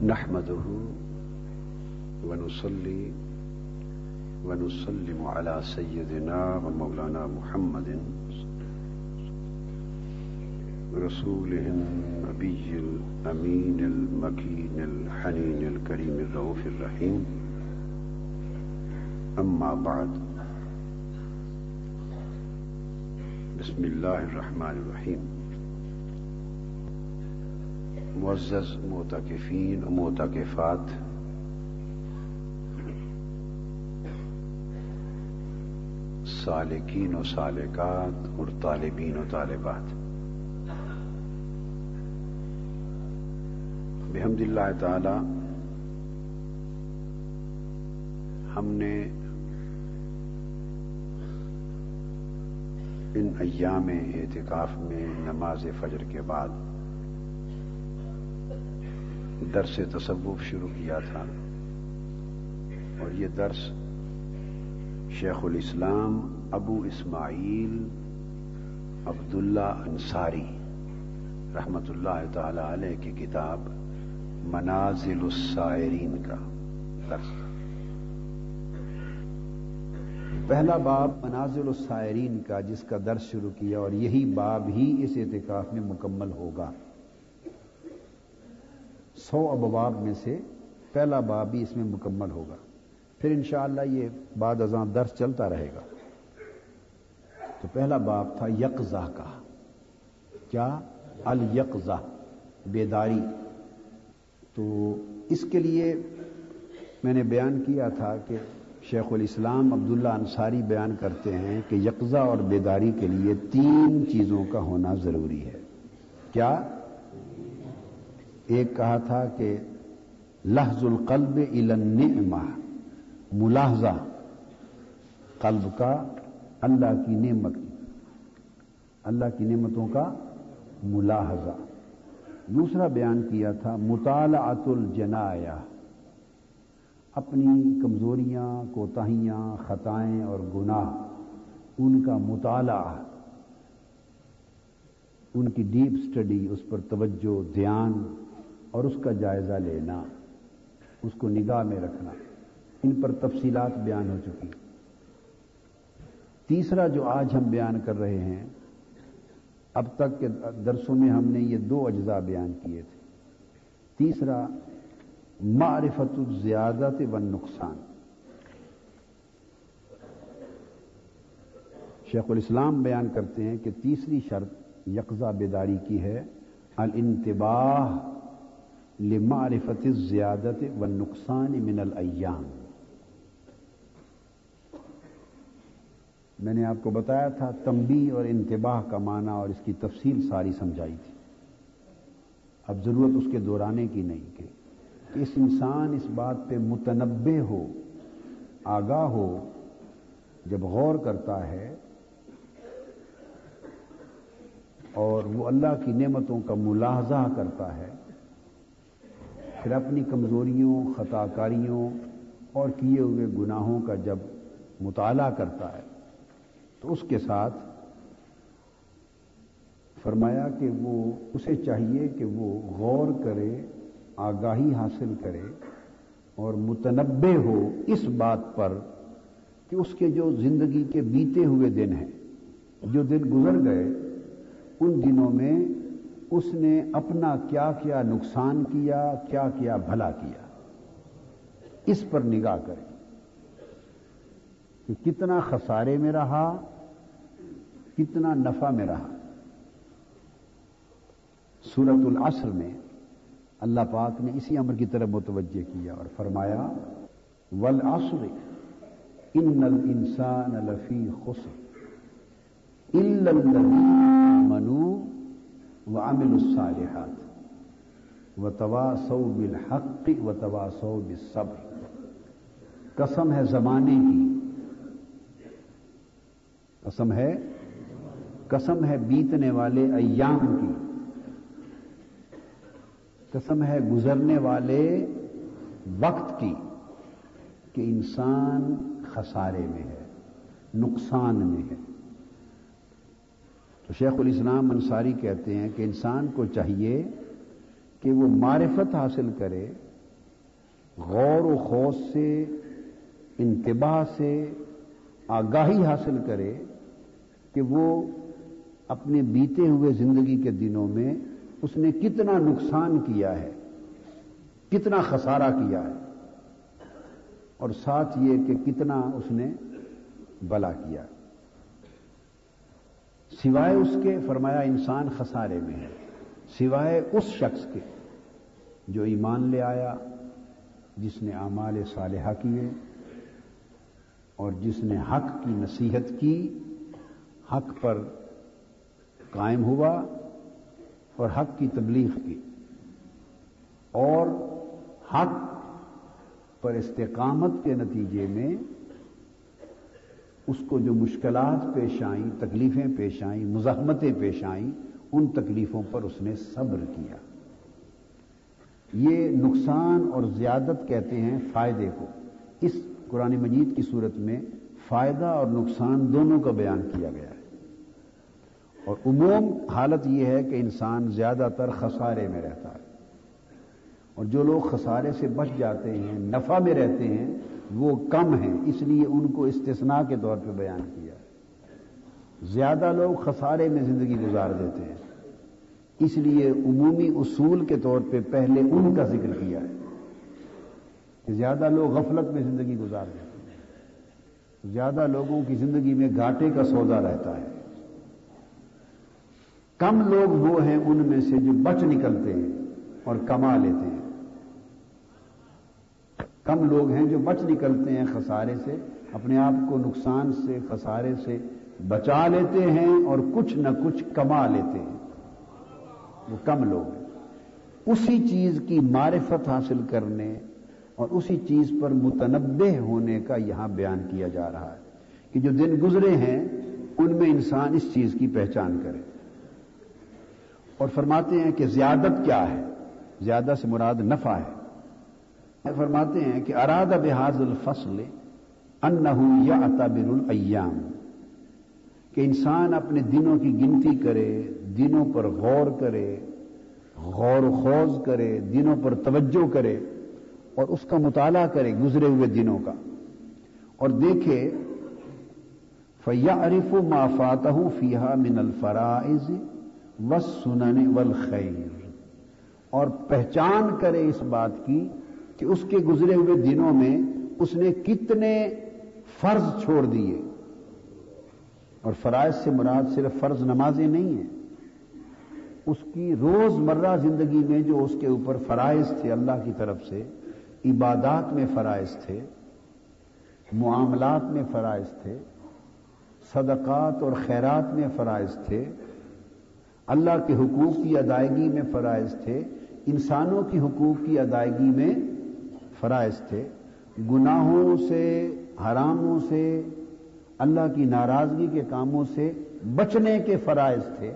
نحمده ونصلي ونسلم على سيدنا ومولانا محمد رسوله النبي الأمين المكين الحنين الكريم الرؤوف الرحيم. أما بعد، بسم الله الرحمن الرحيم. معزز، معتکفین و معتکفات۔ سالکین و سالکات اور طالبین و طالبات۔ بحمد اللہ تعالی، ہم نے ان ایام اعتکاف میں نماز فجر کے بعد درس تصوف شروع کیا تھا۔ اور یہ درس شیخ الاسلام ابو اسماعیل عبداللہ انصاری رحمت اللہ تعالی علیہ کی کتاب منازل السائرین کا درس۔ پہلا باب منازل السائرین کا، جس کا درس شروع کیا، اور یہی باب ہی اس اعتکاف میں مکمل ہوگا۔ سو ابواب میں سے پہلا باب بھی اس میں مکمل ہوگا۔ پھر انشاءاللہ یہ بعد ازاں درس چلتا رہے گا۔ تو پہلا باب تھا یکزا کا۔ کیا؟ الیقزا بیداری۔ تو اس کے لیے میں نے بیان کیا تھا کہ شیخ الاسلام عبداللہ انصاری بیان کرتے ہیں کہ یکزا اور بیداری کے لیے تین چیزوں کا ہونا ضروری ہے۔ کیا؟ ایک کہا تھا کہ لحظ القلب النعمہ، ملاحظہ قلب کا، اللہ کی نعمت، اللہ کی نعمتوں کا ملاحظہ۔ دوسرا بیان کیا تھا مطالعات الجنایا اپنی کمزوریاں، کوتاہیاں، خطائیں اور گناہ، ان کا مطالعہ، ان کی ڈیپ سٹڈی، اس پر توجہ، دھیان اور اس کا جائزہ لینا، اس کو نگاہ میں رکھنا، ان پر تفصیلات بیان ہو چکی۔ تیسرا جو آج ہم بیان کر رہے ہیں، اب تک کے درسوں میں ہم نے یہ دو اجزاء بیان کیے تھے۔ تیسرا، معرفت الزیادت و نقصان شیخ الاسلام بیان کرتے ہیں کہ تیسری شرط یکزا بیداری کی ہے، الانتباہ لمعرفت الزیادت و نقصان من الایام میں نے آپ کو بتایا تھا تمبی اور انتباہ کا معنی اور اس کی تفصیل ساری سمجھائی تھی۔ اب ضرورت اس کے دہرانے کی نہیں کہ اس انسان اس بات پہ متنبع ہو، آگاہ ہو، جب غور کرتا ہے اور وہ اللہ کی نعمتوں کا ملاحظہ کرتا ہے پھر اپنی کمزوریوں خطا کاریوں اور کیے ہوئے گناہوں کا جب مطالعہ کرتا ہے، تو اس کے ساتھ فرمایا کہ وہ، اسے چاہیے کہ وہ غور کرے، آگاہی حاصل کرے اور متنبع ہو اس بات پر کہ اس کے جو زندگی کے بیتے ہوئے دن ہیں، جو دن گزر گئے، ان دنوں میں اس نے اپنا کیا کیا نقصان کیا کیا کیا بھلا کیا۔ اس پر نگاہ کریں کہ کتنا خسارے میں رہا، کتنا نفع میں رہا۔ سورت العصر میں اللہ پاک نے اسی امر کی طرف متوجہ کیا اور فرمایا، والعصر ان الانسان لفی خسر الا الذين منو وعملوا الصالحات وتواصوا بالحق وتواصوا بالصبر۔ قسم ہے زمانے کی۔ قسم ہے؟ قسم ہے بیتنے والے ایام کی۔ قسم ہے گزرنے والے وقت کی کہ انسان خسارے میں ہے، نقصان میں ہے۔ شیخ الاسلام انصاری کہتے ہیں کہ انسان کو چاہیے کہ وہ معرفت حاصل کرے، غور و خوص سے، انتباہ سے، آگاہی حاصل کرے کہ وہ اپنے بیتے ہوئے زندگی کے دنوں میں اس نے کتنا نقصان کیا ہے، کتنا خسارہ کیا ہے، اور ساتھ یہ کہ کتنا اس نے بلا کیا۔ سوائے اس کے، فرمایا انسان خسارے میں ہے، سوائے اس شخص کے جو ایمان لے آیا، جس نے اعمال صالحہ کیے اور جس نے حق کی نصیحت کی، حق پر قائم ہوا اور حق کی تبلیغ کی اور حق پر استقامت کے نتیجے میں اس کو جو مشکلات پیش آئیں، تکلیفیں پیش آئیں، مزاحمتیں پیش آئیں، ان تکلیفوں پر اس نے صبر کیا۔ یہ نقصان اور زیادت کہتے ہیں فائدے کو۔ اس قرآن مجید کی صورت میں فائدہ اور نقصان دونوں کا بیان کیا گیا ہے۔ اور عموم حالت یہ ہے کہ انسان زیادہ تر خسارے میں رہتا ہے۔ اور جو لوگ خسارے سے بچ جاتے ہیں، نفع میں رہتے ہیں وہ کم ہیں، اس لیے ان کو استثناء کے طور پہ بیان کیا۔ زیادہ لوگ خسارے میں زندگی گزار دیتے ہیں۔ اس لیے عمومی اصول کے طور پہ پہلے ان کا ذکر کیا ہے۔ کہ زیادہ لوگ غفلت میں زندگی گزار دیتے ہیں۔ زیادہ لوگوں کی زندگی میں گھاٹے کا سودا رہتا ہے۔ کم لوگ وہ ہیں ان میں سے جو بچ نکلتے ہیں اور کما لیتے ہیں۔ کم لوگ ہیں جو بچ نکلتے ہیں خسارے سے، اپنے آپ کو نقصان سے، خسارے سے بچا لیتے ہیں اور کچھ نہ کچھ کما لیتے ہیں۔ وہ کم لوگ ہیں۔ اسی چیز کی معرفت حاصل کرنے اور اسی چیز پر متنبع ہونے کا یہاں بیان کیا جا رہا ہے کہ جو دن گزرے ہیں، ان میں انسان اس چیز کی پہچان کرے۔ اور فرماتے ہیں کہ زیادت کیا ہے؟ زیادہ سے مراد نفع ہے۔ فرماتے ہیں کہ اراد بحاظ الفصل انہو یا الایام، کہ انسان اپنے دنوں کی گنتی کرے، دنوں پر غور کرے، غور و خوض کرے، دنوں پر توجہ کرے اور اس کا مطالعہ کرے گزرے ہوئے دنوں کا، اور دیکھے فیا عرف و مافات فیحا من الفرائض و سنن والخیر، اور پہچان کرے اس بات کی کہ اس کے گزرے ہوئے دنوں میں اس نے کتنے فرض چھوڑ دیے اور فرائض سے مراد صرف فرض نمازیں نہیں ہیں۔ اس کی روز مرہ زندگی میں جو اس کے اوپر فرائض تھے اللہ کی طرف سے، عبادات میں فرائض تھے، معاملات میں فرائض تھے، صدقات اور خیرات میں فرائض تھے، اللہ کے حقوق کی ادائیگی میں فرائض تھے، انسانوں کی حقوق کی ادائیگی میں فرائض تھے، گناہوں سے، حراموں سے، اللہ کی ناراضگی کے کاموں سے بچنے کے فرائض تھے۔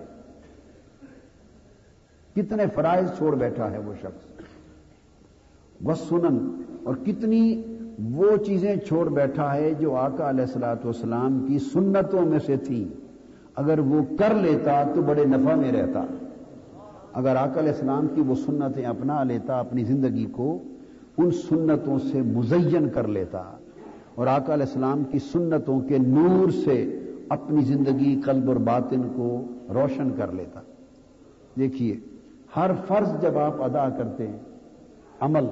کتنے فرائض چھوڑ بیٹھا ہے وہ شخص۔ وہ سنن، اور کتنی وہ چیزیں چھوڑ بیٹھا ہے جو آقا علیہ السلاۃ والسلام کی سنتوں میں سے تھیں۔ اگر وہ کر لیتا تو بڑے نفع میں رہتا۔ اگر آقا علیہ السلام کی وہ سنتیں اپنا لیتا اپنی زندگی کو ان سنتوں سے مزین کر لیتا اور آقا علیہ السلام کی سنتوں کے نور سے اپنی زندگی، قلب اور باطن کو روشن کر لیتا۔ دیکھیے، ہر فرض جب آپ ادا کرتے ہیں، عمل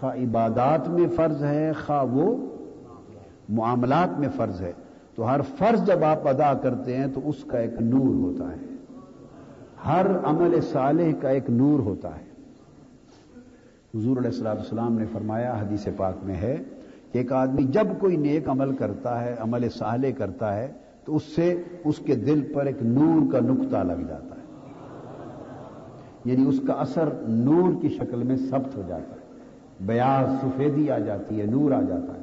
خواہ عبادات میں فرض ہے، خواہ وہ معاملات میں فرض ہے، تو ہر فرض جب آپ ادا کرتے ہیں تو اس کا ایک نور ہوتا ہے۔ ہر عمل صالح کا ایک نور ہوتا ہے۔ حضور علیہ السلام السلام نے فرمایا، حدیث پاک میں ہے کہ ایک آدمی جب کوئی نیک عمل کرتا ہے، عمل صالح کرتا ہے، تو اس سے اس کے دل پر ایک نور کا نقطہ لگ جاتا ہے۔ یعنی اس کا اثر نور کی شکل میں ثبت ہو جاتا ہے۔ بیاض سفیدی آ جاتی ہے، نور آ جاتا ہے۔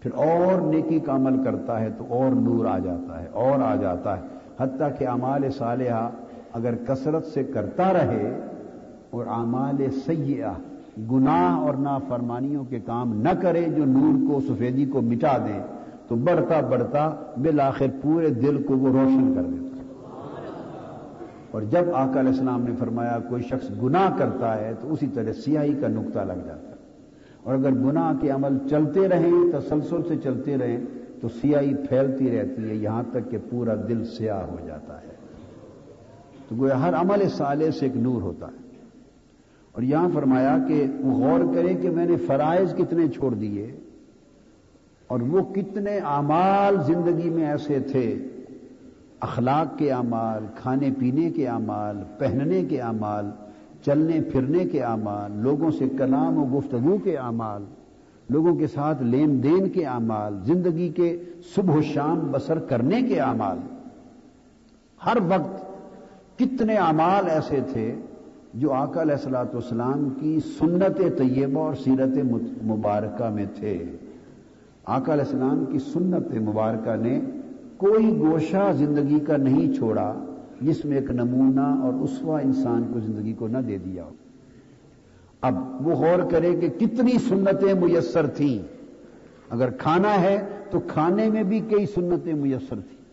پھر اور نیکی کا عمل کرتا ہے تو اور نور آ جاتا ہے، اور آ جاتا ہے۔ حتیٰ کہ اعمال صالحہ اگر کثرت سے کرتا رہے اور اعمال سیاح گناہ اور نافرمانیوں کے کام نہ کرے جو نور کو، سفیدی کو مٹا دیں تو بڑھتا بڑھتا بالآخر پورے دل کو وہ روشن کر دیتا اور جب آقا علیہ السلام نے فرمایا کوئی شخص گناہ کرتا ہے، تو اسی طرح سیاہی کا نقطہ لگ جاتا ہے۔ اور اگر گناہ کے عمل چلتے رہیں، تسلسل سے چلتے رہیں، تو سیاہی پھیلتی رہتی ہے۔ یہاں تک کہ پورا دل سیاہ ہو جاتا ہے۔ تو گویا ہر عمل سالے سے ایک نور ہوتا ہے۔ اور یہاں فرمایا کہ وہ غور کرے کہ میں نے فرائض کتنے چھوڑ دیے اور وہ کتنے اعمال زندگی میں ایسے تھے، اخلاق کے اعمال، کھانے پینے کے اعمال، پہننے کے اعمال، چلنے پھرنے کے اعمال، لوگوں سے کلام و گفتگو کے اعمال، لوگوں کے ساتھ لین دین کے اعمال، زندگی کے صبح و شام بسر کرنے کے اعمال۔ ہر وقت کتنے اعمال ایسے تھے جو آقا علیہ السلاۃ والسلام کی سنت طیبہ اور سیرت مبارکہ میں تھے۔ آقا علیہ السلام کی سنت مبارکہ نے کوئی گوشہ زندگی کا نہیں چھوڑا جس میں ایک نمونہ اور اسوا انسان کو زندگی کو نہ دے دیا اب وہ غور کرے کہ کتنی سنتیں میسر تھیں۔ اگر کھانا ہے تو کھانے میں بھی کئی سنتیں میسر تھیں۔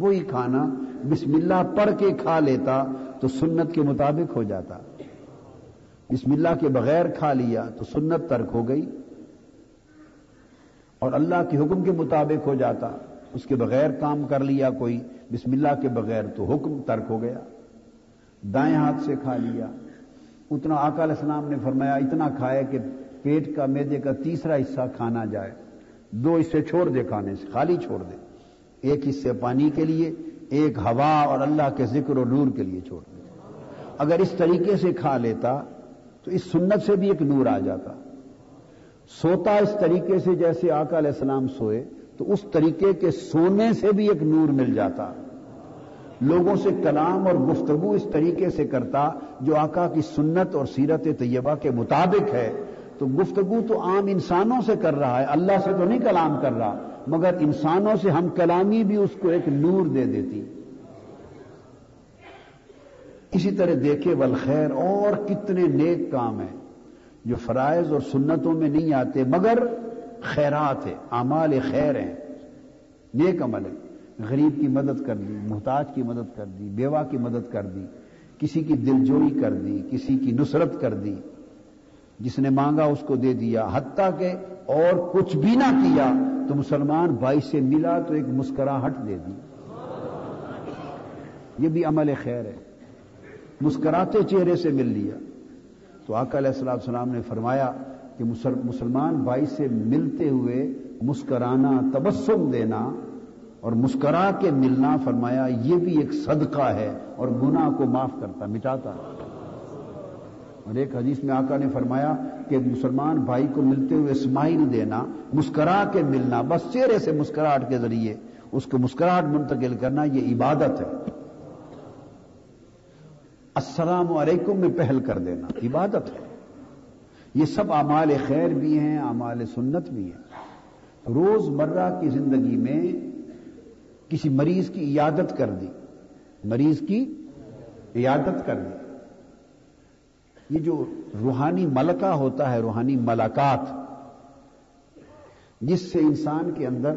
وہی کھانا بسم اللہ پڑھ کے کھا لیتا تو سنت کے مطابق ہو جاتا۔ بسم اللہ کے بغیر کھا لیا تو سنت ترک ہو گئی۔ اور اللہ کے حکم کے مطابق ہو جاتا۔ اس کے بغیر کام کر لیا کوئی۔ بسم اللہ کے بغیر تو حکم ترک ہو گیا۔ دائیں ہاتھ سے کھا لیا۔ اتنا آقا علیہ السلام نے فرمایا، اتنا کھایا کہ پیٹ کا میدے کا تیسرا حصہ کھانا جائے۔ دو حصے چھوڑ دے کھانے سے، خالی چھوڑ دے۔ ایک حصے پانی کے لیے ایک ہوا اور اللہ کے ذکر و نور کے لیے چھوڑ دے اگر اس طریقے سے کھا لیتا، تو اس سنت سے بھی ایک نور آ جاتا۔ سوتا اس طریقے سے جیسے آقا علیہ السلام سوئے، تو اس طریقے کے سونے سے بھی ایک نور مل جاتا۔ لوگوں سے کلام اور گفتگو اس طریقے سے کرتا جو آقا کی سنت اور سیرت طیبہ کے مطابق ہے۔ تو گفتگو تو عام انسانوں سے کر رہا ہے، اللہ سے تو نہیں کلام کر رہا۔ مگر انسانوں سے ہم کلامی بھی اس کو ایک نور دے دیتی۔ اسی طرح دیکھے والخیر، اور کتنے نیک کام ہیں جو فرائض اور سنتوں میں نہیں آتے، مگر خیرات ہے اعمال خیر ہیں۔ نیک عمل ہے غریب کی مدد کر دی، محتاج کی مدد کر دی، بیوہ کی مدد کر دی، کسی کی دلجوئی کر دی، کسی کی نصرت کر دی۔ جس نے مانگا اس کو دے دیا، حتیٰ کہ اور کچھ بھی نہ کیا تو مسلمان بھائی سے ملا تو ایک مسکراہٹ دے دی۔ یہ بھی عمل خیر ہے۔ مسکراتے چہرے سے مل لیا۔ تو آقا علیہ السلام السلام نے فرمایا کہ مسلمان بھائی سے ملتے ہوئے مسکرانا، تبسم دینا اور مسکرا کے ملنا، فرمایا یہ بھی ایک صدقہ ہے اور گناہ کو معاف کرتا، مٹاتا۔ اور ایک حدیث میں آقا نے فرمایا کہ مسلمان بھائی کو ملتے ہوئے اسماعیل دینا، مسکرا کے ملنا، بس چہرے سے مسکراہٹ کے ذریعے اس کو مسکراہٹ منتقل کرنا یہ عبادت ہے۔ السلام علیکم میں پہل کر دینا، عبادت ہے۔ یہ سب اعمال خیر بھی ہیں، اعمال سنت بھی ہیں۔ روز مرہ کی زندگی میں کسی مریض کی عیادت کر دی۔ مریض کی عیادت کر دی۔ یہ جو روحانی ملکہ ہوتا ہے، روحانی ملاقات، جس سے انسان کے اندر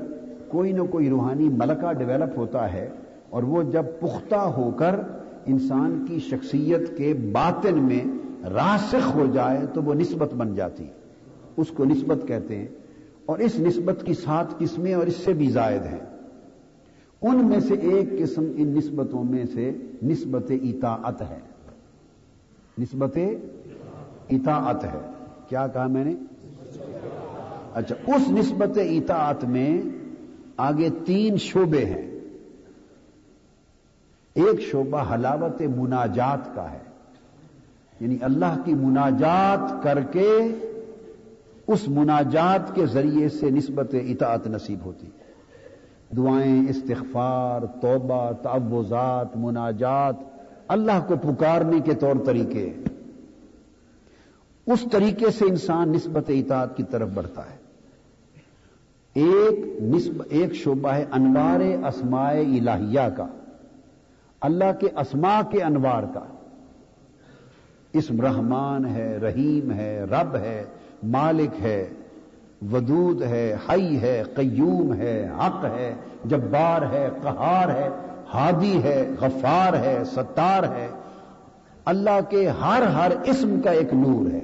کوئی نہ کوئی روحانی ملکہ ڈیولپ ہوتا ہے اور وہ جب پختہ ہو کر انسان کی شخصیت کے باطن میں راسخ ہو جائے تو وہ نسبت بن جاتی۔ اس کو نسبت کہتے ہیں۔ اور اس نسبت کی سات قسمیں اور اس سے بھی زائد ہیں۔ ان میں سے ایک قسم ان نسبتوں میں سے نسبت اطاعت ہے۔ نسبت اطاعت ہے۔ کیا کہا میں نے؟ اچھا اس نسبت اطاعت میں آگے تین شعبے ہیں۔ ایک شعبہ حلاوت مناجات کا ہے۔ یعنی اللہ کی مناجات کر کے اس مناجات کے ذریعے سے نسبت اطاعت نصیب ہوتی۔ دعائیں استغفار، توبہ تعوضات مناجات اللہ کو پکارنے کے طور طریقے، اس طریقے سے انسان نسبت اطاعت کی طرف بڑھتا ہے۔ ایک نسب، ایک شعبہ ہے انوار اسماء الہیہ کا، اللہ کے اسماء کے انوار کا۔ اسم رحمان ہے، رحیم ہے، رب ہے، مالک ہے، ودود ہے، حی ہے، قیوم ہے، حق ہے، جبار ہے، قہار ہے۔ ہادی ہے، غفار ہے، ستار ہے۔ اللہ کے ہر ہر اسم کا ایک نور ہے۔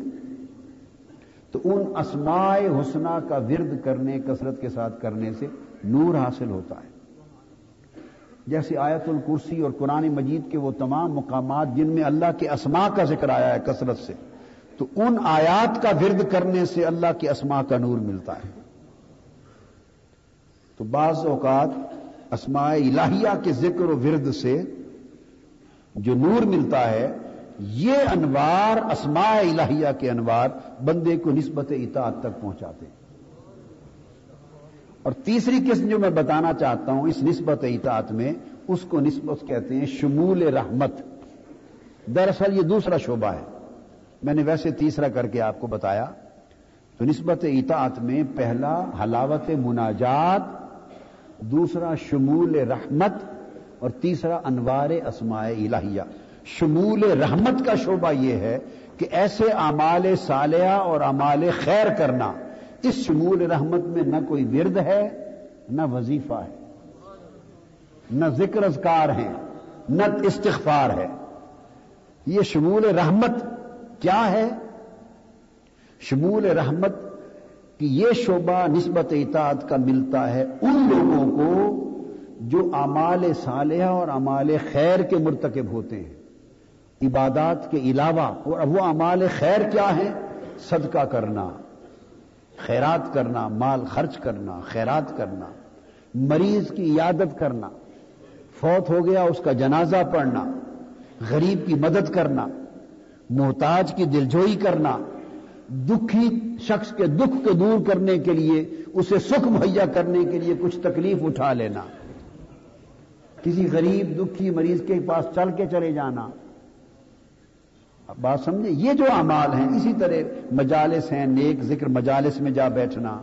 تو ان اسماء حسنہ کا ورد کرنے، کثرت کے ساتھ کرنے سے نور حاصل ہوتا ہے۔ جیسے آیت الکرسی اور قرآن مجید کے وہ تمام مقامات جن میں اللہ کے اسماء کا ذکر آیا ہے کثرت سے، تو ان آیات کا ورد کرنے سے اللہ کے اسماء کا نور ملتا ہے۔ تو بعض اوقات اسماء الہیہ کے ذکر و ورد سے جو نور ملتا ہے، یہ انوار اسماء الہیہ کے انوار بندے کو نسبت اطاعت تک پہنچاتے ہیں۔ اور تیسری قسم جو میں بتانا چاہتا ہوں اس نسبت اطاعت میں، اس کو نسبت کہتے ہیں شمول رحمت۔ دراصل یہ دوسرا شعبہ ہے۔ میں نے ویسے تیسرا کر کے آپ کو بتایا۔ تو نسبت اطاعت میں پہلا حلاوت مناجات دوسرا شمول رحمت اور تیسرا انوار اسماء الہیہ۔ شمول رحمت کا شعبہ یہ ہے کہ ایسے اعمال صالحہ اور اعمال خیر کرنا، اس شمول رحمت میں نہ کوئی ورد ہے، نہ وظیفہ ہے، نہ ذکر اذکار ہے نہ استغفار ہے۔ یہ شمول رحمت کیا ہے؟ شمول رحمت کہ یہ شعبہ نسبت اطاعت کا ملتا ہے ان لوگوں کو جو اعمال صالحہ اور اعمال خیر کے مرتکب ہوتے ہیں۔ عبادات کے علاوہ اور وہ اعمال خیر کیا ہیں؟ صدقہ کرنا، خیرات کرنا، مال خرچ کرنا، خیرات کرنا، مریض کی عیادت کرنا، فوت ہو گیا اس کا جنازہ پڑھنا، غریب کی مدد کرنا، محتاج کی دلجوئی کرنا دکھی شخص کے دکھ کو دور کرنے کے لیے، اسے سکھ مہیا کرنے کے لیے کچھ تکلیف اٹھا لینا۔ کسی غریب دکھی مریض کے پاس چل کے چلے جانا۔ بات سمجھے؟ یہ جو اعمال ہیں، اسی طرح مجالس ہیں، نیک ذکر مجالس میں جا بیٹھنا۔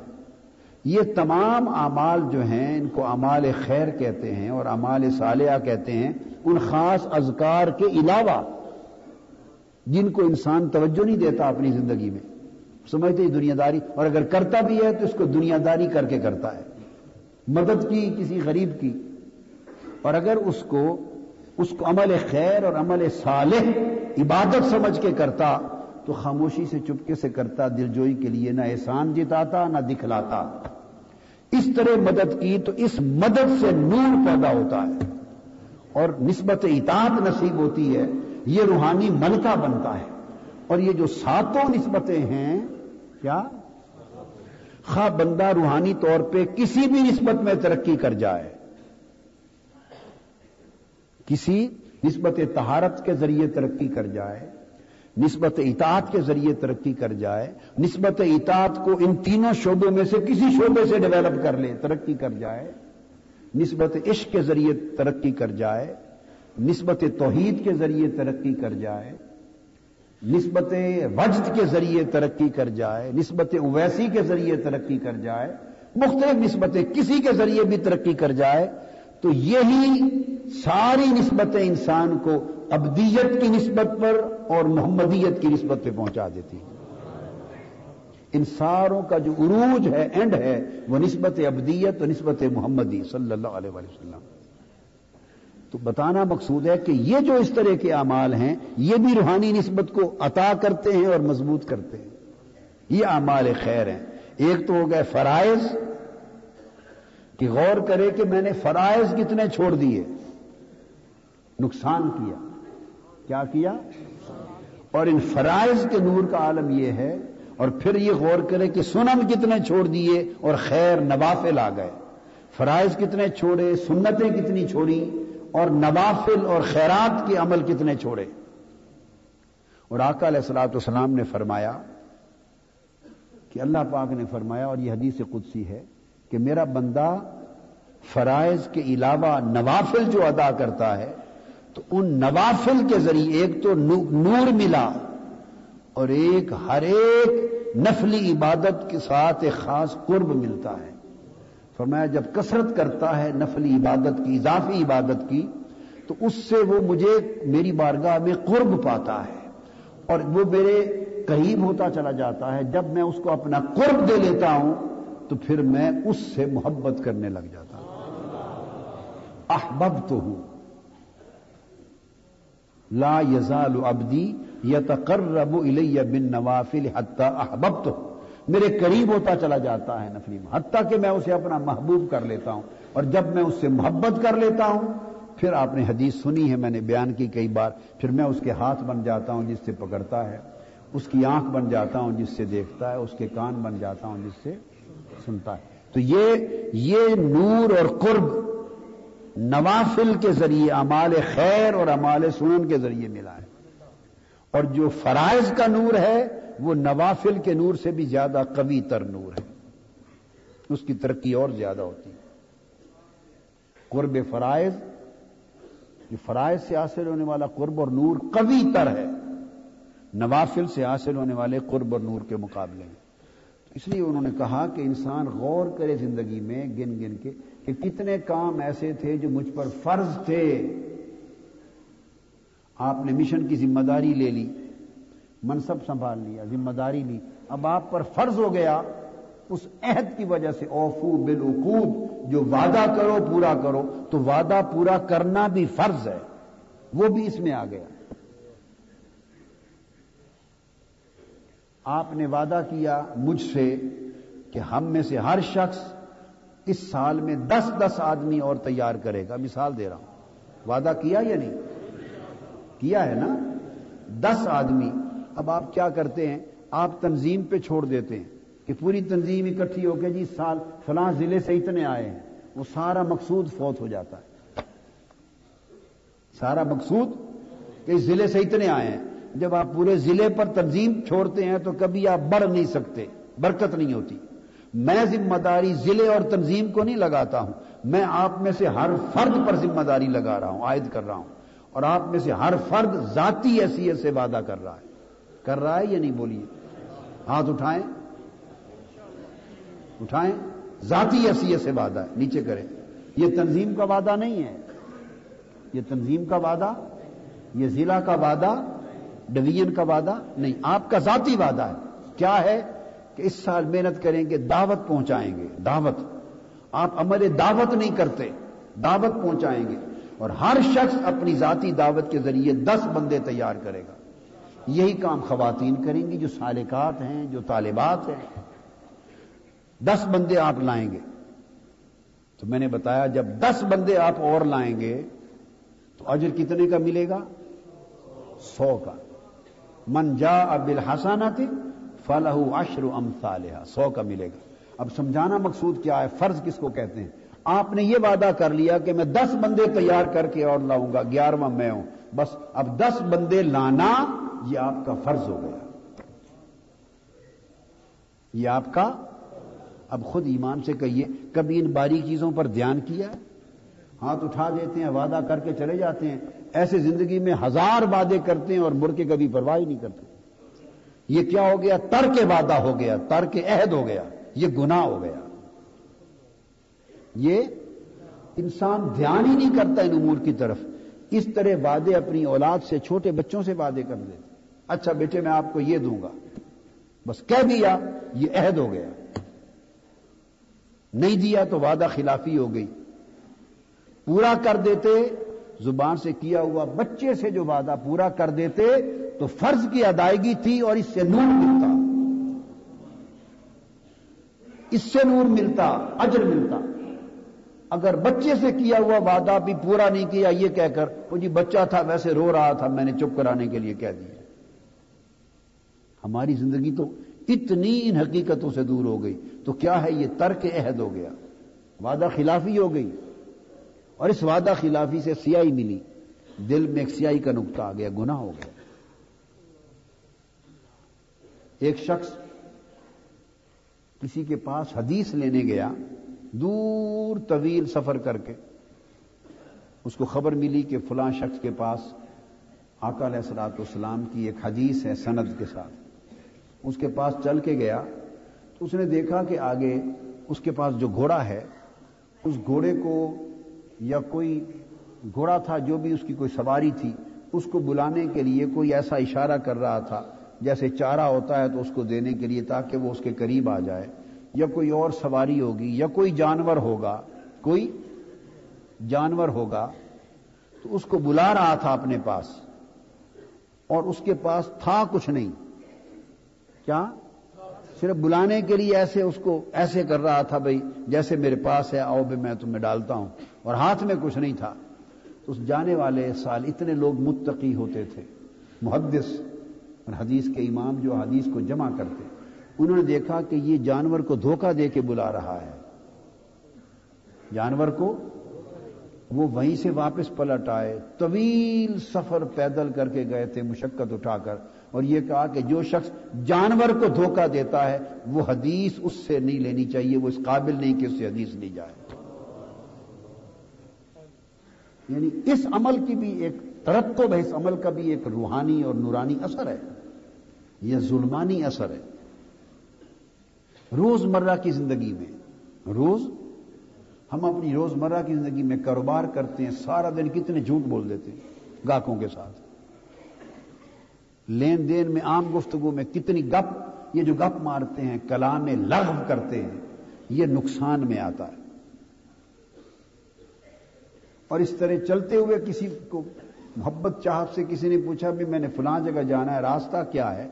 یہ تمام اعمال جو ہیں، ان کو اعمال خیر کہتے ہیں اور اعمال صالحہ کہتے ہیں۔ ان خاص اذکار کے علاوہ جن کو انسان توجہ نہیں دیتا اپنی زندگی میں۔ سمجھتے دنیا داری، اور اگر کرتا بھی ہے تو اس کو دنیا داری کر کے کرتا ہے۔ مدد کی، کسی غریب کی۔ اور اگر اس کو اس کو عمل خیر اور عمل صالح، عبادت سمجھ کے کرتا، تو خاموشی سے چپکے سے کرتا دلجوئی کے لیے نہ احسان جتاتا، نہ دکھلاتا۔ اس طرح مدد کی تو اس مدد سے نور پیدا ہوتا ہے۔ اور نسبت اطاعت نصیب ہوتی ہے۔ یہ روحانی ملکہ بنتا ہے۔ اور یہ جو ساتوں نسبتیں ہیں کیا؟ خواہ بندہ روحانی طور پہ کسی بھی نسبت میں ترقی کر جائے۔ کسی نسبت تہارت کے ذریعے ترقی کر جائے، نسبت اطاعت کے ذریعے ترقی کر جائے، نسبت اطاعت کو ان تینوں شعبوں میں سے کسی شعبے سے ڈیولپ کر لے، ترقی کر جائے۔ نسبت عشق کے ذریعے ترقی کر جائے، نسبت توحید کے ذریعے ترقی کر جائے۔ نسبت وجد کے ذریعے ترقی کر جائے نسبت اویسی کے ذریعے ترقی کر جائے، مختلف نسبتیں کسی کے ذریعے بھی ترقی کر جائے، تو یہی ساری نسبتیں انسان کو ابدیت کی نسبت پر اور محمدیت کی نسبت پہ پہنچا دیتی ان ساروں کا جو عروج ہے اینڈ ہے، وہ نسبت ابدیت اور نسبت محمدی، صلی اللہ علیہ وسلم۔ تو بتانا مقصود ہے کہ یہ جو اس طرح کے اعمال ہیں، یہ بھی روحانی نسبت کو عطا کرتے ہیں اور مضبوط کرتے ہیں۔ یہ اعمال خیر ہیں۔ ایک تو ہو گئے فرائض، کہ غور کرے کہ میں نے فرائض کتنے چھوڑ دیے۔ نقصان کیا۔ کیا کیا؟ اور ان فرائض کے نور کا عالم یہ ہے، اور پھر یہ غور کرے کہ سنن کتنے چھوڑ دیے اور خیر نوافل آ گئے۔ فرائض کتنے چھوڑے، سنتیں کتنی چھوڑی اور نوافل اور خیرات کے عمل کتنے چھوڑے؟ اور آقا علیہ السلاۃ والسلام نے فرمایا کہ اللہ پاک نے فرمایا اور یہ حدیث قدسی ہے کہ میرا بندہ فرائض کے علاوہ نوافل جو ادا کرتا ہے، تو ان نوافل کے ذریعے ایک تو نور ملا اور ایک ہر ایک نفلی عبادت کے ساتھ ایک خاص قرب ملتا ہے۔ فرمایا، جب کثرت کرتا ہے نفلی عبادت کی، اضافی عبادت کی، تو اس سے وہ مجھے میری بارگاہ میں قرب پاتا ہے اور وہ میرے قریب ہوتا چلا جاتا ہے۔ جب میں اس کو اپنا قرب دے لیتا ہوں، تو پھر میں اس سے محبت کرنے لگ جاتا ہوں۔ احبب تو ہوں لا یزال ابدی یا تقرب الیہ بن نوافل حتہ احبب تو میرے قریب ہوتا چلا جاتا ہے نفلی حتیٰ کہ میں اسے اپنا محبوب کر لیتا ہوں۔ اور جب میں اس سے محبت کر لیتا ہوں، پھر آپ نے حدیث سنی ہے، میں نے بیان کی کئی بار، پھر میں اس کے ہاتھ بن جاتا ہوں جس سے پکڑتا ہے، اس کی آنکھ بن جاتا ہوں جس سے دیکھتا ہے، اس کے کان بن جاتا ہوں جس سے سنتا ہے۔ تو یہ یہ نور اور قرب نوافل کے ذریعے امال خیر اور امال سنن کے ذریعے ملا ہے۔ اور جو فرائض کا نور ہے وہ نوافل کے نور سے بھی زیادہ قوی تر نور ہے۔ اس کی ترقی اور زیادہ ہوتی ہے۔ قرب فرائض، یہ فرائض سے حاصل ہونے والا قرب اور نور قوی تر ہے۔ نوافل سے حاصل ہونے والے قرب اور نور کے مقابلے میں۔ اس لیے انہوں نے کہا کہ انسان غور کرے زندگی میں گن گن کے کہ کتنے کام ایسے تھے جو مجھ پر فرض تھے۔ آپ نے مشن کی ذمہ داری لے لی۔ منصب سنبھال لیا، ذمہ داری لی۔ اب آپ پر فرض ہو گیا، اس عہد کی وجہ سے اوفو بالعقود، جو وعدہ کرو پورا کرو، تو وعدہ پورا کرنا بھی فرض ہے۔ وہ بھی اس میں آ گیا۔ آپ نے وعدہ کیا مجھ سے کہ ہم میں سے ہر شخص اس سال میں دس دس آدمی اور تیار کرے گا۔ مثال دے رہا ہوں۔ وعدہ کیا یا نہیں؟ کیا ہے نا؟ دس آدمی۔ اب آپ کیا کرتے ہیں؟ آپ تنظیم پہ چھوڑ دیتے ہیں کہ پوری تنظیم اکٹھی ہو کے جی سال فلاں ضلع سے اتنے آئے ہیں، وہ سارا مقصود فوت ہو جاتا ہے۔ سارا مقصود کہ اس ضلع سے اتنے آئے ہیں۔ جب آپ پورے ضلع پر تنظیم چھوڑتے ہیں تو کبھی آپ بڑھ نہیں سکتے، برکت نہیں ہوتی۔ میں ذمہ داری ضلع اور تنظیم کو نہیں لگاتا ہوں، میں آپ میں سے ہر فرد پر ذمہ داری لگا رہا ہوں، عائد کر رہا ہوں۔ اور آپ میں سے ہر فرد ذاتی حیثیت سے وعدہ کر رہا ہے۔ کر رہا ہے یا نہیں بولیے؟ ہاتھ اٹھائیں۔ اٹھائیں۔ ذاتی حیثیت سے وعدہ ہے، نیچے کریں۔ یہ تنظیم کا وعدہ نہیں ہے۔ یہ تنظیم کا وعدہ، یہ ضلع کا وعدہ، ڈویژن کا وعدہ نہیں۔ آپ کا ذاتی وعدہ ہے۔ کیا ہے کہ اس سال محنت کریں گے، دعوت پہنچائیں گے۔ دعوت۔ آپ عمل دعوت نہیں کرتے، دعوت پہنچائیں گے۔ اور ہر شخص اپنی ذاتی دعوت کے ذریعے دس بندے تیار کرے گا۔ یہی کام خواتین کریں گی جو سالکات ہیں، جو طالبات ہیں۔ دس بندے آپ لائیں گے۔ تو میں نے بتایا، جب دس بندے آپ اور لائیں گے، تو اجر کتنے کا ملے گا؟ سو کا۔ من جا اب الحسانہ فلاح اشر ام سو کا ملے گا۔ اب سمجھانا مقصود کیا ہے؟ فرض کس کو کہتے ہیں؟ آپ نے یہ وعدہ کر لیا کہ میں دس بندے تیار کر کے اور لاؤں گا۔ گیارہواں میں ہوں۔ بس اب دس بندے لانا یہ آپ کا فرض ہو گیا۔ یہ آپ کا اب خود ایمان سے کہیے، کبھی ان باری چیزوں پر دھیان کیا؟ ہاتھ اٹھا دیتے ہیں، وعدہ کر کے چلے جاتے ہیں۔ ایسے زندگی میں ہزار وعدے کرتے ہیں اور مڑ کے کبھی پرواہ نہیں کرتے۔ یہ کیا ہو گیا؟ تر کے وعدہ ہو گیا تر کے عہد ہو گیا، یہ گناہ ہو گیا۔ یہ انسان دھیان ہی نہیں کرتا ان امور کی طرف۔ اس طرح وعدے اپنی اولاد سے، چھوٹے بچوں سے وعدے کر دیتے اچھا بیٹے میں آپ کو یہ دوں گا۔ بس کہہ دیا، یہ عہد ہو گیا۔ نہیں دیا تو وعدہ خلافی ہو گئی۔ پورا کر دیتے، زبان سے کیا ہوا، بچے سے جو وعدہ پورا کر دیتے، تو فرض کی ادائیگی تھی اور اس سے نور ملتا۔ اس سے نور ملتا، اجر ملتا۔ اگر بچے سے کیا ہوا، وعدہ بھی پورا نہیں کیا، یہ کہہ کر، وہ جی بچہ تھا، ویسے رو رہا تھا، میں نے چپ کرانے کے لیے کہہ دیا۔ ہماری زندگی تو اتنی ان حقیقتوں سے دور ہو گئی تو کیا ہے یہ ترک عہد ہو گیا؟ وعدہ خلافی ہو گئی اور اس وعدہ خلافی سے سیاہی ملی۔ دل میں ایک سیاہی کا نقطہ آ گیا، گناہ ہو گیا۔ ایک شخص کسی کے پاس حدیث لینے گیا، دور طویل سفر کر کے۔ اس کو خبر ملی کہ فلاں شخص کے پاس آقا علیہ السلاط اسلام کی ایک حدیث ہے سند کے ساتھ۔ اس کے پاس چل کے گیا تو اس نے دیکھا کہ آگے اس کے پاس جو گھوڑا ہے، اس گھوڑے کو یا کوئی گھوڑا تھا جو بھی اس کی کوئی سواری تھی، اس کو بلانے کے لیے کوئی ایسا اشارہ کر رہا تھا جیسے چارہ ہوتا ہے تو اس کو دینے کے لیے تاکہ وہ اس کے قریب آ جائے۔ یا کوئی اور سواری ہوگی، یا کوئی جانور ہوگا، کوئی جانور ہوگا، تو اس کو بلا رہا تھا اپنے پاس اور اس کے پاس تھا کچھ نہیں۔ کیا؟ صرف بلانے کے لیے ایسے اس کو ایسے کر رہا تھا بھائی جیسے میرے پاس ہے، آؤ بھی میں تمہیں ڈالتا ہوں۔ اور ہاتھ میں کچھ نہیں تھا۔ تو اس جانے والے سال اتنے لوگ متقی ہوتے تھے، محدث، اور حدیث کے امام جو حدیث کو جمع کرتے۔ انہوں نے دیکھا کہ یہ جانور کو دھوکہ دے کے بلا رہا ہے۔ جانور کو وہ وہیں سے واپس پلٹ آئے، طویل سفر پیدل کر کے گئے تھے، مشقت اٹھا کر۔ اور یہ کہا کہ جو شخص جانور کو دھوکہ دیتا ہے، وہ حدیث اس سے نہیں لینی چاہیے، وہ اس قابل نہیں کہ اس سے حدیث لی جائے۔ یعنی اس عمل کی بھی ایک ترقب ہے، اس عمل کا بھی ایک روحانی اور نورانی اثر ہے۔ یہ ظلمانی اثر ہے۔ روز مرہ کی زندگی میں، روز ہم اپنی روز مرہ کی زندگی میں کاروبار کرتے ہیں، سارا دن کتنے جھوٹ بول دیتے ہیں، گاہکوں کے ساتھ۔ لین دین میں عام گفتگو میں کتنی گپ، یہ جو گپ مارتے ہیں، کلام لغو کرتے ہیں، یہ نقصان میں آتا ہے۔ اور اس طرح چلتے ہوئے کسی کو محبت چاہت سے کسی نے پوچھا بھی میں نے فلاں جگہ جانا ہے، راستہ کیا ہے؟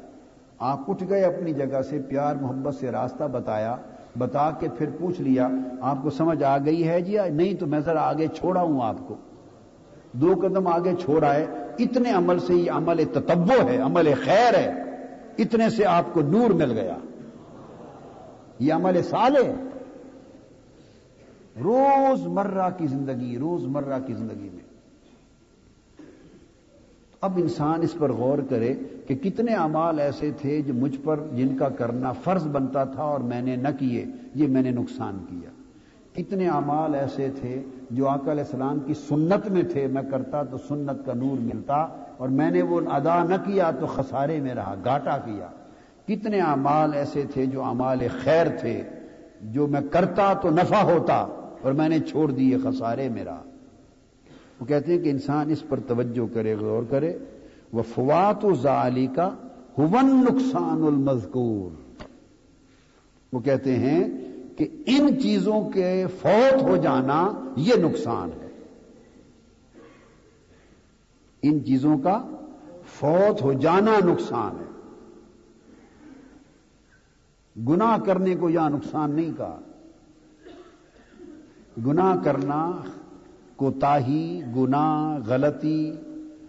آپ اٹھ گئے اپنی جگہ سے، پیار محبت سے راستہ بتایا، بتا کے پھر پوچھ لیا، آپ کو سمجھ آ گئی ہے؟ جی نہیں تو میں ذرا آگے چھوڑا ہوں آپ کو۔ دو قدم آگے چھوڑ آئے اتنے عمل سے یہ عمل تتبو ہے، عمل خیر ہے۔ اتنے سے آپ کو نور مل گیا۔ یہ عمل سال ہے۔ روز مرہ کی زندگی، روز مرہ کی زندگی میں۔ اب انسان اس پر غور کرے کہ کتنے امال ایسے تھے جو مجھ پر جن کا کرنا فرض بنتا تھا اور میں نے نہ کیے، یہ میں نے نقصان کیا۔ کتنے امال ایسے تھے جو آقا علیہ السلام کی سنت میں تھے، میں کرتا تو سنت کا نور ملتا اور میں نے وہ ادا نہ کیا تو خسارے میں رہا گاٹا کیا۔ کتنے امال ایسے تھے جو امال خیر تھے، جو میں کرتا تو نفع ہوتا اور میں نے چھوڑ دیے، خسارے میں رہا۔ وہ کہتے ہیں کہ انسان اس پر توجہ کرے، غور کرے۔ وہ فوات و ظالی کا ہون نقصان المذکور۔ وہ کہتے ہیں کہ ان چیزوں کے فوت ہو جانا یہ نقصان ہے۔ ان چیزوں کا فوت ہو جانا نقصان ہے۔ گنا کرنے کو یا نقصان نہیں کہا۔ گنا کرنا کوتاہی گنا غلطی،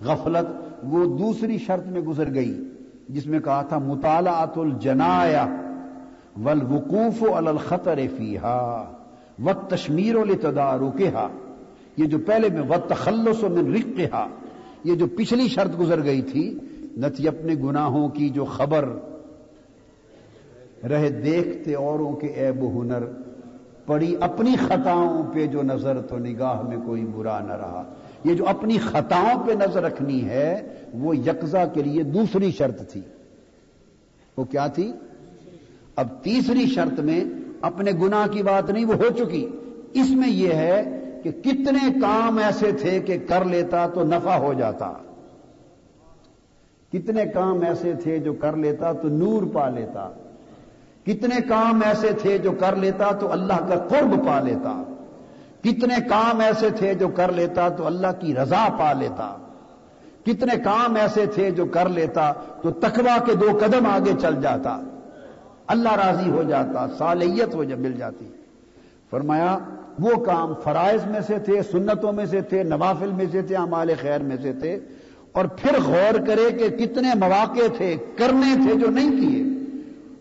غفلت، وہ دوسری شرط میں گزر گئی، جس میں کہا تھا مطالعات الجنایا ولوقوف الخطر فیحا و تشمیر التدارو یہ جو پہلے میں و تخلص من رقا یہ جو پچھلی شرط گزر گئی تھی نتی اپنے گناہوں کی جو خبر رہے دیکھتے اوروں کے عیب و ہنر، پڑی اپنی خطاؤں پہ جو نظر تو نگاہ میں کوئی برا نہ رہا۔ یہ جو اپنی خطاؤں پہ نظر رکھنی ہے، وہ یکزا کے لیے دوسری شرط تھی۔ وہ کیا تھی؟ اب تیسری شرط میں اپنے گنا کی بات نہیں، وہ ہو چکی۔ اس میں یہ ہے کہ کتنے کام ایسے تھے کہ کر لیتا تو نفع ہو جاتا۔ کتنے کام ایسے تھے جو کر لیتا تو نور پا لیتا۔ کتنے کام ایسے تھے جو کر لیتا تو اللہ کا قرب پا لیتا۔ کتنے کام ایسے تھے جو کر لیتا تو اللہ کی رضا پا لیتا۔ کتنے کام ایسے تھے جو کر لیتا تو تقوا کے دو قدم آگے چل جاتا۔ اللہ راضی ہو جاتا، صالحیت ہو جب مل جاتی۔ فرمایا، وہ کام فرائض میں سے تھے، سنتوں میں سے تھے، نوافل میں سے تھے امال خیر میں سے تھے۔ اور پھر غور کرے کہ کتنے مواقع تھے، کرنے تھے جو نہیں کیے۔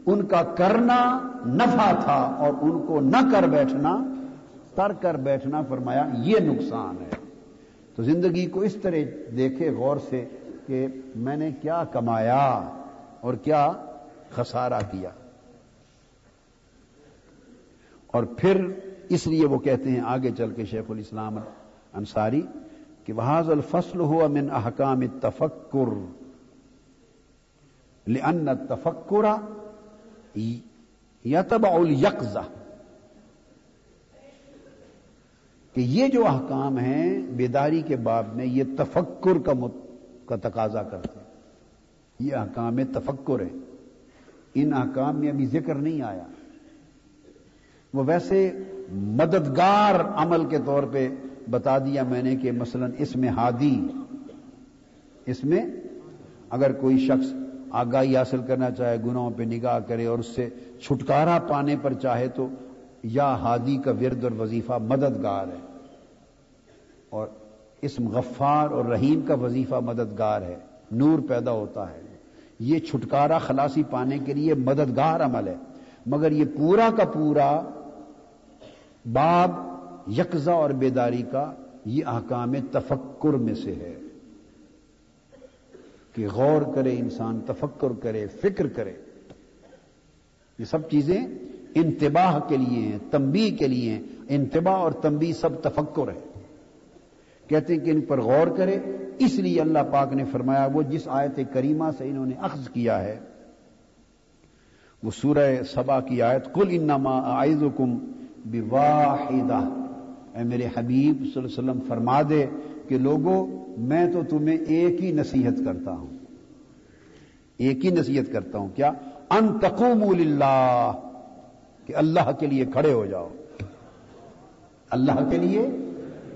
ان کا کرنا نفع تھا اور ان کو نہ کر بیٹھنا، تر کر بیٹھنا، فرمایا، یہ نقصان ہے۔ تو زندگی کو اس طرح دیکھے غور سے کہ میں نے کیا کمایا اور کیا خسارہ کیا۔ اور پھر اس لیے وہ کہتے ہیں آگے چل کے شیخ الاسلام انصاری کہ وہاز الفصل ہوا من احکام تفکر لأن التفکر یتبع الیقظہ کہ یہ جو احکام ہیں بیداری کے باب میں یہ تفکر کا مت کا تقاضا کرتے ہیں۔ یہ احکام تفکر ہے ان احکام میں ابھی ذکر نہیں آیا۔ وہ ویسے مددگار عمل کے طور پہ بتا دیا میں نے کہ مثلا اس میں ہادی، اس میں اگر کوئی شخص آگاہی حاصل کرنا چاہے، گناہوں پہ نگاہ کرے اور اس سے چھٹکارا پانے پر چاہے تو یا ہادی کا ورد اور وظیفہ مددگار ہے اور اسم غفار اور رحیم کا وظیفہ مددگار ہے، نور پیدا ہوتا ہے۔ یہ چھٹکارا خلاصی پانے کے لیے مددگار عمل ہے۔ مگر یہ پورا کا پورا باب یکزا اور بیداری کا یہ احکام تفکر میں سے ہے کہ غور کرے انسان، تفکر کرے، فکر کرے۔ یہ سب چیزیں انتباہ کے لیے ہیں تمبی کے لیے ہیں۔ انتباہ اور تمبی سب تفکر ہے۔ کہتے ہیں کہ ان پر غور کرے۔ اس لیے اللہ پاک نے فرمایا، وہ جس آیت کریمہ سے انہوں نے اخذ کیا ہے، وہ سورہ سبا کی آیت کل انما آئز کم اے میرے حبیب صلی اللہ علیہ وسلم، فرما دے کہ لوگوں میں تو تمہیں ایک ہی نصیحت کرتا ہوں۔ ایک ہی نصیحت کرتا ہوں۔ کیا؟ ان تقوم اللہ کہ اللہ کے لیے کھڑے ہو جاؤ۔ اللہ کے لیے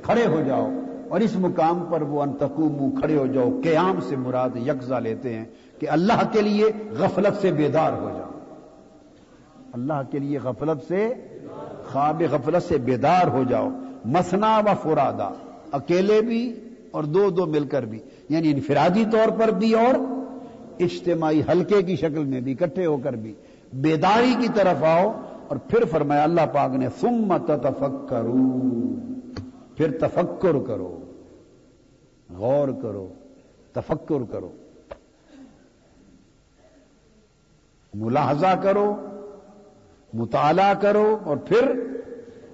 کھڑے ہو جاؤ۔ اور اس مقام پر وہ انتقوم کھڑے ہو جاؤ۔ قیام سے مراد یکزا لیتے ہیں کہ اللہ کے لیے غفلت سے بیدار ہو جاؤ۔ اللہ کے لیے غفلت سے خواب غفلت سے بیدار ہو جاؤ۔ مسنا و فرادا۔ اکیلے بھی اور دو دو مل کر بھی۔ یعنی انفرادی طور پر بھی اور اجتماعی حلقے کی شکل میں بھی، اکٹھے ہو کر بھی۔ بیداری کی طرف آؤ اور پھر فرمایا، اللہ پاک نے سم تفکرو پھر تفکر کرو۔ غور کرو۔ تفکر کرو۔ ملاحظہ کرو۔ مطالعہ کرو اور پھر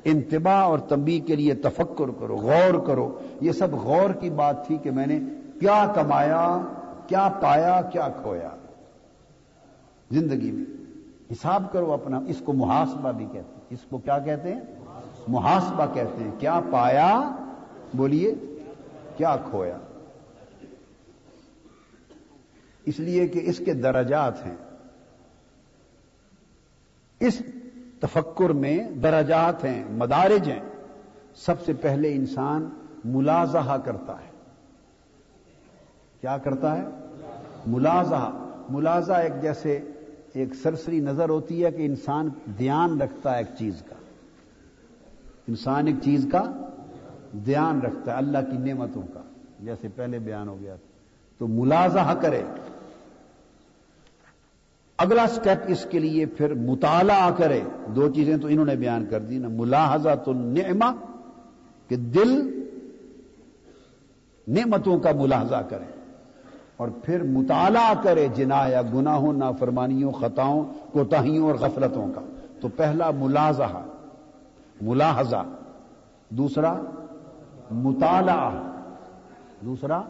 انتباہ اور تنبیہ کے لیے تفکر کرو، غور کرو۔ یہ سب غور کی بات تھی کہ میں نے کیا کمایا، کیا پایا، کیا کھویا۔ زندگی میں حساب کرو اپنا، اس کو محاسبہ بھی کہتے ہیں۔ اس کو کیا کہتے ہیں؟ محاسبہ کہتے ہیں۔ کیا پایا؟ بولیے، کیا کھویا؟ اس لیے کہ اس کے درجات ہیں۔ اس تفکر میں درجات ہیں، مدارج ہیں۔ سب سے پہلے انسان ملازہ کرتا ہے۔ کیا کرتا ہے؟ ملازہ ملازہ ایک جیسے ایک سرسری نظر ہوتی ہے کہ انسان دھیان رکھتا ہے ایک چیز کا۔ انسان ایک چیز کا دھیان رکھتا ہے، اللہ کی نعمتوں کا۔ جیسے پہلے بیان ہو گیا تھا۔ تو ملازہ کرے۔ اگلا سٹیپ اس کے لیے پھر مطالعہ کرے۔ دو چیزیں تو انہوں نے بیان کر دی نا۔ ملاحظہ تو کہ دل نعمتوں کا ملاحظہ کرے۔ اور پھر مطالعہ کرے جنا یا گناہوں، نافرمانیوں، خطاؤں، کوتاہیوں اور غفلتوں کا۔ تو پہلا ملازہ ملاحظہ۔ دوسرا مطالعہ۔ دوسرا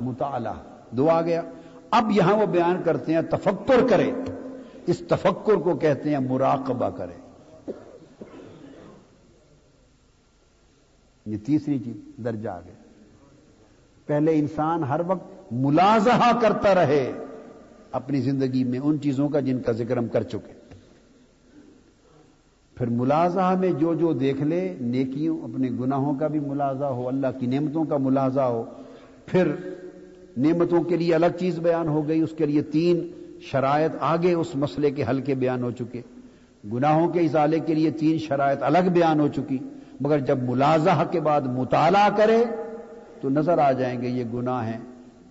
مطالعہ۔ دو آ گیا۔ اب یہاں وہ بیان کرتے ہیں تفکر کرے۔ اس تفکر کو کہتے ہیں مراقبہ کرے۔ یہ تیسری چیز، درجہ آ گیا پہلے انسان ہر وقت ملازہ کرتا رہے اپنی زندگی میں ان چیزوں کا جن کا ذکر ہم کر چکے۔ پھر ملازہ میں جو جو دیکھ لے، نیکیوں، اپنے گناہوں کا بھی ملازہ ہو، اللہ کی نعمتوں کا ملازہ ہو۔ پھر نعمتوں کے لیے الگ چیز بیان ہو گئی، اس کے لیے تین شرائط آگے اس مسئلے کے حل کے بیان ہو چکے۔ گناہوں کے ازالے کے لیے تین شرائط الگ بیان ہو چکی، مگر جب ملازہ کے بعد مطالعہ کرے تو نظر آ جائیں گے، یہ گناہ ہیں،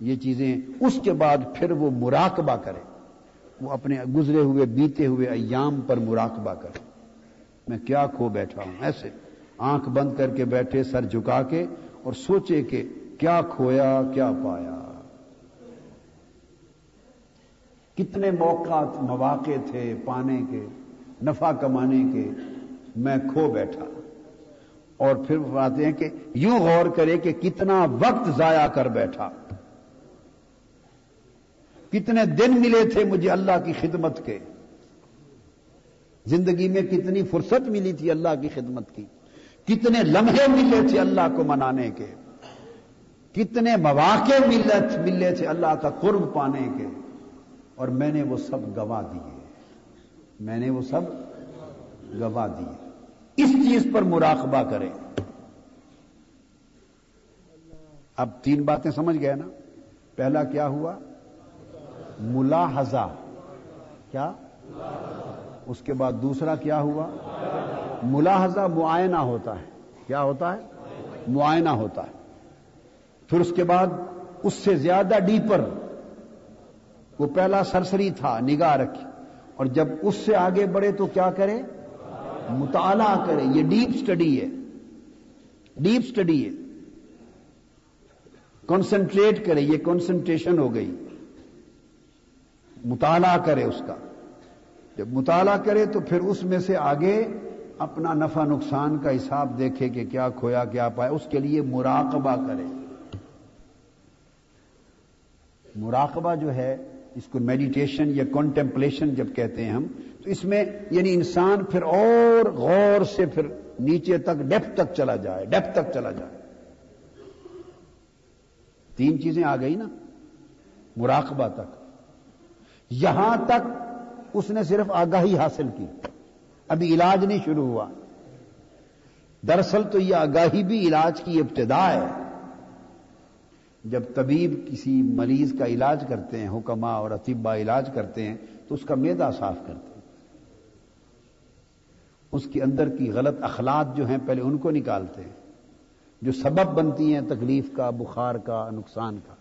یہ چیزیں۔ اس کے بعد پھر وہ مراقبہ کرے، وہ اپنے گزرے ہوئے، بیتے ہوئے ایام پر مراقبہ کرے۔ میں کیا کھو بیٹھا ہوں؟ ایسے آنکھ بند کر کے بیٹھے، سر جھکا کے اور سوچے کہ کیا کھویا، کیا پایا۔ کتنے موقع مواقع تھے پانے کے، نفع کمانے کے، میں کھو بیٹھا۔ اور پھر آتے ہیں کہ یوں غور کرے کہ کتنا وقت ضائع کر بیٹھا۔ کتنے دن ملے تھے مجھے اللہ کی خدمت کے۔ زندگی میں کتنی فرصت ملی تھی اللہ کی خدمت کی۔ کتنے لمحے ملے تھے اللہ کو منانے کے۔ کتنے مواقع ملے تھے اللہ کا قرب پانے کے۔ اور میں نے وہ سب گوا دیے۔ میں نے وہ سب گوا دیے۔ اس چیز پر مراقبہ کریں۔ اب تین باتیں سمجھ گئے نا۔ پہلا کیا ہوا؟ ملاحظہ۔ کیا؟ اس کے بعد دوسرا کیا ہوا؟ ملاحظہ معائنہ ہوتا ہے۔ کیا ہوتا ہے؟ معائنہ ہوتا ہے۔ پھر اس کے بعد اس سے زیادہ ڈیپر وہ پہلا سرسری تھا، نگاہ رکھی اور جب اس سے آگے بڑھے تو کیا کرے مطالعہ کرے یہ ڈیپ سٹڈی ہے۔ ڈیپ سٹڈی ہے۔ کنسنٹریٹ کرے یہ کنسنٹریشن ہو گئی۔ مطالعہ کرے اس کا۔ جب مطالعہ کرے تو پھر اس میں سے آگے اپنا نفع نقصان کا حساب دیکھے کہ کیا کھویا، کیا پائے اس کے لیے مراقبہ کرے مراقبہ جو ہے اس کو میڈیٹیشن یا کانٹمپلیشن جب کہتے ہیں ہم، تو اس میں یعنی انسان پھر اور غور سے پھر نیچے تک ڈیپ تک چلا جائے ڈیپ تک چلا جائے۔ تین چیزیں آ گئی نا، مراقبہ تک۔ یہاں تک اس نے صرف آگاہی حاصل کی۔ ابھی علاج نہیں شروع ہوا۔ دراصل تو یہ آگاہی بھی علاج کی ابتدا ہے۔ جب طبیب کسی مریض کا علاج کرتے ہیں حکما اور اطبا علاج کرتے ہیں، تو اس کا میدا صاف کرتے ہیں۔ اس کے اندر کی غلط اخلاق جو ہیں، پہلے ان کو نکالتے ہیں۔ جو سبب بنتی ہیں، تکلیف کا، بخار کا، نقصان کا۔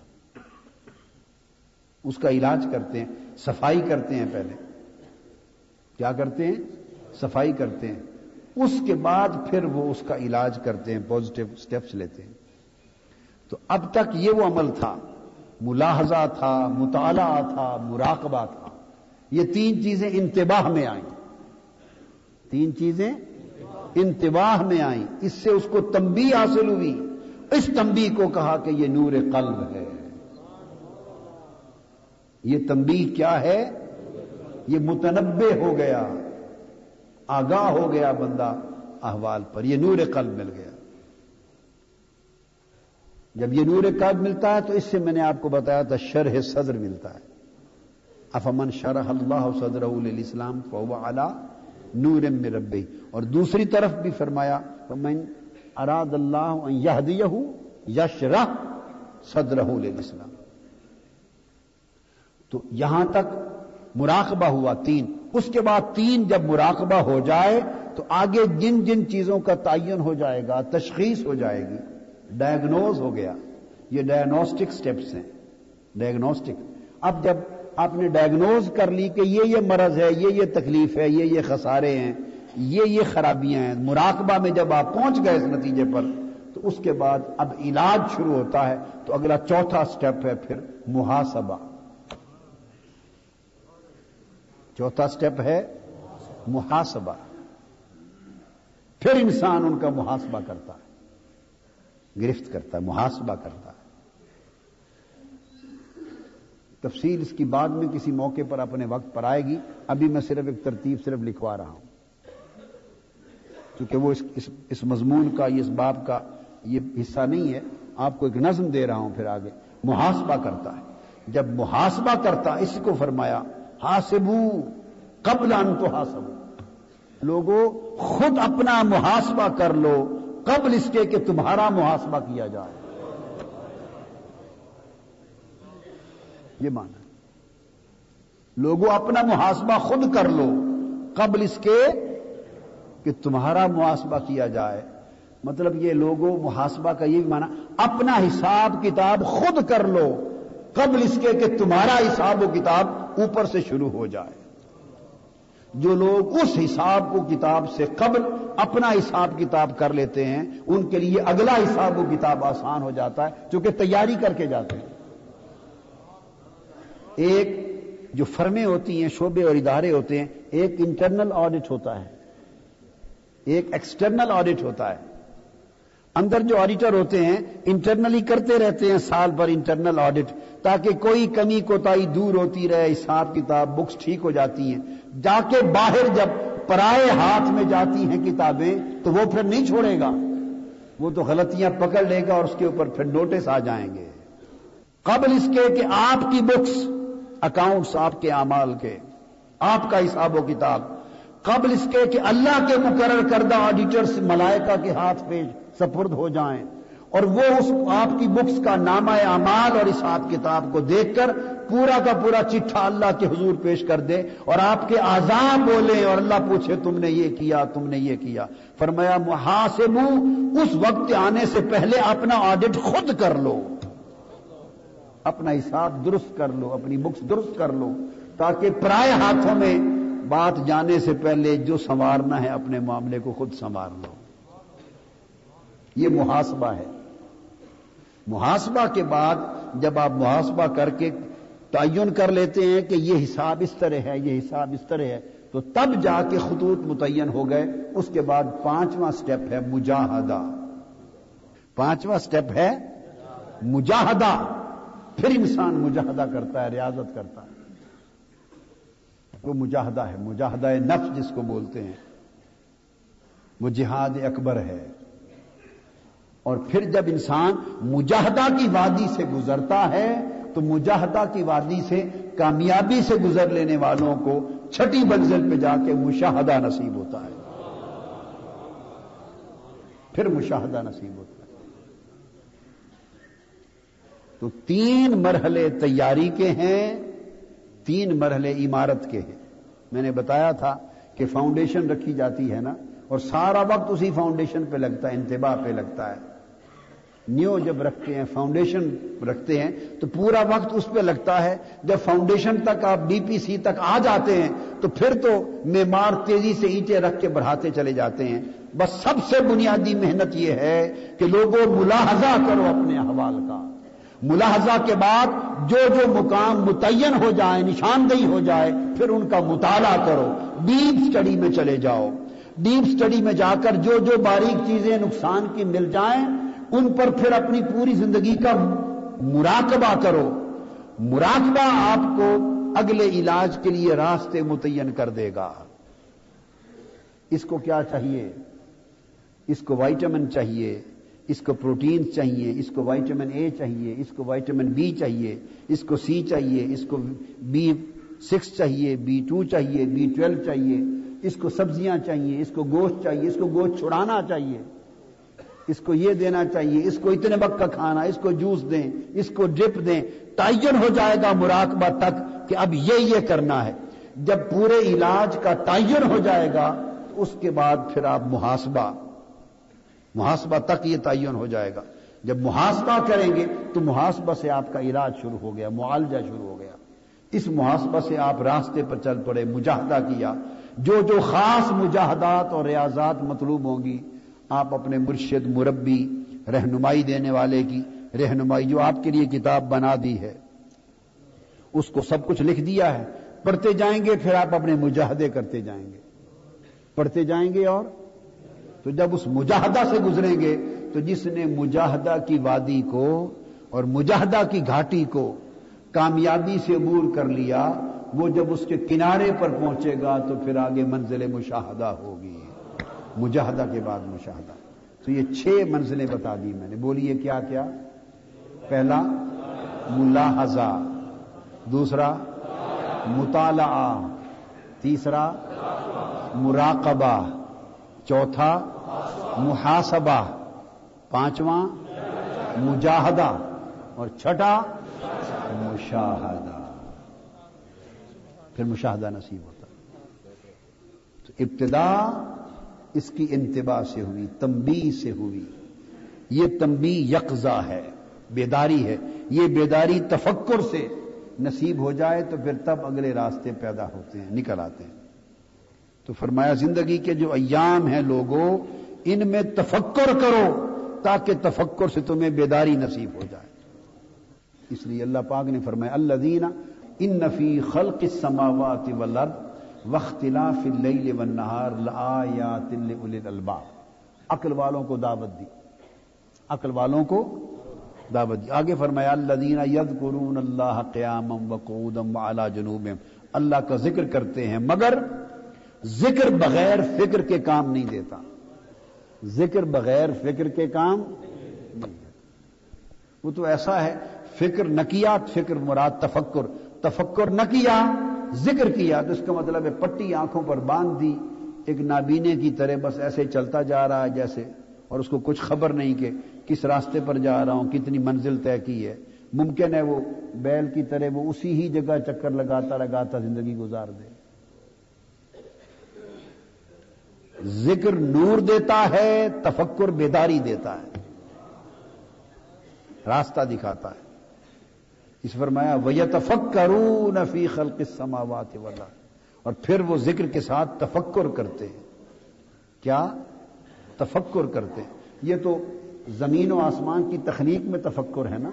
اس کا علاج کرتے ہیں، صفائی کرتے ہیں پہلے۔ کیا کرتے ہیں؟ صفائی کرتے ہیں۔ اس کے بعد پھر وہ اس کا علاج کرتے ہیں پوزیٹو سٹیپس لیتے ہیں۔ تو اب تک یہ وہ عمل تھا، ملاحظہ تھا، مطالعہ تھا، مراقبہ تھا۔ یہ تین چیزیں انتباہ میں آئیں۔ تین چیزیں انتباہ میں آئیں۔ اس سے اس کو تمبی حاصل ہوئی۔ اس تمبی کو کہا کہ یہ نور قلب ہے۔ یہ تمبی کیا ہے؟ یہ متنبع ہو گیا، آگاہ ہو گیا بندہ، احوال پر یہ نور قلب مل گیا۔ جب یہ نور قلب ملتا ہے تو اس سے میں نے آپ کو بتایا تھا شرح صدر ملتا ہے۔ افمن شرح اللہ صدر اسلام کو نور ربی۔ اور دوسری طرف بھی فرمایا من اراد اللہ یہ یشرح صدر اسلام تو یہاں تک مراقبہ ہوا تین۔ اس کے بعد تین جب مراقبہ ہو جائے تو آگے جن جن چیزوں کا تعین ہو جائے گا، تشخیص ہو جائے گی۔ ڈائگنوز ہو گیا. یہ ڈائگنوسٹک سٹیپس ہیں. ڈائگنوسٹک اب جب آپ نے ڈائگنوز کر لی کہ یہ یہ مرض ہے، یہ یہ تکلیف ہے، یہ یہ خسارے ہیں، یہ یہ خرابیاں ہیں، مراقبہ میں جب آپ پہنچ گئے اس نتیجے پر، تو اس کے بعد اب علاج شروع ہوتا ہے، تو اگلا چوتھا سٹیپ ہے پھر محاسبہ. چوتھا سٹیپ ہے محاسبہ. پھر انسان ان کا محاسبہ کرتا ہے. گرفت کرتا ہے محاسبہ کرتا ہے۔ تفصیل اس کی بعد میں کسی موقع پر اپنے وقت پر آئے گی۔ ابھی میں صرف ایک ترتیب صرف لکھوا رہا ہوں۔ کیونکہ وہ اس اس, اس مضمون کا اس باب کا یہ حصہ نہیں ہے۔ آپ کو ایک نظم دے رہا ہوں پھر آگے۔ محاسبہ کرتا ہے۔ جب محاسبہ کرتا اس کو فرمایا ہاسبو قبل ان تو ہاسبو لوگوں خود اپنا محاسبہ کر لو۔ قبل اس کے کہ تمہارا محاسبہ کیا جائے۔ یہ مانا لوگوں اپنا محاسبہ خود کر لو، قبل اس کے کہ تمہارا محاسبہ کیا جائے۔ مطلب یہ لوگوں محاسبہ کا یہ بھی مانا اپنا حساب کتاب خود کر لو، قبل اس کے کہ تمہارا حساب و کتاب اوپر سے شروع ہو جائے۔ جو لوگ اس حساب کو کتاب سے قبل اپنا حساب کتاب کر لیتے ہیں، ان کے لیے اگلا حساب و کتاب آسان ہو جاتا ہے، چونکہ تیاری کر کے جاتے ہیں۔ ایک جو فرمیں ہوتی ہیں، شعبے اور ادارے ہوتے ہیں، ایک انٹرنل آڈٹ ہوتا ہے۔ ایک ایکسٹرنل آڈٹ ہوتا ہے۔ اندر جو آڈیٹر ہوتے ہیں انٹرنلی کرتے رہتے ہیں، سال بھر انٹرنل آڈٹ تاکہ کوئی کمی کوتاہی دور ہوتی رہے، حساب کتاب بکس ٹھیک ہو جاتی ہیں۔ جا کے باہر جب پرائے ہاتھ میں جاتی ہیں کتابیں تو وہ پھر نہیں چھوڑے گا۔ وہ تو غلطیاں پکڑ لے گا اور اس کے اوپر پھر نوٹس آ جائیں گے۔ قبل اس کے کہ آپ کی بکس اکاؤنٹس آپ کے اعمال کے، آپ کا حساب و کتاب۔ قبل اس کے کہ اللہ کے مقرر کردہ آڈیٹرس ملائکہ کے ہاتھ پہ سپرد ہو جائیں۔ اور وہ اس آپ کی بکس کا نامہ اعمال اور حساب کتاب کو دیکھ کر پورا کا پورا چٹھا اللہ کے حضور پیش کر دے اور آپ کے آزاد بولے اور اللہ پوچھے تم نے یہ کیا، تم نے یہ کیا۔ فرمایا محاسب اس وقت آنے سے پہلے اپنا آڈٹ خود کر لو۔ اپنا حساب درست کر لو، اپنی بکس درست کر لو۔ تاکہ پرائے ہاتھوں میں بات جانے سے پہلے جو سنوارنا ہے اپنے معاملے کو خود سنوار لو۔ یہ محاسبہ ہے۔ محاسبہ کے بعد جب آپ محاسبہ کر کے تعین کر لیتے ہیں کہ یہ حساب اس طرح ہے، یہ حساب اس طرح ہے۔ تو تب جا کے خطوط متعین ہو گئے، اس کے بعد پانچواں سٹیپ ہے مجاہدہ۔ پانچواں سٹیپ ہے مجاہدہ۔ پھر انسان مجاہدہ کرتا ہے، ریاضت کرتا ہے۔ وہ مجاہدہ ہے، مجاہدہ نفس جس کو بولتے ہیں۔ وہ جہاد اکبر ہے۔ اور پھر جب انسان مجاہدہ کی وادی سے گزرتا ہے تو مجاہدہ کی وادی سے، کامیابی سے گزر لینے والوں کو چھٹی منزل پہ جا کے مشاہدہ نصیب ہوتا ہے۔ پھر مشاہدہ نصیب ہوتا ہے۔ تو تین مرحلے تیاری کے ہیں، تین مرحلے عمارت کے ہیں۔ میں نے بتایا تھا کہ فاؤنڈیشن رکھی جاتی ہے نا، اور سارا وقت اسی فاؤنڈیشن پہ لگتا ہے، انتباہ پہ لگتا ہے۔ نیو جب رکھتے ہیں فاؤنڈیشن رکھتے ہیں، تو پورا وقت اس پہ لگتا ہے۔ جب فاؤنڈیشن تک آپ ڈی پی سی تک آ جاتے ہیں، تو پھر تو معمار تیزی سے اینٹیں رکھ کے بڑھاتے چلے جاتے ہیں۔ بس سب سے بنیادی محنت یہ ہے کہ لوگوں ملاحظہ کرو اپنے احوال کا۔ ملاحظہ کے بعد جو جو مقام متعین ہو جائے، نشاندہی ہو جائے، پھر ان کا مطالعہ کرو۔ ڈیپ سٹڈی میں چلے جاؤ۔ ڈیپ سٹڈی میں جا کر جو جو باریک چیزیں نقصان کی مل جائیں ان پر پھر اپنی پوری زندگی کا مراقبہ کرو مراقبہ آپ کو اگلے علاج کے لیے راستے متعین کر دے گا اس کو کیا چاہیے اس کو وائٹامن چاہیے اس کو پروٹین چاہیے اس کو وائٹامن اے چاہیے اس کو وائٹامن بی چاہیے اس کو سی چاہیے اس کو بی سکس چاہیے بی ٹو چاہیے بی ٹویلو چاہیے اس کو سبزیاں چاہیے اس کو گوشت چاہیے اس کو گوشت چھڑانا چاہیے اس کو یہ دینا چاہیے، اس کو اتنے وقت کا کھانا، اس کو جوس دیں، اس کو ڈرپ دیں، تعین ہو جائے گا مراقبہ تک کہ اب یہ یہ کرنا ہے۔ جب پورے علاج کا تعین ہو جائے گا، تو اس کے بعد پھر آپ محاسبہ محاسبہ تک یہ تعین ہو جائے گا۔ جب محاسبہ کریں گے، تو محاسبہ سے آپ کا علاج شروع ہو گیا، معالجہ شروع ہو گیا۔ اس محاسبہ سے آپ راستے پر چل پڑے، مجاہدہ کیا۔ جو جو خاص مجاہدات اور ریاضات مطلوب ہوں گی آپ اپنے مرشد، مربی، رہنمائی دینے والے کی رہنمائی جو آپ کے لیے کتاب بنا دی ہے، اس کو سب کچھ لکھ دیا ہے۔ پڑھتے جائیں گے، پھر آپ اپنے مجاہدے کرتے جائیں گے۔ پڑھتے جائیں گے اور؟ تو جب اس مجاہدہ سے گزریں گے، تو جس نے مجاہدہ کی وادی کو اور مجاہدہ کی گھاٹی کو کامیابی سے عبور کر لیا، وہ جب اس کے کنارے پر پہنچے گا، تو پھر آگے منزل مشاہدہ ہوگی۔ مجاہدہ کے بعد مشاہدہ۔ تو یہ چھ منزلیں بتا دی میں نے۔ بولیے کیا کیا؟ پہلا، ملاحظہ۔ دوسرا، مطالعہ۔ تیسرا، مراقبہ۔ چوتھا، محاسبہ۔ پانچواں، مجاہدہ۔ اور چھٹا، مشاہدہ۔ پھر مشاہدہ نصیب ہوتا۔ تو ابتدا اس کی انتباہ سے ہوئی تمبی سے ہوئی۔ یہ تمبی یکزا ہے، بیداری ہے۔ یہ بیداری تفکر سے نصیب ہو جائے تو پھر تب اگلے راستے پیدا ہوتے ہیں، نکل آتے ہیں۔ تو فرمایا، زندگی کے جو ایام ہیں لوگوں، ان میں تفکر کرو تاکہ تفکر سے تمہیں بیداری نصیب ہو جائے۔ اس لیے اللہ پاک نے فرمایا اللہ دینا ان نفی خلق سماوات والارض وختلاف اللیل والنہار لآیات لأولی الالباب عقل والوں کو دعوت دی. عقل والوں کو دعوت دی. آگے فرمایا، الذین یذکرون اللہ قیاما وقعودا وعلى جنوبهم. اللہ کا ذکر کرتے ہیں مگر ذکر بغیر فکر کے کام نہیں دیتا. ذکر بغیر فکر کے کام نہیں وہ تو ایسا ہے، فکر نہ کیا فکر مراد تفکر. تفکر نہ کیا ذکر کیا تو اس کا مطلب ہے پٹی آنکھوں پر باندھ دی ایک نابینے کی طرح بس ایسے چلتا جا رہا ہے جیسے، اور اس کو کچھ خبر نہیں کہ کس راستے پر جا رہا ہوں، کتنی منزل طے کی ہے۔ ممکن ہے وہ بیل کی طرح وہ اسی ہی جگہ چکر لگاتا لگاتا زندگی گزار دے۔ ذکر نور دیتا ہے، تفکر بیداری دیتا ہے۔ راستہ دکھاتا ہے۔ اس فرمایا وہ تفک کروں نفی خلق سماوات والا اور پھر وہ ذکر کے ساتھ تفکر کرتے ہیں۔ کیا؟ تفکر کرتے ہیں۔ یہ تو زمین و آسمان کی تخلیق میں تفکر ہے نا؟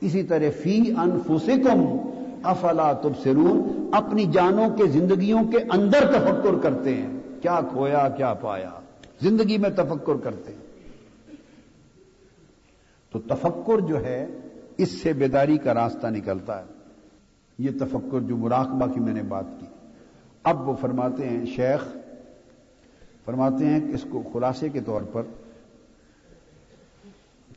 اسی طرح فی انفسکم، افلا تبصرون، اپنی جانوں کے زندگیوں کے اندر تفکر کرتے ہیں۔ کیا کھویا، کیا پایا؟ زندگی میں تفکر کرتے ہیں۔ تو تفکر جو ہے اس سے بیداری کا راستہ نکلتا ہے۔ یہ تفکر جو مراقبہ کی میں نے بات کی۔ اب وہ فرماتے ہیں، شیخ، فرماتے ہیں کہ اس کو خلاصے کے طور پر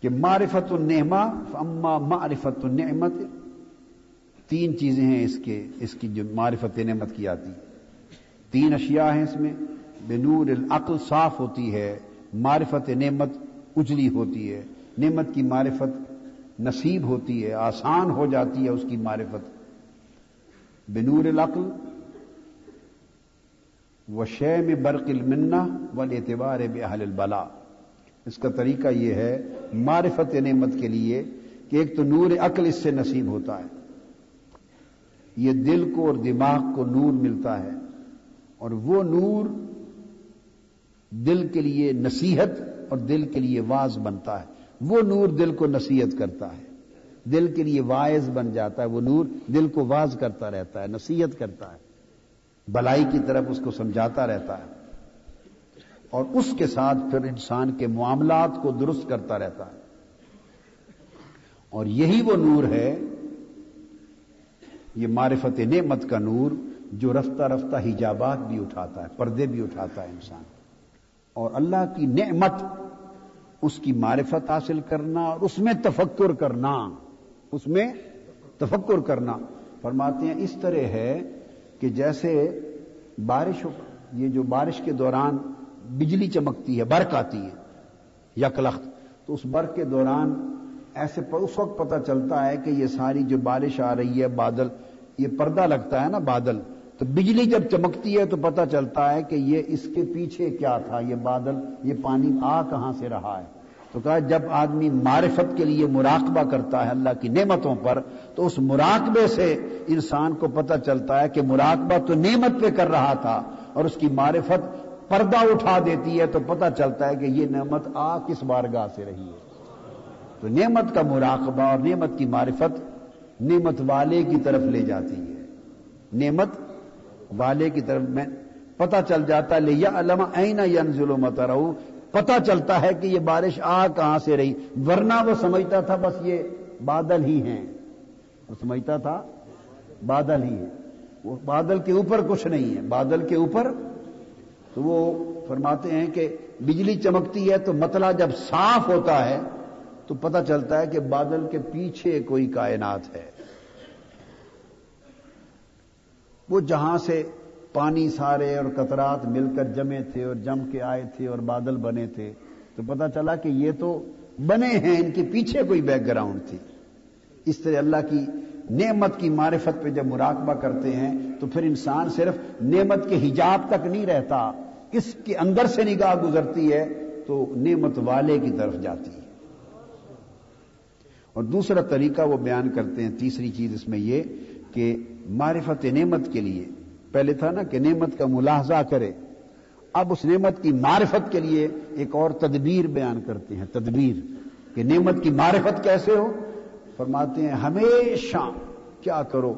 کہ معرفت النعمہ اما معرفت النعمت، تین چیزیں ہیں اس کے، اس کی جو معرفت نعمت کی آتی تین اشیاء ہیں اس میں، بنور العقل صاف ہوتی ہے، معرفت نعمت اجلی ہوتی ہے۔ نعمت کی معرفت نصیب ہوتی ہے، آسان ہو جاتی ہے اس کی معرفت۔ بنور العقل و شے میں برق المنا و اعتبار بحل البلا اس کا طریقہ یہ ہے معرفت نعمت کے لیے کہ ایک تو نور عقل اس سے نصیب ہوتا ہے۔ یہ دل کو اور دماغ کو نور ملتا ہے۔ اور وہ نور دل کے لیے نصیحت اور دل کے لیے واز بنتا ہے۔ وہ نور دل کو نصیحت کرتا ہے۔ دل کے لیے واعظ بن جاتا ہے وہ نور، دل کو واز کرتا رہتا ہے، نصیحت کرتا ہے۔ بلائی کی طرف اس کو سمجھاتا رہتا ہے۔ اور اس کے ساتھ پھر انسان کے معاملات کو درست کرتا رہتا ہے۔ اور یہی وہ نور ہے، یہ معرفت نعمت کا نور جو رفتہ رفتہ حجابات بھی اٹھاتا ہے، پردے بھی اٹھاتا ہے انسان۔ اور اللہ کی نعمت اس کی معرفت حاصل کرنا اور اس میں تفکر کرنا، اس میں تفکر کرنا۔ فرماتے ہیں، اس طرح ہے کہ جیسے بارش یہ جو بارش کے دوران بجلی چمکتی ہے، برق آتی ہے یا کلخت تو اس برق کے دوران ایسے اس وقت پتہ چلتا ہے کہ یہ ساری جو بارش آ رہی ہے، بادل، یہ پردہ لگتا ہے نا، بادل۔ تو بجلی جب چمکتی ہے تو پتہ چلتا ہے کہ یہ اس کے پیچھے کیا تھا، یہ بادل، یہ پانی آ کہاں سے رہا ہے؟ تو کہا جب آدمی معرفت کے لیے مراقبہ کرتا ہے اللہ کی نعمتوں پر، تو اس مراقبے سے انسان کو پتہ چلتا ہے کہ مراقبہ تو نعمت پہ کر رہا تھا اور اس کی معرفت پردہ اٹھا دیتی ہے تو پتہ چلتا ہے کہ یہ نعمت آ کس بارگاہ سے رہی ہے۔ تو نعمت کا مراقبہ اور نعمت کی معرفت نعمت والے کی طرف لے جاتی ہے۔ نعمت والے کی طرف میں پتہ چل جاتا ہے یا علما اینا ینزل پتا چلتا ہے کہ یہ بارش آ کہاں سے رہی؟ ورنہ وہ سمجھتا تھا بس یہ بادل ہی ہیں۔ وہ سمجھتا تھا بادل ہی ہے وہ بادل کے اوپر کچھ نہیں ہے۔ بادل کے اوپر تو وہ فرماتے ہیں کہ بجلی چمکتی ہے تو متلا جب صاف ہوتا ہے تو پتہ چلتا ہے کہ بادل کے پیچھے کوئی کائنات ہے۔ وہ جہاں سے پانی سارے اور قطرات مل کر جمے تھے اور جم کے آئے تھے اور بادل بنے تھے، تو پتا چلا کہ یہ تو بنے ہیں، ان کے پیچھے کوئی بیک گراؤنڈ تھی۔ اس طرح اللہ کی نعمت کی معرفت پہ جب مراقبہ کرتے ہیں، تو پھر انسان صرف نعمت کے حجاب تک نہیں رہتا اس کے اندر سے نگاہ گزرتی ہے، تو نعمت والے کی طرف جاتی ہے۔ اور دوسرا طریقہ وہ بیان کرتے ہیں، تیسری چیز اس میں یہ کہ معرفت نعمت کے لیے۔ پہلے تھا نا کہ نعمت کا ملاحظہ کرے۔ اب اس نعمت کی معرفت کے لیے ایک اور تدبیر بیان کرتے ہیں۔ تدبیر کہ نعمت کی معرفت کیسے ہو؟ فرماتے ہیں، ہمیشہ کیا کرو؟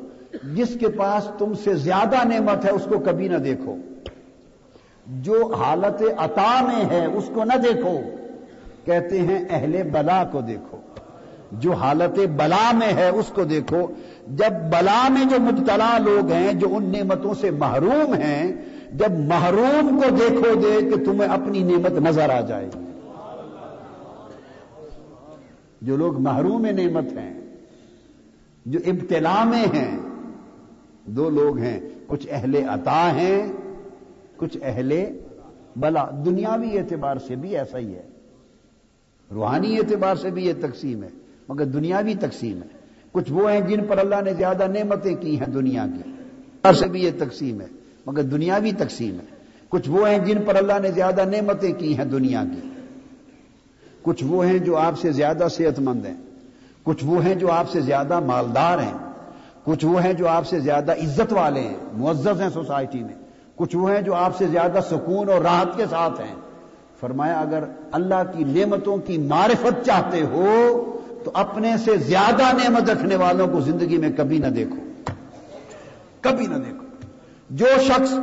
جس کے پاس تم سے زیادہ نعمت ہے، اس کو کبھی نہ دیکھو۔ جو حالت عطا میں ہے، اس کو نہ دیکھو۔ کہتے ہیں، اہل بلا کو دیکھو۔ جو حالت بلا میں ہے اس کو دیکھو، جب بلا میں جو مبتلا لوگ ہیں، جو ان نعمتوں سے محروم ہیں، جب محروم کو دیکھو دے کہ تمہیں اپنی نعمت نظر آ جائے گی۔ جو لوگ محروم نعمت ہیں، جو ابتلا میں ہیں، دو لوگ ہیں، کچھ اہل عطا ہیں، کچھ اہل بلا۔ دنیاوی اعتبار سے بھی ایسا ہی ہے، روحانی اعتبار سے بھی یہ تقسیم ہے۔ مگر دنیاوی تقسیم ہے۔ کچھ وہ ہیں جن پر اللہ نے زیادہ نعمتیں کی ہیں دنیا کی۔ سے بھی یہ تقسیم ہے، مگر دنیاوی تقسیم ہے۔ کچھ وہ ہیں جن پر اللہ نے زیادہ نعمتیں کی ہیں دنیا کی۔ کچھ وہ ہیں جو آپ سے زیادہ صحت مند ہیں۔ کچھ وہ ہیں جو آپ سے زیادہ مالدار ہیں۔ کچھ وہ ہیں جو آپ سے زیادہ عزت والے ہیں، معزز ہیں سوسائٹی میں۔ کچھ وہ ہیں جو آپ سے زیادہ سکون اور راحت کے ساتھ ہیں۔ فرمایا، اگر اللہ کی نعمتوں کی معرفت چاہتے ہو تو اپنے سے زیادہ نعمت رکھنے والوں کو زندگی میں کبھی نہ دیکھو۔ کبھی نہ دیکھو۔ جو شخص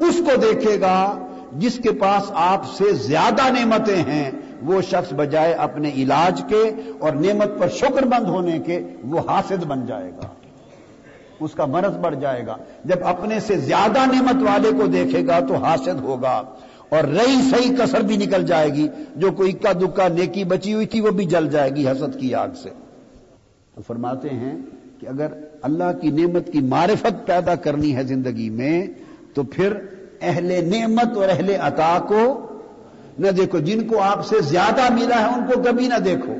اس کو دیکھے گا جس کے پاس آپ سے زیادہ نعمتیں ہیں، وہ شخص بجائے اپنے علاج کے اور نعمت پر شکر مند ہونے کے وہ حاسد بن جائے گا۔ اس کا مرض بڑھ جائے گا۔ جب اپنے سے زیادہ نعمت والے کو دیکھے گا تو حاسد ہوگا۔ اور رئی صحیح کسر بھی نکل جائے گی۔ جو کوئی اکا دکا نیکی بچی ہوئی تھی وہ بھی جل جائے گی حسد کی آگ سے۔ تو فرماتے ہیں کہ اگر اللہ کی نعمت کی معرفت پیدا کرنی ہے زندگی میں، تو پھر اہل نعمت اور اہل عطا کو نہ دیکھو۔ جن کو آپ سے زیادہ ملا ہے، ان کو کبھی نہ دیکھو۔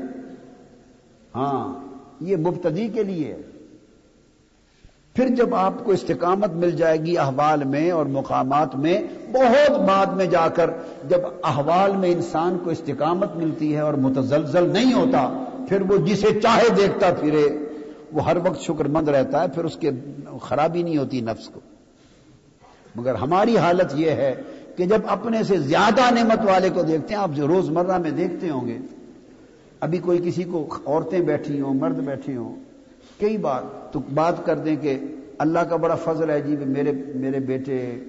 ہاں یہ مبتدی کے لیے پھر جب آپ کو استقامت مل جائے گی احوال میں اور مقامات میں، بہت بعد میں جا کر جب احوال میں انسان کو استقامت ملتی ہے اور متزلزل نہیں ہوتا، پھر وہ جسے چاہے دیکھتا پھرے۔ وہ ہر وقت شکر مند رہتا ہے، پھر اس کے خرابی نہیں ہوتی نفس کو۔ مگر ہماری حالت یہ ہے کہ جب اپنے سے زیادہ نعمت والے کو دیکھتے ہیں، آپ جو روز مرہ میں دیکھتے ہوں گے۔ ابھی کوئی کسی کو عورتیں بیٹھی ہوں، مرد بیٹھے ہوں، کئی بار تو بات کر دیں کہ اللہ کا بڑا فضل ہے جی میرے میرے بیٹے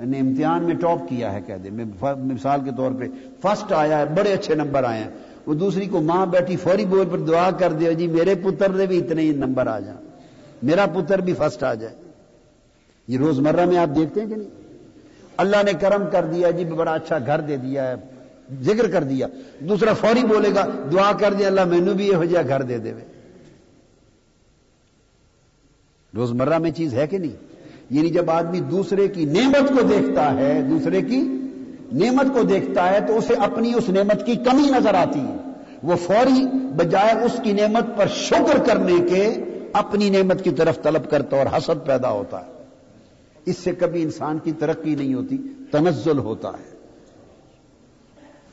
نے امتحان میں ٹاپ کیا ہے، کہہ دیں۔ مثال کے طور پہ فرسٹ آیا ہے، بڑے اچھے نمبر آئے ہیں۔ وہ دوسری کو ماں بیٹھی فوری بول پر دعا کر دیا جی میرے پتر نے بھی اتنے ہی نمبر آ جائیں۔ میرا پتر بھی فرسٹ آ جائے۔ یہ روزمرہ میں آپ دیکھتے ہیں کہ نہیں؟ اللہ نے کرم کر دیا جی بڑا اچھا گھر دے دیا ہے، ذکر کر دیا۔ دوسرا فوری بولے گا، دعا کر دیا اللہ مینو بھی یہ ہو جائے، گھر دے دے۔ روزمرہ میں چیز ہے کہ نہیں؟ یعنی جب آدمی دوسرے کی نعمت کو دیکھتا ہے، دوسرے کی نعمت کو دیکھتا ہے، تو اسے اپنی اس نعمت کی کمی نظر آتی ہے۔ وہ فوری بجائے اس کی نعمت پر شکر کرنے کے اپنی نعمت کی طرف طلب کرتا اور حسد پیدا ہوتا ہے۔ اس سے کبھی انسان کی ترقی نہیں ہوتی، تنزل ہوتا ہے۔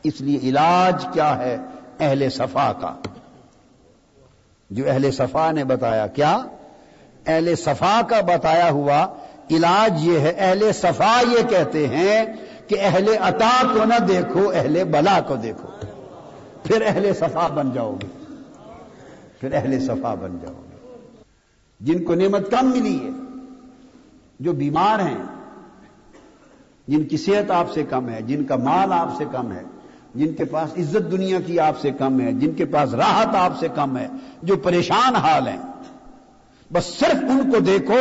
اس لیے علاج کیا ہے؟ اہل صفا کا۔ جو اہل صفا نے بتایا، کیا؟ اہل صفا کا بتایا ہوا علاج یہ ہے، اہل صفا یہ کہتے ہیں کہ اہل عطا کو نہ دیکھو، اہل بلا کو دیکھو۔ پھر اہل صفا بن جاؤ گے۔ پھر اہل صفا بن جاؤ گے۔ جن کو نعمت کم ملی ہے، جو بیمار ہیں، جن کی صحت آپ سے کم ہے، جن کا مال آپ سے کم ہے، جن کے پاس عزت دنیا کی آپ سے کم ہے، جن کے پاس راحت آپ سے کم ہے، جو پریشان حال ہیں بس صرف ان کو دیکھو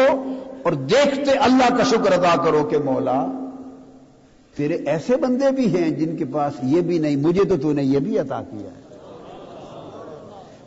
اور دیکھتے اللہ کا شکر ادا کرو کہ مولا، تیرے ایسے بندے بھی ہیں جن کے پاس یہ بھی نہیں، مجھے تو تو نے یہ بھی عطا کیا ہے۔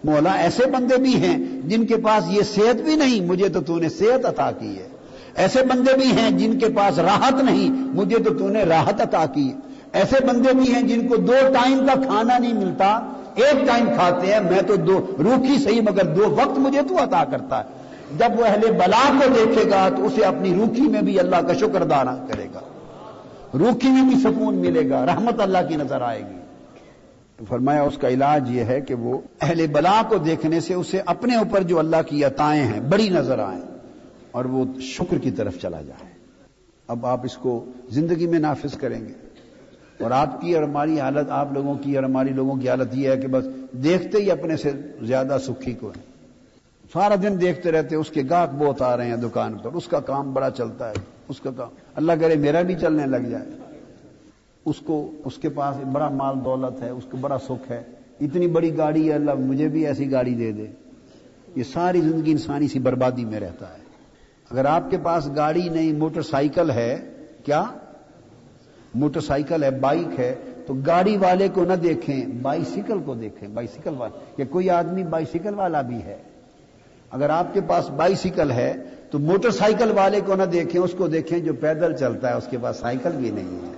مولا، ایسے بندے بھی ہیں جن کے پاس یہ صحت بھی نہیں، مجھے تو تو نے صحت عطا کی ہے۔ ایسے بندے بھی ہیں جن کے پاس راحت نہیں، مجھے تو تو نے راحت عطا کی ایسے بندے بھی ہیں جن کو دو ٹائم کا کھانا نہیں ملتا، ایک ٹائم کھاتے ہیں، میں تو دو روکھی صحیح مگر دو وقت مجھے تو عطا کرتا ہے۔ جب وہ اہل بلا کو دیکھے گا تو اسے اپنی روکھی میں بھی اللہ کا شکر دانا کرے گا۔ روکھی میں بھی سکون ملے گا، رحمت اللہ کی نظر آئے گی۔ تو فرمایا اس کا علاج یہ ہے کہ وہ اہل بلا کو دیکھنے سے اسے اپنے اوپر جو اللہ کی عطائیں ہیں بڑی نظر آئیں اور وہ شکر کی طرف چلا جائے۔ اب آپ اس کو زندگی میں نافذ کریں گے۔ اور آپ کی اور ہماری حالت، آپ لوگوں کی اور ہماری لوگوں کی حالت یہ ہے کہ بس دیکھتے ہی اپنے سے زیادہ سکھی کو ہے۔ سارا دن دیکھتے رہتے اس کے گاہک بہت آ رہے ہیں دکان پر۔ اس کا کام بڑا چلتا ہے۔ اس کا کام۔ اللہ کرے میرا بھی چلنے لگ جائے۔ اس کو، اس کے پاس بڑا مال دولت ہے، اس کو بڑا سکھ ہے۔ اتنی بڑی گاڑی ہے، اللہ مجھے بھی ایسی گاڑی دے دے۔ یہ ساری زندگی انسانی سی بربادی میں رہتا ہے۔ اگر آپ کے پاس گاڑی نہیں، موٹر سائیکل ہے، کیا؟ موٹر سائیکل ہے، بائک ہے، تو گاڑی والے کو نہ دیکھیں بائیسیکل کو دیکھیں۔ بائیسیکل والا کہ کوئی آدمی بائیسیکل والا بھی ہے۔ اگر آپ کے پاس بائیسیکل ہے تو موٹر سائیکل والے کو نہ دیکھیں، اس کو دیکھیں جو پیدل چلتا ہے، اس کے پاس سائیکل بھی نہیں ہے۔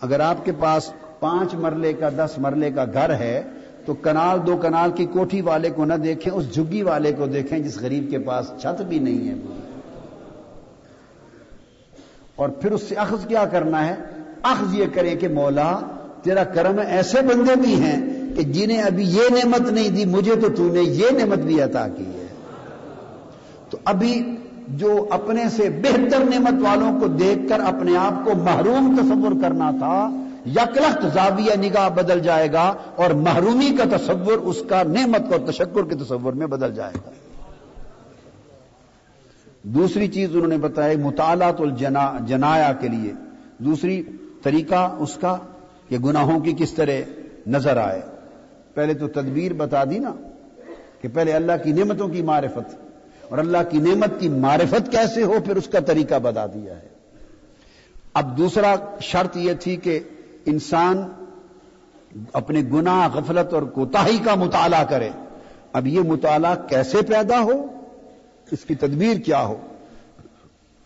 اگر آپ کے پاس پانچ مرلے کا، دس مرلے کا گھر ہے تو کنال، دو کنال کی کوٹھی والے کو نہ دیکھیں، اس جھگی والے کو دیکھیں جس غریب کے پاس چھت بھی نہیں ہے۔ اور پھر اس سے اخذ کیا کرنا ہے؟ اخذ یہ کریں کہ مولا، تیرا کرم ایسے بندے بھی ہیں کہ جنہیں ابھی یہ نعمت نہیں دی، مجھے تو تو نے یہ نعمت بھی عطا کی ہے۔ تو ابھی جو اپنے سے بہتر نعمت والوں کو دیکھ کر اپنے آپ کو محروم تصور کرنا تھا، یکلخت زاویہ نگاہ بدل جائے گا اور محرومی کا تصور اس کا نعمت اور تشکر کے تصور میں بدل جائے گا۔ دوسری چیز انہوں نے بتایا مطالعات الجنا، جنایا کے لیے۔ دوسری طریقہ اس کا کہ گناہوں کی کس طرح نظر آئے۔ پہلے تو تدبیر بتا دی نا کہ پہلے اللہ کی نعمتوں کی معرفت اور اللہ کی نعمت کی معرفت کیسے ہو پھر اس کا طریقہ بتا دیا ہے۔ اب دوسرا شرط یہ تھی کہ انسان اپنے گناہ، غفلت اور کوتاہی کا مطالعہ کرے۔ اب یہ مطالعہ کیسے پیدا ہو؟ اس کی تدبیر کیا ہو؟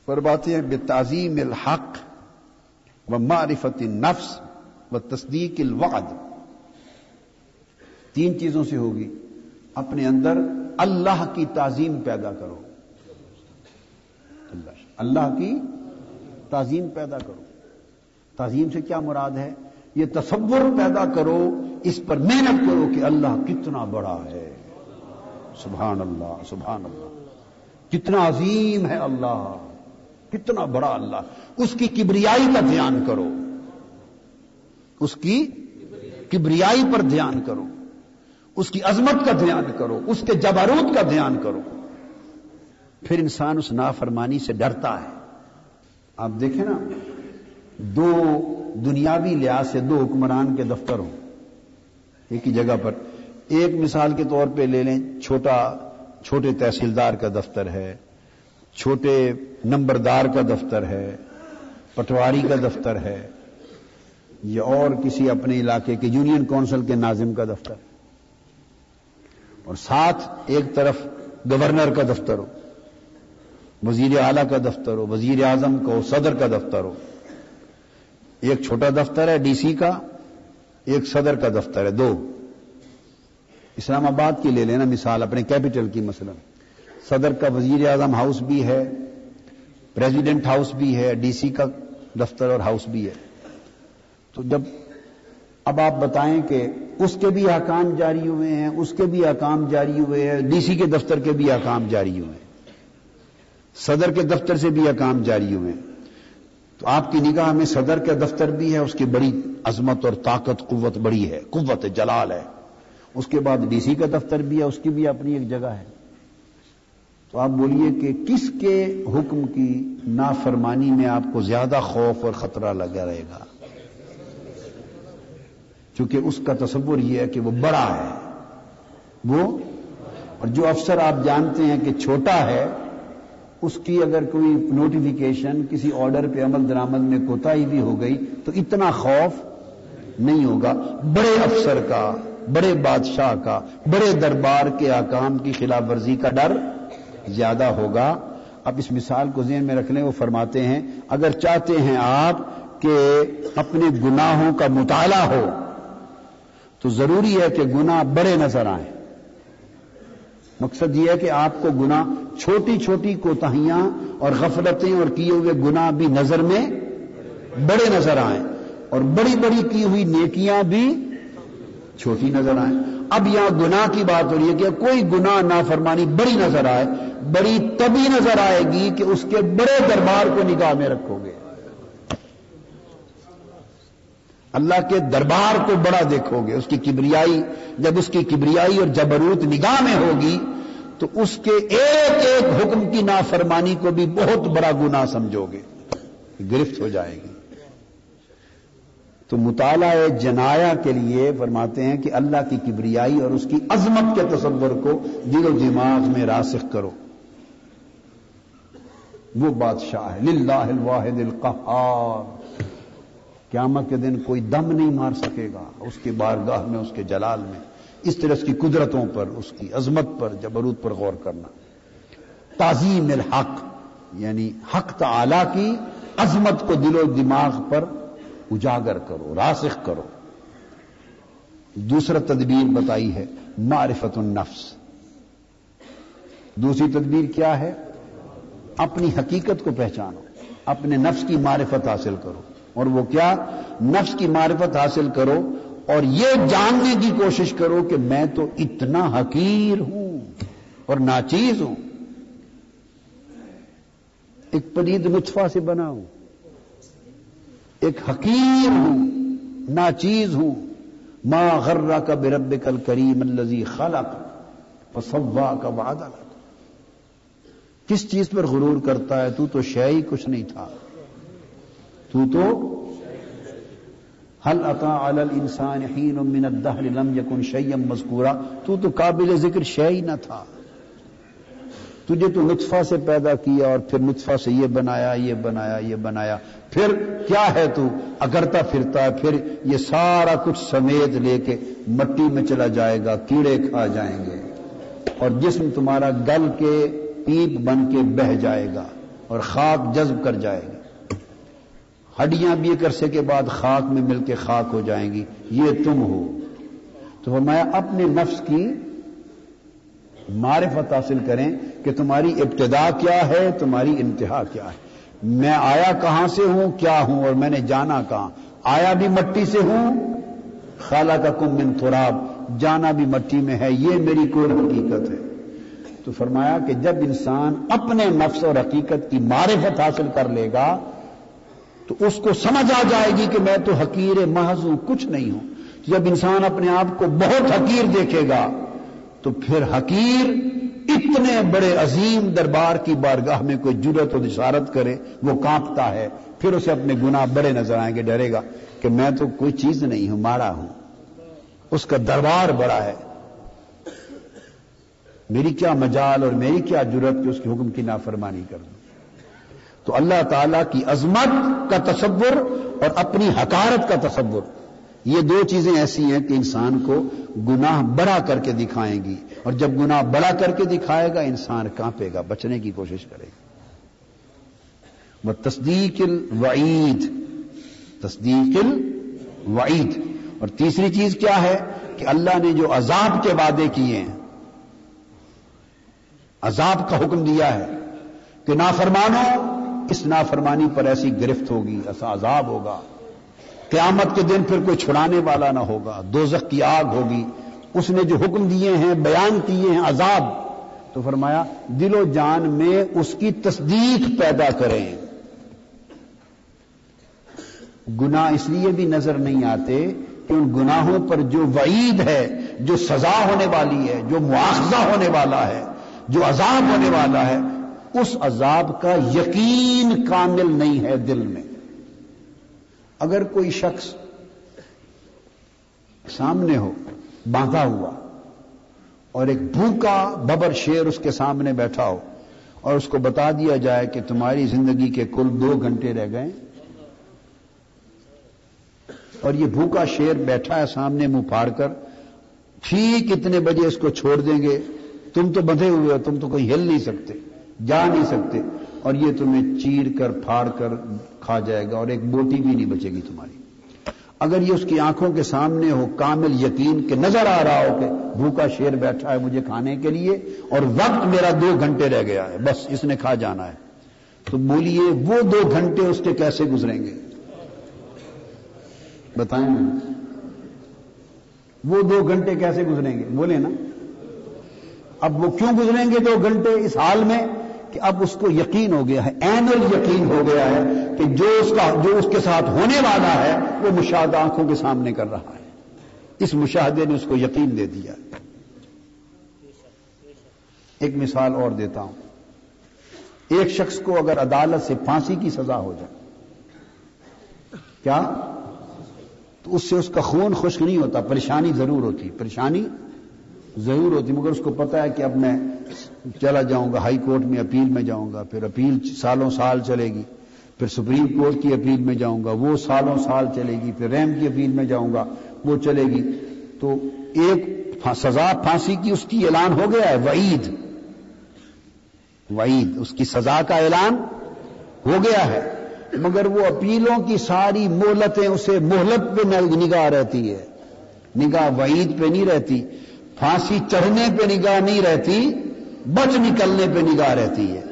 فرماتے ہیں بے تعظیم الحق و معرفت نفس و تصدیق الوعد۔ تین چیزوں سے ہوگی۔ اپنے اندر اللہ کی تعظیم پیدا کرو۔ اللہ کی تعظیم پیدا کرو۔ تعظیم سے کیا مراد ہے؟ یہ تصور پیدا کرو، اس پر محنت کرو کہ اللہ کتنا بڑا ہے۔ سبحان اللہ سبحان اللہ کتنا عظیم ہے اللہ۔ کتنا بڑا اللہ۔ اس کی کبریائی کا دھیان کرو۔ اس کی کبریائی پر دھیان کرو۔ اس کی عظمت کا دھیان کرو، اس کے جباروت کا دھیان کرو۔ پھر انسان اس نافرمانی سے ڈرتا ہے۔ آپ دیکھیں نا، دو دنیاوی لحاظ سے دو حکمران کے دفتر ہوں۔ ایک ہی جگہ پر۔ ایک مثال کے طور پہ لے لیں، چھوٹا، چھوٹے تحصیلدار کا دفتر ہے۔ چھوٹے نمبردار کا دفتر ہے۔ پٹواری کا دفتر ہے۔ یا اور کسی اپنے علاقے کے یونین کونسل کے ناظم کا دفتر۔ اور ساتھ ایک طرف گورنر کا دفتر ہو، وزیر اعلی کا دفتر ہو، وزیر اعظم کا ہو صدر کا دفتر ہو۔ ایک چھوٹا دفتر ہے ڈی سی کا، ایک صدر کا دفتر ہے، دو۔ اسلام آباد کی لے لینا مثال، اپنے کیپٹل کی مثلا۔ صدر کا وزیر اعظم ہاؤس بھی ہے، پریزیڈنٹ ہاؤس بھی ہے، ڈی سی کا دفتر اور ہاؤس بھی ہے۔ تو جب اب آپ بتائیں کہ اس کے بھی احکام جاری ہوئے ہیں، اس کے بھی احکام جاری ہوئے ہیں، ڈی سی کے دفتر کے بھی احکام جاری ہوئے ہیں، صدر کے دفتر سے بھی احکام جاری ہوئے ہیں۔ تو آپ کی نگاہ میں صدر کا دفتر بھی ہے، اس کی بڑی عظمت اور طاقت، قوت بڑی ہے، قوت جلال ہے۔ اس کے بعد ڈی سی کا دفتر بھی ہے، اس کی بھی اپنی ایک جگہ ہے۔ تو آپ بولیے کہ کس کے حکم کی نافرمانی میں آپ کو زیادہ خوف اور خطرہ لگا رہے گا؟ چونکہ اس کا تصور یہ ہے کہ وہ بڑا ہے۔ وہ اور جو افسر آپ جانتے ہیں کہ چھوٹا ہے، اس کی اگر کوئی نوٹیفیکیشن کسی آرڈر پہ عمل درامد میں کوتا ہی بھی ہو گئی، تو اتنا خوف نہیں ہوگا۔ بڑے افسر کا، بڑے بادشاہ کا، بڑے دربار کے آکام کی خلاف ورزی کا ڈر زیادہ ہوگا۔ اب اس مثال کو ذہن میں رکھ لیں، وہ فرماتے ہیں، اگر چاہتے ہیں آپ کہ اپنے گناہوں کا مطالعہ ہو تو ضروری ہے کہ گناہ بڑے نظر آئیں۔ مقصد یہ ہے کہ آپ کو گنا چھوٹی چھوٹی کوتاہیاں اور غفلتیں اور کیے ہوئے گنا بھی نظر میں بڑے نظر آئیں۔ اور بڑی بڑی کی ہوئی نیکیاں بھی چھوٹی نظر آئیں۔ اب یہاں گناہ کی بات ہو رہی ہے کہ کوئی گناہ نافرمانی بڑی نظر آئے، بڑی تبھی نظر آئے گی کہ اس کے بڑے دربار کو نگاہ میں رکھو گے۔ اللہ کے دربار کو بڑا دیکھو گے اس کی کبریائی، جب اس کی کبریائی اور جبروت نگاہ میں ہوگی، تو اس کے ایک ایک حکم کی نافرمانی کو بھی بہت بڑا گنا سمجھو گے گرفت ہو جائے گی۔ تو مطالعہ جنایا کے لیے فرماتے ہیں کہ اللہ کی کبریائی اور اس کی عظمت کے تصور کو دل و دماغ میں راسخ کرو۔ وہ بادشاہ ہے، للہ الواحد القہار۔ قیامت کے دن کوئی دم نہیں مار سکے گا اس کی بارگاہ میں، اس کے جلال میں، اس طرح اس کی قدرتوں پر، اس کی عظمت پر جبروت پر غور کرنا۔ تعظیم الحق یعنی حق تعالی کی عظمت کو دل و دماغ پر اجاگر کرو، راسخ کرو۔ دوسرا تدبیر بتائی ہے، معرفت النفس۔ دوسری تدبیر کیا ہے؟ اپنی حقیقت کو پہچانو، اپنے نفس کی معرفت حاصل کرو۔ اور وہ کیا؟ نفس کی معرفت حاصل کرو اور یہ جاننے کی کوشش کرو کہ میں تو اتنا حقیر ہوں اور ناچیز ہوں۔ ایک پرید نطفہ سے بنا ہوں۔ ایک حقیر ہوں، ناچیز ہوں۔ ما غرہ کا برب کل کریم الزی خلق فصوا کا وعدہ کس چیز پر غرور کرتا ہے؟ تو تو شے ہی کچھ نہیں تھا۔ تو تو حل عطا الانسان حین من الدہر لم یکن شیم مذکورا تو تو قابل ذکر شے ہی نہ تھا۔ تجھے تو نطفہ سے پیدا کیا اور پھر نطفہ سے یہ بنایا یہ بنایا یہ بنایا۔ پھر کیا ہے تو؟ اگرتا پھرتا ہے، پھر یہ سارا کچھ سمیت لے کے مٹی میں چلا جائے گا، کیڑے کھا جائیں گے۔ اور جسم تمہارا گل کے پیپ بن کے بہ جائے گا اور خاک جذب کر جائے گا۔ ہڈیاں بھی ایک عرصے کے بعد خاک میں مل کے خاک ہو جائیں گی، یہ تم ہو۔ تو میں اپنے نفس کی معرفت حاصل کریں کہ تمہاری ابتدا کیا ہے، تمہاری انتہا کیا ہے۔ میں آیا کہاں سے ہوں، کیا ہوں، اور میں نے جانا کہاں؟ آیا بھی مٹی سے ہوں؟ خالہ کا کم من تھراب جانا بھی مٹی میں ہے، یہ میری کوئی حقیقت ہے۔ تو فرمایا کہ جب انسان اپنے نفس اور حقیقت کی معرفت حاصل کر لے گا تو اس کو سمجھ آ جائے گی کہ میں تو حقیر محض ہوں، کچھ نہیں ہوں۔ جب انسان اپنے آپ کو بہت حقیر دیکھے گا، تو پھر حقیر اتنے بڑے عظیم دربار کی بارگاہ میں کوئی جرت اور اشارت کرے، وہ کانپتا ہے، پھر اسے اپنے گناہ بڑے نظر آئیں گے، ڈرے گا کہ میں تو کوئی چیز نہیں ہوں، مارا ہوں۔ اس کا دربار بڑا ہے۔ میری کیا مجال اور میری کیا جرت کہ اس کے حکم کی نافرمانی کر دوں؟ تو اللہ تعالی کی عظمت کا تصور اور اپنی حکارت کا تصور۔ یہ دو چیزیں ایسی ہیں کہ انسان کو گناہ بڑا کر کے دکھائیں گی۔ اور جب گناہ بڑا کر کے دکھائے گا، انسان کانپے گا، بچنے کی کوشش کرے گا۔ وہ تصدیق الوعید تصدیق الوعید۔ اور تیسری چیز کیا ہے کہ اللہ نے جو عذاب کے وعدے کیے ہیں، عذاب کا حکم دیا ہے کہ نافرمانو اس نافرمانی پر ایسی گرفت ہوگی، ایسا عذاب ہوگا۔ قیامت کے دن پھر کوئی چھڑانے والا نہ ہوگا، دوزخ کی آگ ہوگی۔ اس نے جو حکم دیے ہیں، بیان کیے ہیں، عذاب۔ تو فرمایا، دل و جان میں اس کی تصدیق پیدا کریں۔ گناہ اس لیے بھی نظر نہیں آتے کہ ان گناہوں پر جو وعید ہے، جو سزا ہونے والی ہے، جو مواخذہ ہونے والا ہے، جو عذاب ہونے والا ہے اس عذاب کا یقین کامل نہیں ہے دل میں۔ اگر کوئی شخص سامنے ہو، باندھا ہوا، اور ایک بھوکا ببر شیر اس کے سامنے بیٹھا ہو، اور اس کو بتا دیا جائے کہ تمہاری زندگی کے کل دو گھنٹے رہ گئے، اور یہ بھوکا شیر بیٹھا ہے سامنے منہ پھاڑ کر، ٹھیک اتنے بجے اس کو چھوڑ دیں گے، تم تو بندھے ہوئے ہو، تم تو کوئی ہل نہیں سکتے۔ جا نہیں سکتے۔ اور یہ تمہیں چیر کر، پھاڑ کر کھا جائے گا اور ایک بوٹی بھی نہیں بچے گی تمہاری۔ اگر یہ اس کی آنکھوں کے سامنے ہو، کامل یقین کہ نظر آ رہا ہو کہ بھوکا شیر بیٹھا ہے مجھے کھانے کے لیے اور وقت میرا دو گھنٹے رہ گیا ہے، بس اس نے کھا جانا ہے۔ تو بولیے، وہ دو گھنٹے اس کے کیسے گزریں گے؟ بتائیں وہ دو گھنٹے کیسے گزریں گے؟ بولے نا۔ اب وہ کیوں گزریں گے دو گھنٹے؟ اس حال میں کہ اب اس کو یقین ہو گیا ہے، اینل یقین ہو گیا ہے کہ جو اس کا، جو اس کے ساتھ ہونے والا ہے، وہ مشاہدہ آنکھوں کے سامنے کر رہا ہے۔ اس مشاہدے نے اس کو یقین دے دیا۔ ایک مثال اور دیتا ہوں۔ ایک شخص کو اگر عدالت سے پھانسی کی سزا ہو جائے، کیا؟ تو اس سے اس کا خون خشک نہیں ہوتا، پریشانی ضرور ہوتی، پریشانی ضرور ہوتی، مگر اس کو پتا ہے کہ اب میں چلا جاؤں گا، ہائی کورٹ میں اپیل میں جاؤں گا، پھر اپیل سالوں سال چلے گی، پھر سپریم کورٹ کی اپیل میں جاؤں گا، وہ سالوں سال چلے گی، پھر ریم کی اپیل میں جاؤں گا، وہ چلے گی۔ تو ایک سزا پھانسی کی اس کی اعلان ہو گیا ہے، وعید۔ وعید، اس کی سزا کا اعلان ہو گیا ہے۔ مگر وہ اپیلوں کی ساری مہلتیں اسے مہلت پہ نگاہ رہتی ہے۔ نگاہ وعید پہ نہیں رہتی، پھانسی چڑھنے پہ نگاہ نہیں رہتی۔ بچ نکلنے پہ نگاہ رہتی ہے۔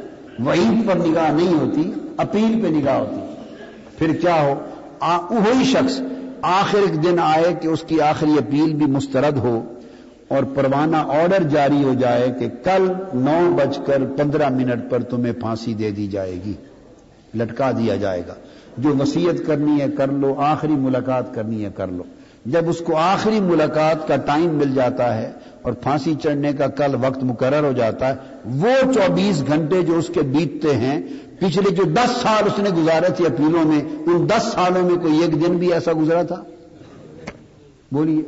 وعید پر نگاہ نہیں ہوتی، اپیل پہ نگاہ ہوتی۔ پھر کیا ہو؟ وہی شخص آخر ایک دن آئے کہ اس کی آخری اپیل بھی مسترد ہو اور پروانہ آرڈر جاری ہو جائے کہ کل نو بج کر پندرہ منٹ پر تمہیں پھانسی دے دی جائے گی۔ لٹکا دیا جائے گا۔ جو وسیعت کرنی ہے کر لو، آخری ملاقات کرنی ہے کر لو۔ جب اس کو آخری ملاقات کا ٹائم مل جاتا ہے اور پھانسی چڑھنے کا کل وقت مقرر ہو جاتا ہے، وہ چوبیس گھنٹے جو اس کے بیتتے ہیں، پچھلے جو دس سال اس نے گزارے تھے اپیلوں میں، ان دس سالوں میں کوئی ایک دن بھی ایسا گزرا تھا؟ بولیے۔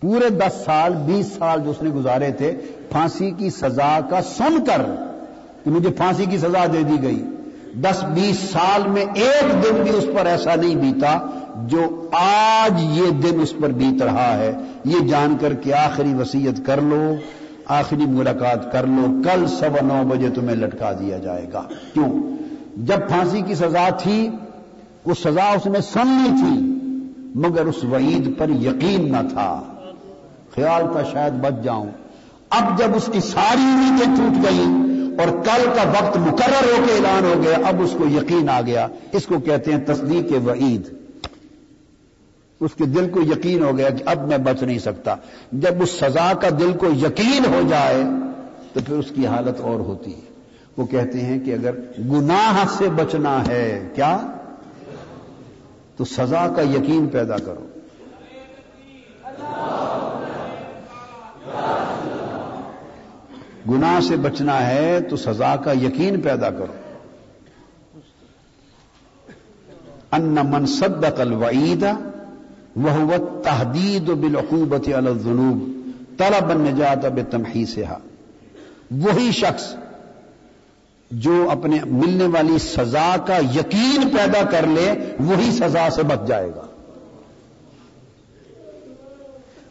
پورے دس سال، بیس سال جو اس نے گزارے تھے، پھانسی کی سزا کا سن کر کہ مجھے پھانسی کی سزا دے دی گئی۔ دس بیس سال میں ایک دن بھی اس پر ایسا نہیں بیتا جو آج یہ دن اس پر بیت رہا ہے۔ یہ جان کر کہ آخری وسیعت کر لو، آخری ملاقات کر لو۔ کل سوا نو بجے تمہیں لٹکا دیا جائے گا۔ کیوں؟ جب پھانسی کی سزا تھی وہ سزا اس نے سننی تھی، مگر اس وعید پر یقین نہ تھا۔ خیال تھا شاید بچ جاؤں۔ اب جب اس کی ساری امیدیں ٹوٹ گئی اور کل کا وقت مقرر ہو کے اعلان ہو گیا، اب اس کو یقین آ گیا۔ اس کو کہتے ہیں تصدیق وعید۔ اس کے دل کو یقین ہو گیا کہ اب میں بچ نہیں سکتا۔ جب اس سزا کا دل کو یقین ہو جائے، تو پھر اس کی حالت اور ہوتی ہے۔ وہ کہتے ہیں کہ اگر گناہ سے بچنا ہے، کیا؟ تو سزا کا یقین پیدا کرو۔ گناہ سے بچنا ہے تو سزا کا یقین پیدا کرو۔ ان من صدق الوعید وہ تحدید و بالعقوبت الجنوب طلب النجات اب تمہی سے وہی شخص جو اپنے ملنے والی سزا کا یقین پیدا کر لے، وہی سزا سے بچ جائے گا۔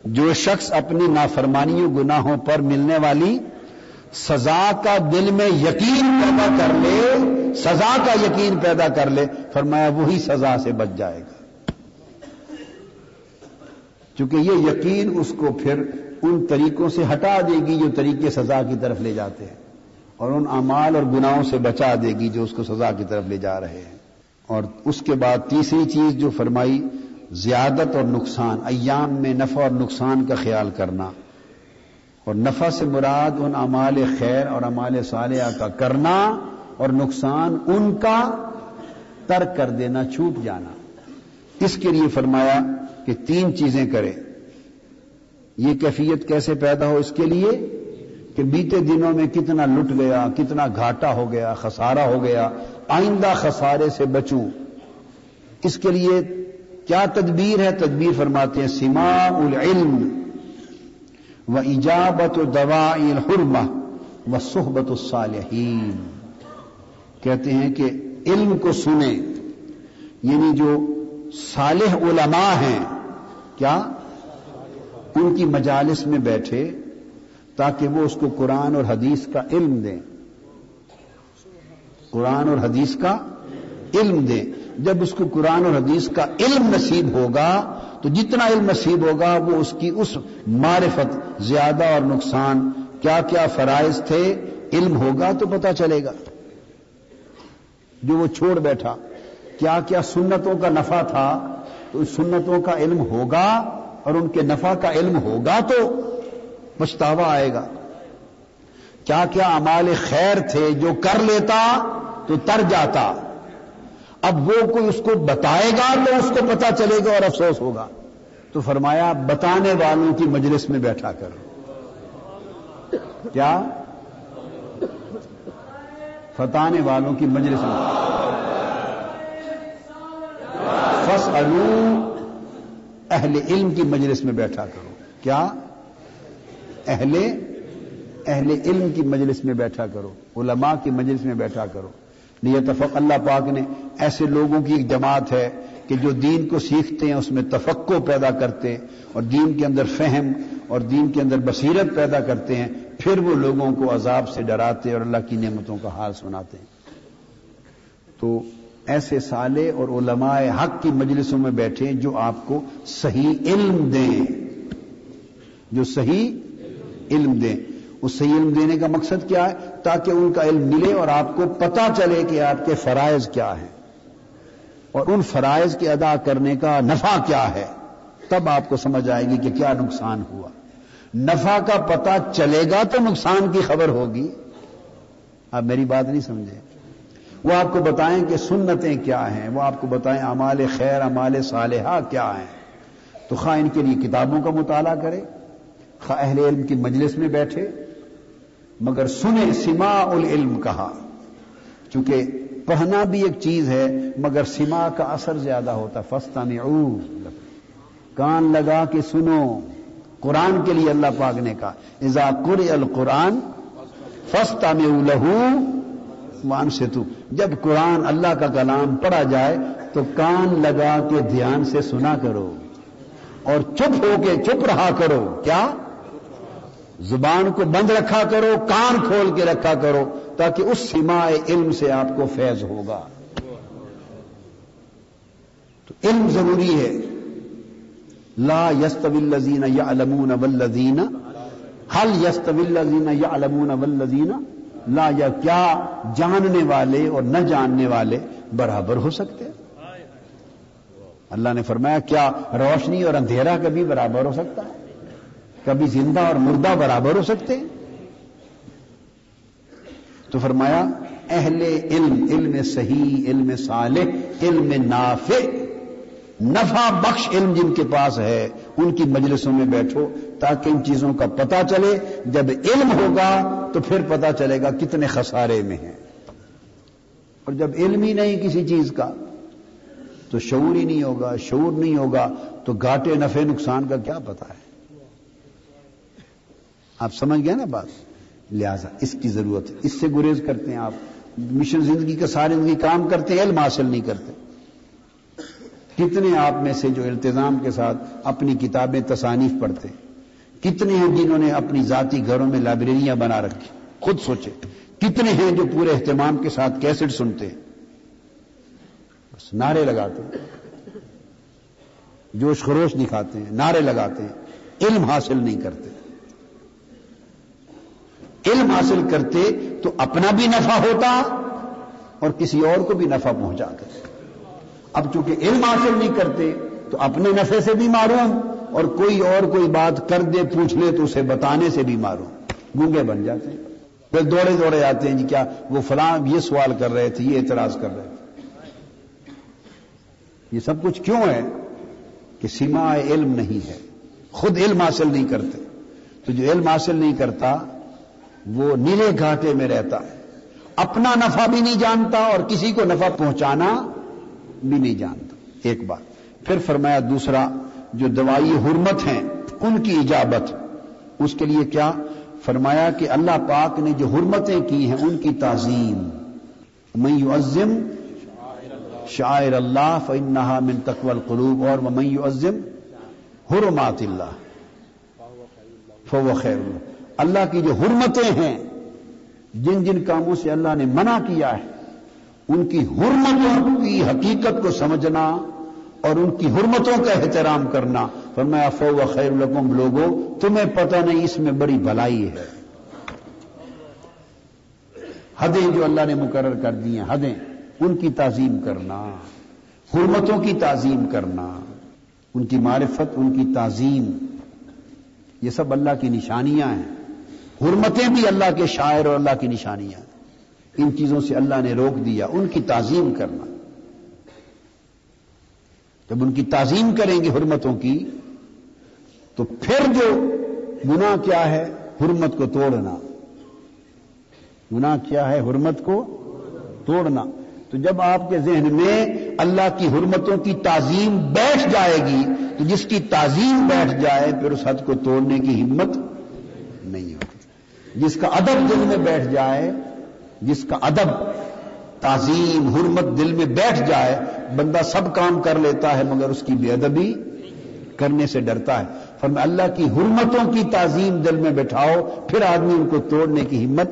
جو شخص اپنی نافرمانیوں، گناہوں پر ملنے والی سزا کا دل میں یقین پیدا کر لے، سزا کا یقین پیدا کر لے، فرمایا وہی سزا سے بچ جائے گا۔ چونکہ یہ یقین اس کو پھر ان طریقوں سے ہٹا دے گی جو طریقے سزا کی طرف لے جاتے ہیں، اور ان امال اور گناہوں سے بچا دے گی جو اس کو سزا کی طرف لے جا رہے ہیں۔ اور اس کے بعد تیسری چیز جو فرمائی، زیادت اور نقصان، ایام میں نفع اور نقصان کا خیال کرنا۔ اور نفع سے مراد ان امال خیر اور امال صالحہ کا کرنا اور نقصان ان کا ترک کر دینا، چھوٹ جانا۔ اس کے لیے فرمایا کہ تین چیزیں کرے یہ کیفیت کیسے پیدا ہو اس کے لیے؟ کہ بیتے دنوں میں کتنا لٹ گیا، کتنا گھاٹا ہو گیا، خسارہ ہو گیا، آئندہ خسارے سے بچوں۔ اس کے لیے کیا تدبیر ہے؟ تدبیر فرماتے ہیں سما العلم۔ و ایجابت و دوا الحرمہ و صحبت الصالحین کہتے ہیں کہ علم کو سنیں یعنی جو صالح علماء ہیں، کیا؟ ان کی مجالس میں بیٹھے تاکہ وہ اس کو قرآن اور حدیث کا علم دیں۔ قرآن اور حدیث کا علم دیں۔ جب اس کو قرآن اور حدیث کا علم نصیب ہوگا تو جتنا علم نصیب ہوگا وہ اس کی اس معرفت زیادہ اور نقصان کیا کیا فرائض تھے، علم ہوگا تو پتا چلے گا۔ جو وہ چھوڑ بیٹھا، کیا کیا سنتوں کا نفع تھا، تو اس سنتوں کا علم ہوگا اور ان کے نفع کا علم ہوگا تو پچھتاوا آئے گا۔ کیا کیا امال خیر تھے جو کر لیتا تو تر جاتا۔ اب وہ کوئی اس کو بتائے گا تو اس کو پتا چلے گا اور افسوس ہوگا۔ تو فرمایا بتانے والوں کی مجلس میں بیٹھا کر کیا؟ فتانے والوں کی مجلس میں۔ فس اہل علم کی مجلس میں بیٹھا کرو۔ کیا؟ اہل اہل علم کی مجلس میں بیٹھا کرو۔ علماء کی مجلس میں بیٹھا کرو۔ یہ تفق اللہ پاک نے ایسے لوگوں کی ایک جماعت ہے۔ کہ جو دین کو سیکھتے ہیں، اس میں تفقو پیدا کرتے اور دین کے اندر فہم اور دین کے اندر بصیرت پیدا کرتے ہیں، پھر وہ لوگوں کو عذاب سے ڈراتے اور اللہ کی نعمتوں کا حال سناتے ہیں۔ تو ایسے سالے اور علماء حق کی مجلسوں میں بیٹھے جو آپ کو صحیح علم دیں۔ جو صحیح علم دیں۔ اس صحیح علم دینے کا مقصد کیا ہے؟ تاکہ ان کا علم ملے اور آپ کو پتا چلے کہ آپ کے فرائض کیا ہیں۔ اور ان فرائض کے ادا کرنے کا نفع کیا ہے؟ تب آپ کو سمجھ آئے گی کہ کیا نقصان ہوا۔ نفع کا پتہ چلے گا تو نقصان کی خبر ہوگی۔ آپ میری بات نہیں سمجھے؟ وہ آپ کو بتائیں کہ سنتیں کیا ہیں؟ وہ آپ کو بتائیں امال خیر امال صالحہ کیا ہیں؟ تو خواہ ان کے لیے کتابوں کا مطالعہ کرے، خواہ اہل علم کی مجلس میں بیٹھے، مگر سنے سما العلم کہا۔ چونکہ پڑھنا بھی ایک چیز ہے، مگر سما کا اثر زیادہ ہوتا فستا میں کان لگا کے سنو۔ قرآن کے لیے اللہ پاک نے کہا ازا قر القرآن فستا میں لہو وان سے تو جب قرآن اللہ کا کلام پڑھا جائے، تو کان لگا کے دھیان سے سنا کرو اور چپ ہو کے چپ رہا کرو۔ کیا؟ زبان کو بند رکھا کرو، کان کھول کے رکھا کرو۔ تاکہ اس سما علم سے آپ کو فیض ہوگا۔ تو علم ضروری ہے۔ لا یستویل الزین یا علمون ولزین حل یستویل الزین یا علمون ولزین لا یا کیا جاننے والے اور نہ جاننے والے برابر ہو سکتے اللہ نے فرمایا، کیا روشنی اور اندھیرا کبھی برابر ہو سکتا ہے؟ کبھی زندہ اور مردہ برابر ہو سکتے ہیں؟ تو فرمایا، اہل علم علم صحیح، علم صالح، علم نافع، نفع بخش علم جن کے پاس ہے، ان کی مجلسوں میں بیٹھو تاکہ ان چیزوں کا پتہ چلے۔ جب علم ہوگا تو پھر پتہ چلے گا کتنے خسارے میں ہیں۔ اور جب علم ہی نہیں کسی چیز کا، تو شعور ہی نہیں ہوگا، شعور نہیں ہوگا، تو گاٹے نفے نقصان کا کیا پتا ہے؟ آپ سمجھ گئے نا بات؟ لہذا اس کی ضرورت ہے۔ اس سے گریز کرتے ہیں آپ۔ مشن زندگی کا ساری زندگی کام کرتے ہیں، علم حاصل نہیں کرتے۔ کتنے آپ میں سے جو التظام کے ساتھ اپنی کتابیں، تصانیف پڑھتے کتنے ہیں جنہوں نے اپنی ذاتی گھروں میں لائبریریاں بنا رکھی؟ خود سوچے کتنے ہیں جو پورے اہتمام کے ساتھ کیسٹ سنتے بس نعرے لگاتے ہیں۔ جوش خروش دکھاتے ہیں، نعرے لگاتے ہیں۔ علم حاصل نہیں کرتے۔ علم حاصل کرتے تو اپنا بھی نفع ہوتا اور کسی اور کو بھی نفع پہنچاتے۔ اب چونکہ علم حاصل نہیں کرتے تو اپنے نفے سے بھی معروم اور کوئی اور کوئی بات کر دے، پوچھ لے تو اسے بتانے سے بھی معروم۔ گونگے بن جاتے ہیں۔ پھر دوڑے دوڑے آتے ہیں جی کیا وہ فلاں یہ سوال کر رہے تھے، یہ اعتراض کر رہے تھے۔ یہ سب کچھ کیوں ہے کہ سیما علم نہیں ہے؟ خود علم حاصل نہیں کرتے۔ تو جو علم حاصل نہیں کرتا وہ نیلے گھاٹے میں رہتا ہے۔ اپنا نفع بھی نہیں جانتا اور کسی کو نفع پہنچانا بھی نہیں جانتا۔ ایک بات۔ پھر فرمایا دوسرا، جو دوائی حرمت ہیں، ان کی اجابت۔ اس کے لیے کیا؟ فرمایا کہ اللہ پاک نے جو حرمتیں کی ہیں، ان کی تعظیم۔ میں عزم شاعر اللہ فنحا من تقول قلوب اور میں عزم حرمات اللہ فو خیر اللہ اللہ کی جو حرمتیں ہیں، جن جن کاموں سے اللہ نے منع کیا ہے، ان کی حرمتوں کی حقیقت کو سمجھنا اور ان کی حرمتوں کا احترام کرنا۔ پر میں افو و خیر القم لوگوں تمہیں پتہ نہیں اس میں بڑی بھلائی ہے۔ حدیں جو اللہ نے مقرر کر دی ہیں، حدیں، ان کی تعظیم کرنا، حرمتوں کی تعظیم کرنا، ان کی معرفت، ان کی تعظیم، یہ سب اللہ کی نشانیاں ہیں۔ حرمتیں بھی اللہ کے شاعر اور اللہ کی نشانیاں ان چیزوں سے اللہ نے روک دیا، ان کی تعظیم کرنا۔ جب ان کی تعظیم کریں گے حرمتوں کی، تو پھر جو گناہ کیا ہے، حرمت کو توڑنا۔ گناہ کیا ہے، حرمت کو توڑنا۔ تو جب آپ کے ذہن میں اللہ کی حرمتوں کی تعظیم بیٹھ جائے گی، تو جس کی تعظیم بیٹھ جائے، پھر اس حد کو توڑنے کی ہمت نہیں ہوتی جس کا ادب دل میں بیٹھ جائے، جس کا ادب تعظیم، حرمت دل میں بیٹھ جائے، بندہ سب کام کر لیتا ہے مگر اس کی بے ادبی کرنے سے ڈرتا ہے۔ فرما اللہ کی حرمتوں کی تعظیم دل میں بٹھاؤ، پھر آدمی ان کو توڑنے کی ہمت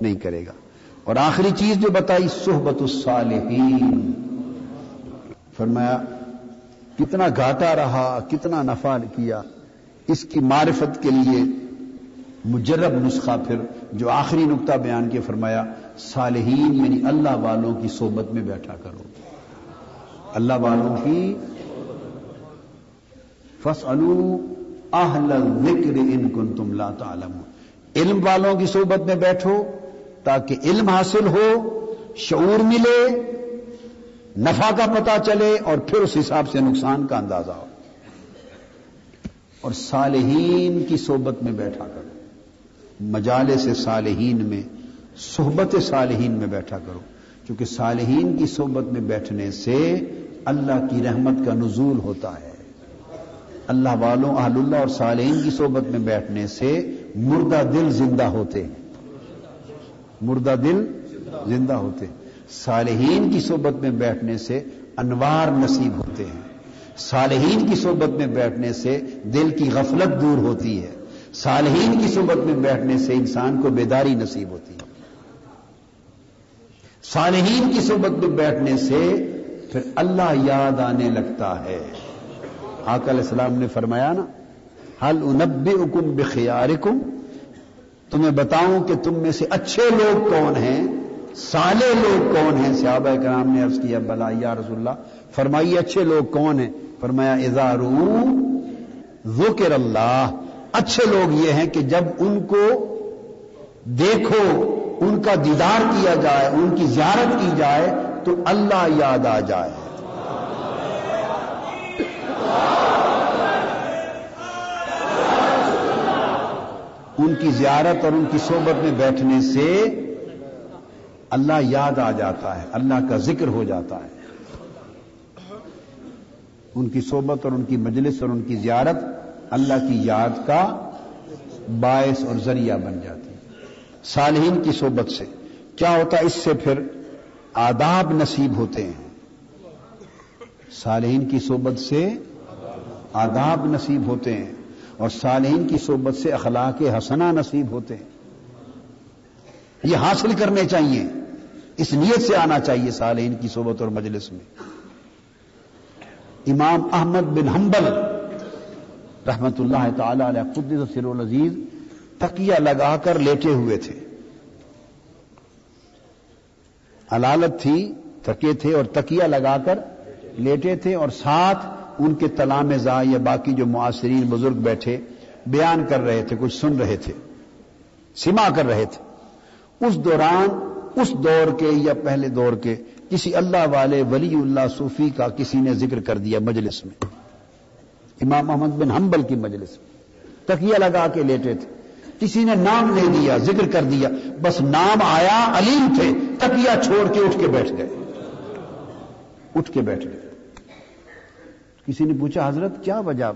نہیں کرے گا۔ اور آخری چیز جو بتائی، صحبت الصالحین۔ فرمایا، کتنا گھاٹا رہا، کتنا نفع کیا اس کی معرفت کے لیے۔ مجرب نسخہ پھر جو آخری نقطہ بیان کے فرمایا، صالحین یعنی اللہ والوں کی صحبت میں بیٹھا کرو۔ اللہ والوں کی فس اہل ذکر ان کن تم لا تعلم علم والوں کی صحبت میں بیٹھو تاکہ علم حاصل ہو، شعور ملے، نفع کا پتہ چلے اور پھر اس حساب سے نقصان کا اندازہ ہو۔ اور صالحین کی صحبت میں بیٹھا کرو۔ مجالے سے صالحین میں، صحبت صالحین میں بیٹھا کرو۔ کیونکہ صالحین کی صحبت میں بیٹھنے سے اللہ کی رحمت کا نزول ہوتا ہے۔ اللہ والوں، اہل اللہ اور صالحین کی صحبت میں بیٹھنے سے مردہ دل زندہ ہوتے ہیں۔ مردہ دل زندہ ہوتے صالحین کی صحبت میں بیٹھنے سے انوار نصیب ہوتے ہیں۔ صالحین کی صحبت میں بیٹھنے سے دل کی غفلت دور ہوتی ہے۔ صالحین کی صحبت میں بیٹھنے سے انسان کو بیداری نصیب ہوتی ہے۔ صالحین کی صحبت میں بیٹھنے سے پھر اللہ یاد آنے لگتا ہے۔ آک علیہ السلام نے فرمایا نا حل انبی حکم بخیار تمہیں بتاؤں کہ تم میں سے اچھے لوگ کون ہیں سالے لوگ کون ہیں؟ صحابہ کرام نے عرض کیا، بلا یا رسول اللہ فرمائیے، اچھے لوگ کون ہیں؟ فرمایا ازارو ذکر اللہ اچھے لوگ یہ ہیں کہ جب ان کو دیکھو، ان کا دیدار کیا جائے، ان کی زیارت کی جائے، تو اللہ یاد آ جائے۔ ان کی زیارت اور ان کی صحبت میں بیٹھنے سے اللہ یاد آ جاتا ہے، اللہ کا ذکر ہو جاتا ہے۔ ان کی صحبت اور ان کی مجلس اور ان کی زیارت اللہ کی یاد کا باعث اور ذریعہ بن جاتی صالحین کی صحبت سے۔ کیا ہوتا ہے اس سے پھر آداب نصیب ہوتے ہیں؟ صالحین کی صحبت سے آداب نصیب ہوتے ہیں اور صالحین کی صحبت سے اخلاق حسنا نصیب ہوتے ہیں۔ یہ حاصل کرنے چاہیے۔ اس نیت سے آنا چاہیے صالحین کی صحبت اور مجلس میں۔ امام احمد بن حنبل رحمت اللہ تعالی علیہ قدس سر العزیز تکیا لگا کر لیٹے ہوئے تھے۔ علالت تھی تکے تھے اور تکیا لگا کر لیٹے تھے اور ساتھ ان کے تلام زا یا باقی جو معاصرین بزرگ بیٹھے، بیان کر رہے تھے، کچھ سن رہے تھے، سما کر رہے تھے۔ اس دوران، اس دور کے یا پہلے دور کے کسی اللہ والے ولی اللہ صوفی کا کسی نے ذکر کر دیا مجلس میں۔ امام محمد بن حنبل کی مجلس میں۔ تکیہ لگا کے لیٹے تھے۔ کسی نے نام لے دیا، ذکر کر دیا۔ بس نام آیا، علیم تھے۔ تکیا چھوڑ کے اٹھ کے بیٹھ گئے۔ اٹھ کے بیٹھ گئے۔ کسی نے پوچھا، حضرت، کیا وجہ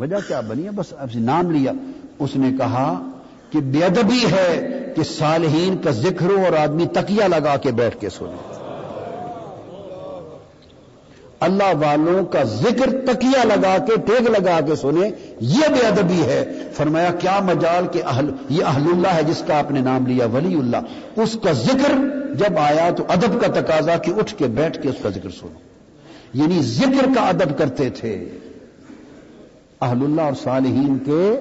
وجہ کیا بنی ہے؟ بس اب نام لیا۔ اس نے کہا کہ بے ادبی ہے کہ صالحین کا ذکر ہو اور آدمی تکیا لگا کے بیٹھ کے سنے اللہ والوں کا ذکر تکیا لگا کے ٹیگ لگا کے سنے یہ بے ادبی ہے۔ فرمایا، کیا مجال کہ اہل، یہ اہل اللہ ہے جس کا آپ نے نام لیا ولی اللہ۔ اس کا ذکر جب آیا تو ادب کا تقاضا کہ اٹھ کے بیٹھ کے اس کا ذکر سنو۔ یعنی ذکر کا ادب کرتے تھے۔ اہل اللہ اور صالحین کے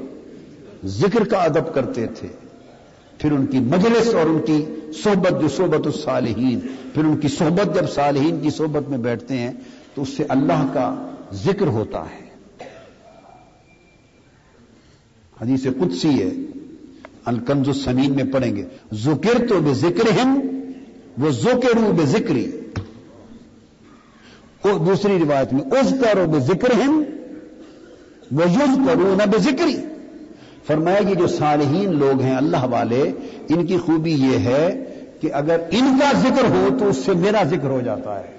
ذکر کا ادب کرتے تھے۔ پھر ان کی مجلس اور ان کی صحبت جو صحبت الصالحین، پھر ان کی صحبت جب صالحین کی صحبت میں بیٹھتے ہیں تو اس سے اللہ کا ذکر ہوتا ہے۔ حدیث قدسی ہے۔ الکنز السمین میں پڑھیں گے۔ ذکر تو بے ذکر وہ ذکر بے ذکری دوسری روایت میں اس کرو بے ذکر وہ یوز کرو نہ بے ذکری فرمایا کہ جو صالحین لوگ ہیں اللہ والے، ان کی خوبی یہ ہے کہ اگر ان کا ذکر ہو تو اس سے میرا ذکر ہو جاتا ہے۔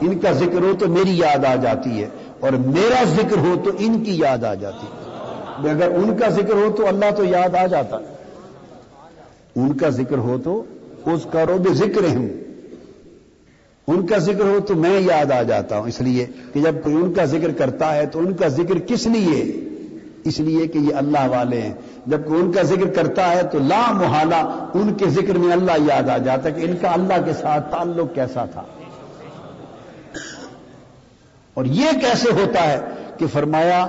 ان کا ذکر ہو تو میری یاد آ جاتی ہے اور میرا ذکر ہو تو ان کی یاد آ جاتی ہے۔ اگر ان کا ذکر ہو تو اللہ تو یاد آ جاتا۔ ہے ان کا ذکر ہو تو اس کرو بھی ذکر ہوں ان کا ذکر ہو تو میں یاد آ جاتا ہوں۔ اس لیے کہ جب کوئی ان کا ذکر کرتا ہے تو ان کا ذکر کس لیے؟ اس لیے کہ یہ اللہ والے ہیں۔ جب کوئی ان کا ذکر کرتا ہے تو لا محالہ ان کے ذکر میں اللہ یاد آ جاتا ہے کہ ان کا اللہ کے ساتھ تعلق کیسا تھا۔ اور یہ کیسے ہوتا ہے کہ فرمایا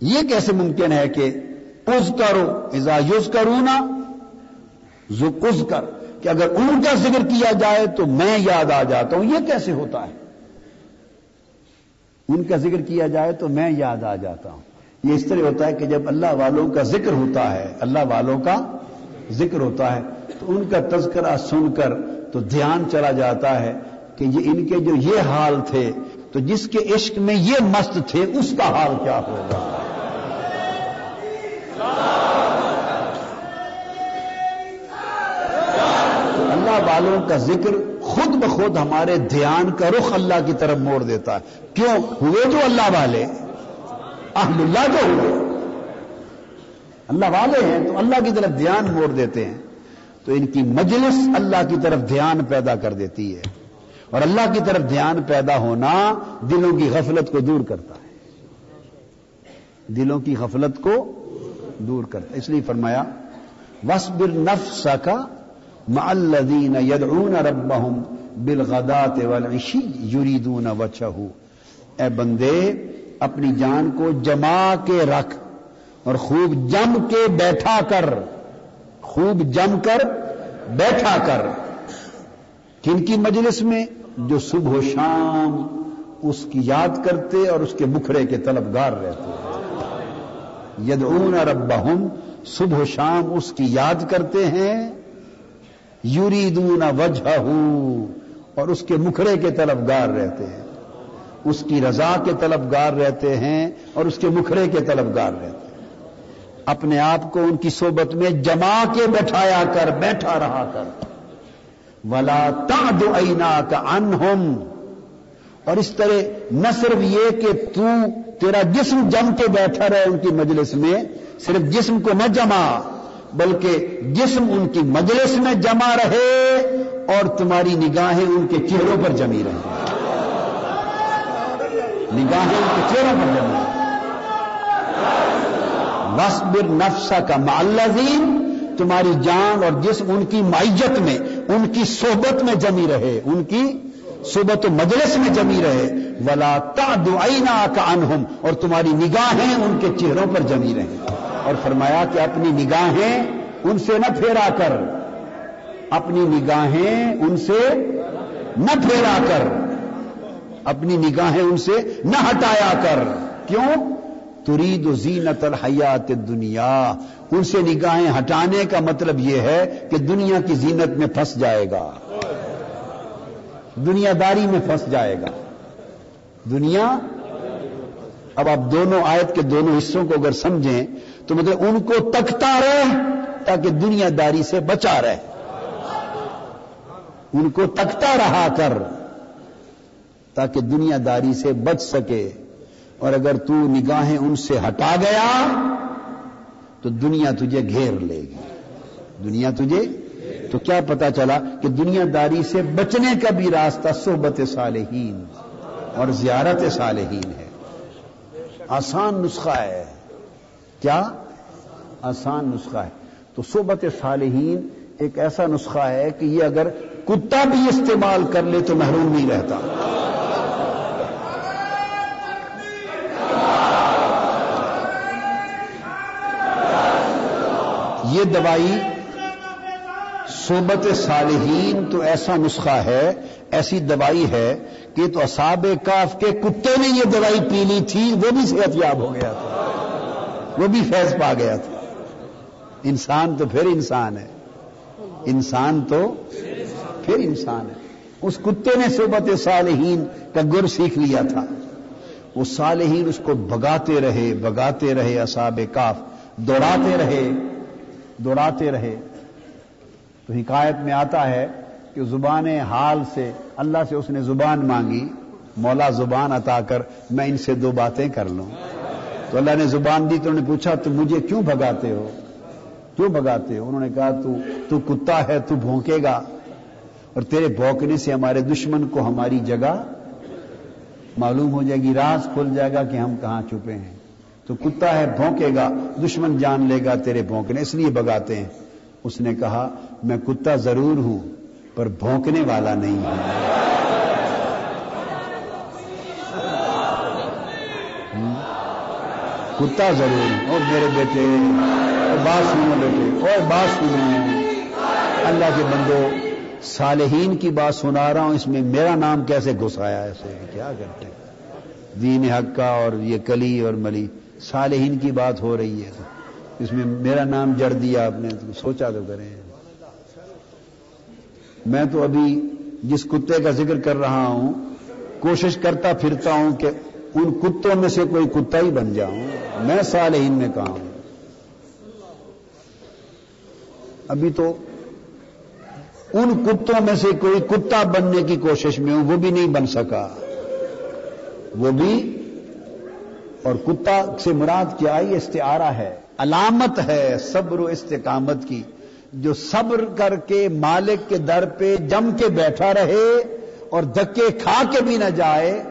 یہ کیسے ممکن ہے کہ از کرو ازا یوز کروں نا کز کر کہ اگر ان کا ذکر کیا جائے تو میں یاد آ جاتا ہوں، یہ کیسے ہوتا ہے؟ ان کا ذکر کیا جائے تو میں یاد آ جاتا ہوں۔ یہ اس طرح ہوتا ہے کہ جب اللہ والوں کا ذکر ہوتا ہے، اللہ والوں کا ذکر ہوتا ہے، تو ان کا تذکرہ سن کر تو دھیان چلا جاتا ہے کہ یہ ان کے جو یہ حال تھے تو جس کے عشق میں یہ مست تھے، اس کا حال کیا ہوگا؟ اللہ والوں کا ذکر خود بخود ہمارے دھیان کا رخ اللہ کی طرف موڑ دیتا ہے۔ کیوں؟ ہوئے جو اللہ والے احمد اللہ جو ہوئے۔ اللہ والے ہیں تو اللہ کی طرف دھیان موڑ دیتے ہیں۔ تو ان کی مجلس اللہ کی طرف دھیان پیدا کر دیتی ہے۔ اور اللہ کی طرف دھیان پیدا ہونا دلوں کی غفلت کو دور کرتا ہے۔ دلوں کی غفلت کو دور کرتا ہے۔ اس لیے فرمایا وسبر نفس کا معلدین یدعون ربهم بالغدات والعشی یریدون وجهه۔ اے بندے، اپنی جان کو جما کے رکھ اور خوب جم کے بیٹھا کر، خوب جم کر بیٹھا کر۔ کن کی مجلس میں؟ جو صبح و شام اس کی یاد کرتے اور اس کے مکھڑے کے طلبگار رہتے۔ یدعون ربهم صبح و شام اس کی یاد کرتے ہیں۔ یریدون وجہ اور اس کے مکھڑے کے طلبگار رہتے ہیں۔ اس کی رضا کے طلبگار رہتے ہیں اور اس کے مکھڑے کے طلبگار رہتے ہیں۔ اپنے آپ کو ان کی صحبت میں جما کے بیٹھایا کر، بیٹھا رہا کر۔ ولا تعد اینا کا ان اور اس طرح نہ صرف یہ کہ تو تیرا جسم جم کے بیٹھا رہے ان کی مجلس میں، صرف جسم کو نہ جما، بلکہ جسم ان کی مجلس میں جمع رہے اور تمہاری نگاہیں ان کے چہروں پر جمی رہیں نگاہیں ان کے چہروں پر جمی۔ رہیں وسبر نفسا کا معلزین تمہاری جان اور جسم ان کی معیت میں، ان کی صحبت میں جمی رہے، ان کی صحبت و مجلس میں جمی رہے۔ ولا تعدعینا کا انہم اور تمہاری نگاہیں ان کے چہروں پر جمی رہیں۔ اور فرمایا کہ اپنی نگاہیں ان سے نہ پھیرا کر۔ اپنی نگاہیں ان سے نہ پھیرا کر۔ اپنی نگاہیں ان سے نہ ہٹایا کر۔ کیوں؟ ترید زینت الحیات دنیا ان سے نگاہیں ہٹانے کا مطلب یہ ہے کہ دنیا کی زینت میں پھنس جائے گا۔ دنیا داری میں پھنس جائے گا۔ دنیا، اب آپ دونوں آیت کے دونوں حصوں کو اگر سمجھیں تو مطلب ان کو تکتا رہے تاکہ دنیا داری سے بچا رہے۔ ان کو تکتا رہا کر تاکہ دنیا داری سے بچ سکے۔ اور اگر تو نگاہیں ان سے ہٹا گیا تو دنیا تجھے گھیر لے گی۔ دنیا تجھے، تو کیا پتا چلا کہ دنیا داری سے بچنے کا بھی راستہ صحبت صالحین اور زیارت صالحین ہے۔ آسان نسخہ ہے۔ کیا؟ آسان نسخہ ہے۔ تو صحبت صالحین ایک ایسا نسخہ ہے کہ یہ اگر کتا بھی استعمال کر لے تو محروم نہیں رہتا۔ یہ دوائی صحبت صالحین تو ایسا نسخہ ہے، ایسی دوائی ہے کہ تو اصاب کاف کے کتے نے یہ دوائی پی لی تھی، وہ بھی صحت یاب ہو گیا تھا۔ وہ بھی فیض پا گیا تھا۔ انسان تو پھر انسان ہے۔ انسان تو پھر انسان ہے۔ اس کتے نے صحبت صالحین کا گر سیکھ لیا تھا۔ وہ صالحین اس کو بگاتے رہے بگاتے رہے اصاب کاف، دوڑاتے رہے۔ دوڑاتے رہے۔ تو حکایت میں آتا ہے کہ زبان حال سے اللہ سے اس نے زبان مانگی، مولا زبان عطا کر، میں ان سے دو باتیں کر لوں۔ تو اللہ نے زبان دی تو انہوں نے پوچھا، تو مجھے کیوں بھگاتے ہو؟ کیوں بھگاتے ہو؟ انہوں نے کہا، تو تو کتا ہے، تو بھونکے گا۔ اور تیرے بھونکنے سے ہمارے دشمن کو ہماری جگہ معلوم ہو جائے گی، راز کھل جائے گا کہ ہم کہاں چھپے ہیں۔ تو کتا ہے، بھونکے گا، دشمن جان لے گا تیرے بھونکنے، اس لیے بگاتے ہیں۔ اس نے کہا، میں کتا ضرور ہوں، پر بھونکنے والا نہیں۔ ہوں کتا ضرور ہوں۔ اور میرے بیٹے، اور بات سنو بیٹے، اور بات سنو۔ اللہ کے بندو، صالحین کی بات سنا رہا ہوں، اس میں میرا نام کیسے گھسایا ایسے کیا کرتے دین حق کا اور یہ کلی اور ملی۔ صالحین کی بات ہو رہی ہے اس میں میرا نام جڑ دیا آپ نے سوچا تو کریں۔ میں تو ابھی جس کتے کا ذکر کر رہا ہوں، کوشش کرتا پھرتا ہوں کہ ان کتوں میں سے کوئی کتا ہی بن جاؤں۔ میں صالحین میں کہا ہوں؟ ابھی تو ان کتوں میں سے کوئی کتا بننے کی کوشش میں ہوں، وہ بھی نہیں بن سکا۔ وہ بھی اور کتا سے مراد کیا یہ استعارہ ہے۔ علامت ہے صبر و استقامت کی۔ جو صبر کر کے مالک کے در پہ جم کے بیٹھا رہے اور دکے کھا کے بھی نہ جائے،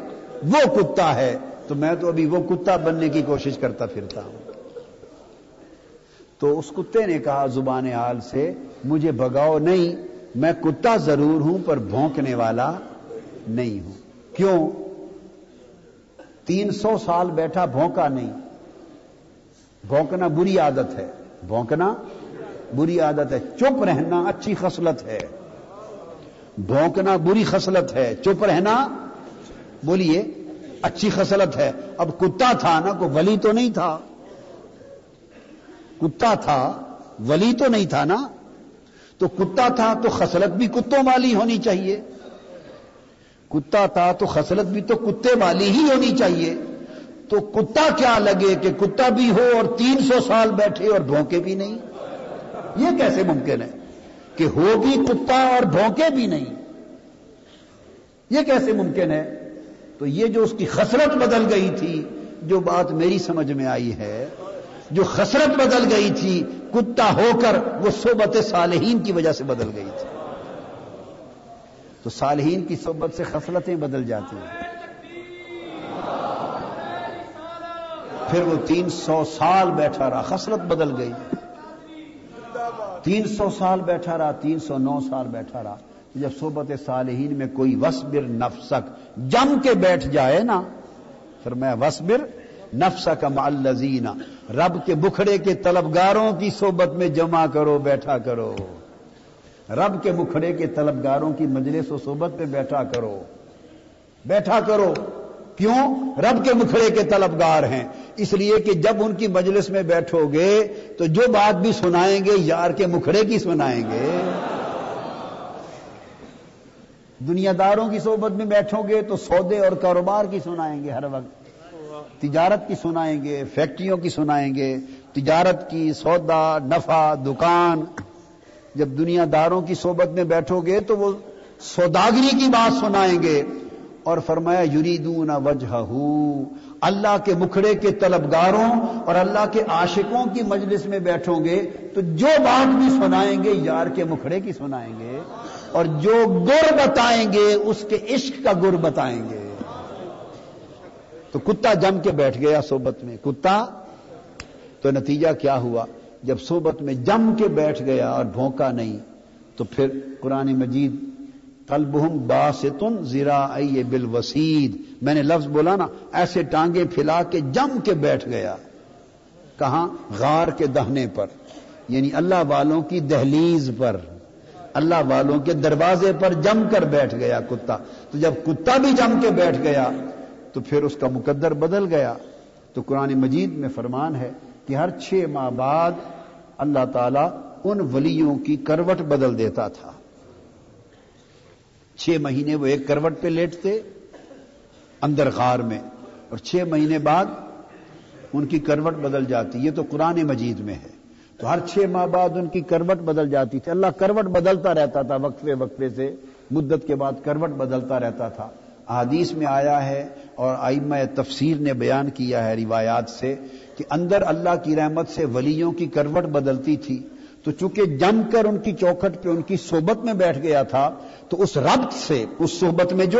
وہ کتا ہے۔ تو میں تو ابھی وہ کتا بننے کی کوشش کرتا پھرتا ہوں۔ تو اس کتے نے کہا، زبان حال سے، مجھے بگاؤ نہیں، میں کتا ضرور ہوں، پر بھونکنے والا نہیں ہوں۔ کیوں؟ تین سو سال بیٹھا، بھونکا نہیں۔ بھونکنا بری عادت ہے۔ بھونکنا بری عادت ہے۔ چپ رہنا اچھی خصلت ہے۔ بھونکنا بری خصلت ہے۔ چپ رہنا، بولیے، اچھی خصلت ہے۔ اب کتا تھا نا، کوئی ولی تو نہیں تھا۔ کتا تھا، ولی تو نہیں تھا نا۔ تو کتا تھا تو خصلت بھی کتوں والی ہونی چاہیے۔ کتا تھا تو خصلت بھی تو کتے والی ہی ہونی چاہیے۔ تو کتا کیا لگے کہ کتا بھی ہو اور تین سو سال بیٹھے اور بھونکے بھی نہیں؟ یہ کیسے ممکن ہے کہ ہو بھی کتا اور بھونکے بھی نہیں؟ یہ کیسے ممکن ہے؟ تو یہ جو اس کی خسرت بدل گئی تھی، جو بات میری سمجھ میں آئی ہے، جو خسرت بدل گئی تھی، کتا ہو کر وہ صحبت صالحین کی وجہ سے بدل گئی تھی۔ تو صالحین کی صحبت سے خصلتیں بدل جاتی ہیں۔ پھر وہ تین سو سال بیٹھا رہا، خصلت بدل گئی۔ تین سو سال بیٹھا رہا، تین سو نو سال بیٹھا رہا۔ جب صحبت صالحین میں کوئی وسبر نفسک جم کے بیٹھ جائے نا، پھر میں وسبر نفسک الزین رب کے بکھڑے کے طلبگاروں کی صحبت میں جمع کرو، بیٹھا کرو۔ رب کے مکھڑے کے طلبگاروں کی مجلس و صحبت پہ بیٹھا کرو۔ بیٹھا کرو۔ کیوں؟ رب کے مکھڑے کے طلبگار ہیں۔ اس لیے کہ جب ان کی مجلس میں بیٹھو گے تو جو بات بھی سنائیں گے، یار کے مکھڑے کی سنائیں گے۔ دنیا داروں کی صحبت میں بیٹھو گے تو سودے اور کاروبار کی سنائیں گے ہر وقت۔ تجارت کی سنائیں گے، فیکٹریوں کی سنائیں گے۔ تجارت کی سودا، نفع، دکان۔ جب دنیا داروں کی صحبت میں بیٹھو گے تو وہ سوداگری کی بات سنائیں گے اور فرمایا، یریدون وجہ اللہ کے مکھڑے کے طلبگاروں اور اللہ کے عاشقوں کی مجلس میں بیٹھو گے تو جو بات بھی سنائیں گے، یار کے مکھڑے کی سنائیں گے اور جو گر بتائیں گے، اس کے عشق کا گر بتائیں گے۔ تو کتا جم کے بیٹھ گیا صحبت میں، کتا، تو نتیجہ کیا ہوا؟ جب صحبت میں جم کے بیٹھ گیا اور بھونکا نہیں، تو پھر قرآن مجید کلبہم باستن زیرا ائی بل وسید میں نے لفظ بولا نا، ایسے ٹانگے پھیلا کے جم کے بیٹھ گیا۔ کہاں؟ غار کے دہنے پر۔ یعنی اللہ والوں کی دہلیز پر۔ اللہ والوں کے دروازے پر جم کر بیٹھ گیا کتا۔ تو جب کتا بھی جم کے بیٹھ گیا، تو پھر اس کا مقدر بدل گیا۔ تو قرآن مجید میں فرمان ہے کہ ہر چھ ماہ بعد اللہ تعالی ان ولیوں کی کروٹ بدل دیتا تھا۔ چھ مہینے وہ ایک کروٹ پہ لیٹتے اندر غار میں اور چھ مہینے بعد ان کی کروٹ بدل جاتی۔ یہ تو قرآن مجید میں ہے۔ تو ہر چھ ماہ بعد ان کی کروٹ بدل جاتی تھی۔ اللہ کروٹ بدلتا رہتا تھا وقفے وقفے سے۔ مدت کے بعد کروٹ بدلتا رہتا تھا۔ حدیث میں آیا ہے اور آئمہ تفسیر نے بیان کیا ہے روایات سے کہ اندر اللہ کی رحمت سے ولیوں کی کروٹ بدلتی تھی، تو چونکہ جم کر ان کی چوکھٹ پہ ان کی صحبت میں بیٹھ گیا تھا، تو اس ربط سے، اس صحبت میں جو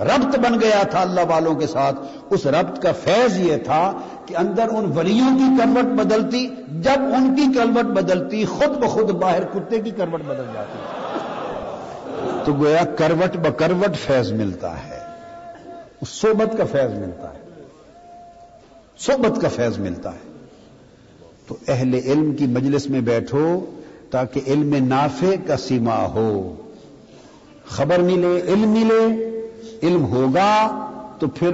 ربط بن گیا تھا اللہ والوں کے ساتھ، اس ربط کا فیض یہ تھا کہ اندر ان ولیوں کی کروٹ بدلتی، جب ان کی کروٹ بدلتی، خود بخود باہر کتے کی کروٹ بدل جاتی۔ تو گویا کروٹ بکروٹ فیض ملتا ہے، اس صحبت کا فیض ملتا ہے۔ صحبت کا فیض ملتا ہے۔ تو اہل علم کی مجلس میں بیٹھو تاکہ علم نافع کا سیما ہو۔ خبر ملے، علم ملے، علم ہوگا تو پھر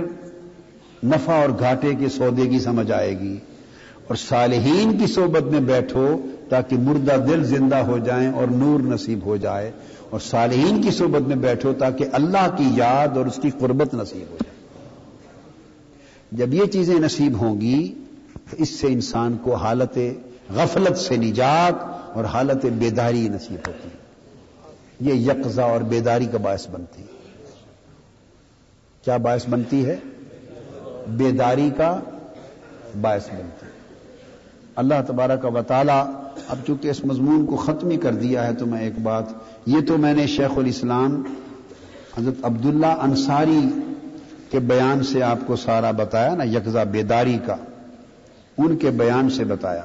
نفع اور گھاٹے کے سودے کی سمجھ آئے گی۔ اور صالحین کی صحبت میں بیٹھو تاکہ مردہ دل زندہ ہو جائیں اور نور نصیب ہو جائے۔ اور صالحین کی صحبت میں بیٹھو تاکہ اللہ کی یاد اور اس کی قربت نصیب ہو جائے۔ جب یہ چیزیں نصیب ہوں گی تو اس سے انسان کو حالت غفلت سے نجات اور حالت بیداری نصیب ہوتی ہے۔ یہ یکزا اور بیداری کا باعث بنتی ہے۔ کیا باعث بنتی ہے؟ بیداری کا باعث بنتی ہے۔ اللہ تبارہ کا وطالعہ اب چونکہ اس مضمون کو ختم ہی کر دیا ہے تو میں ایک بات، یہ تو میں نے شیخ الاسلام حضرت عبداللہ انصاری کے بیان سے آپ کو سارا بتایا نا یکزا بیداری کا، ان کے بیان سے بتایا۔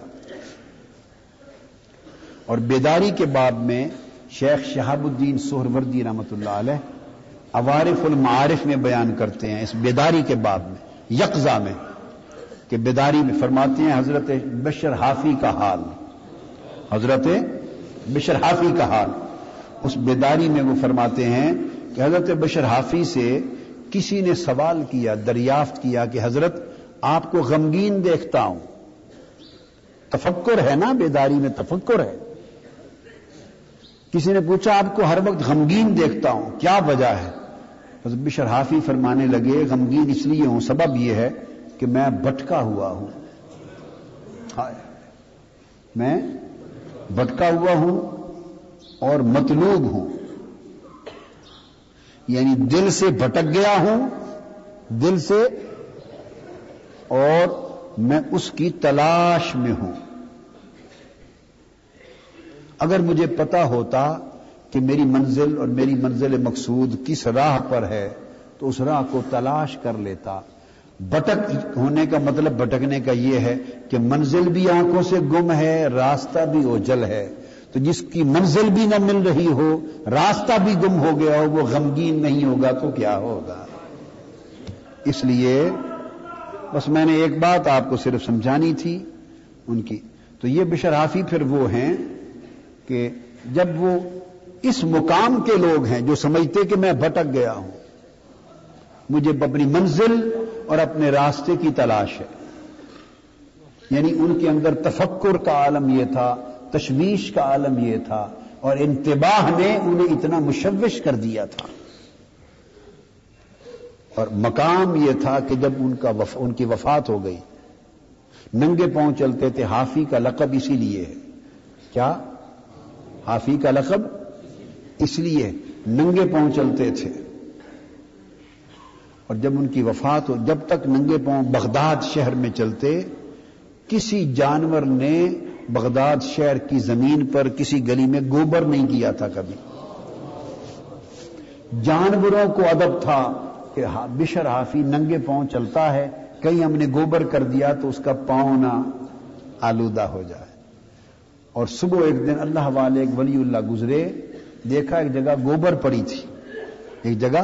اور بیداری کے باب میں شیخ شہاب الدین سہروردی رحمت اللہ علیہ عوارف المعارف میں بیان کرتے ہیں اس بیداری کے باب میں، یکزا میں، کہ بیداری میں فرماتے ہیں حضرت بشر حافی کا حال۔ حضرت بشر حافی کا حال۔ اس بیداری میں وہ فرماتے ہیں کہ حضرت بشر حافی سے کسی نے سوال کیا، دریافت کیا کہ حضرت، آپ کو غمگین دیکھتا ہوں۔ تفکر ہے نا، بیداری میں تفکر ہے۔ کسی نے پوچھا، آپ کو ہر وقت غمگین دیکھتا ہوں، کیا وجہ ہے؟ حضرت بشر حافی فرمانے لگے، غمگین اس لیے ہوں، سبب یہ ہے کہ میں بٹکا ہوا ہوں۔ میں بٹکا ہوا ہوں اور مطلوب ہوں۔ یعنی دل سے بھٹک گیا ہوں، دل سے، اور میں اس کی تلاش میں ہوں۔ اگر مجھے پتا ہوتا کہ میری منزل اور میری منزل مقصود کس راہ پر ہے، تو اس راہ کو تلاش کر لیتا۔ بٹک ہونے کا مطلب بٹکنے کا یہ ہے کہ منزل بھی آنکھوں سے گم ہے، راستہ بھی اوجل ہے۔ تو جس کی منزل بھی نہ مل رہی ہو، راستہ بھی گم ہو گیا ہو، وہ غمگین نہیں ہوگا تو کیا ہوگا؟ اس لیے بس میں نے ایک بات آپ کو صرف سمجھانی تھی، ان کی۔ تو یہ بشرافی پھر وہ ہیں کہ جب وہ اس مقام کے لوگ ہیں جو سمجھتے کہ میں بھٹک گیا ہوں، مجھے اپنی منزل اور اپنے راستے کی تلاش ہے۔ یعنی ان کے اندر تفکر کا عالم یہ تھا تشویش کا عالم یہ تھا اور انتباہ نے انہیں اتنا مشوش کر دیا تھا۔ اور مقام یہ تھا کہ جب ان کا وف... ان کی وفات ہو گئی۔ ننگے پاؤں چلتے تھے، حافی کا لقب اسی لیے ہے۔ کیا؟ حافی کا لقب اس لیے ننگے پاؤں چلتے تھے۔ اور جب ان کی وفات ہو، جب تک ننگے پاؤں بغداد شہر میں چلتے، کسی جانور نے بغداد شہر کی زمین پر کسی گلی میں گوبر نہیں کیا تھا کبھی۔ جانوروں کو ادب تھا کہ بشر حافی ننگے پاؤں چلتا ہے، کہیں ہم نے گوبر کر دیا تو اس کا پاؤں نہ آلودہ ہو جائے۔ اور صبح ایک دن اللہ والے ایک ولی اللہ گزرے، دیکھا ایک جگہ گوبر پڑی تھی۔ ایک جگہ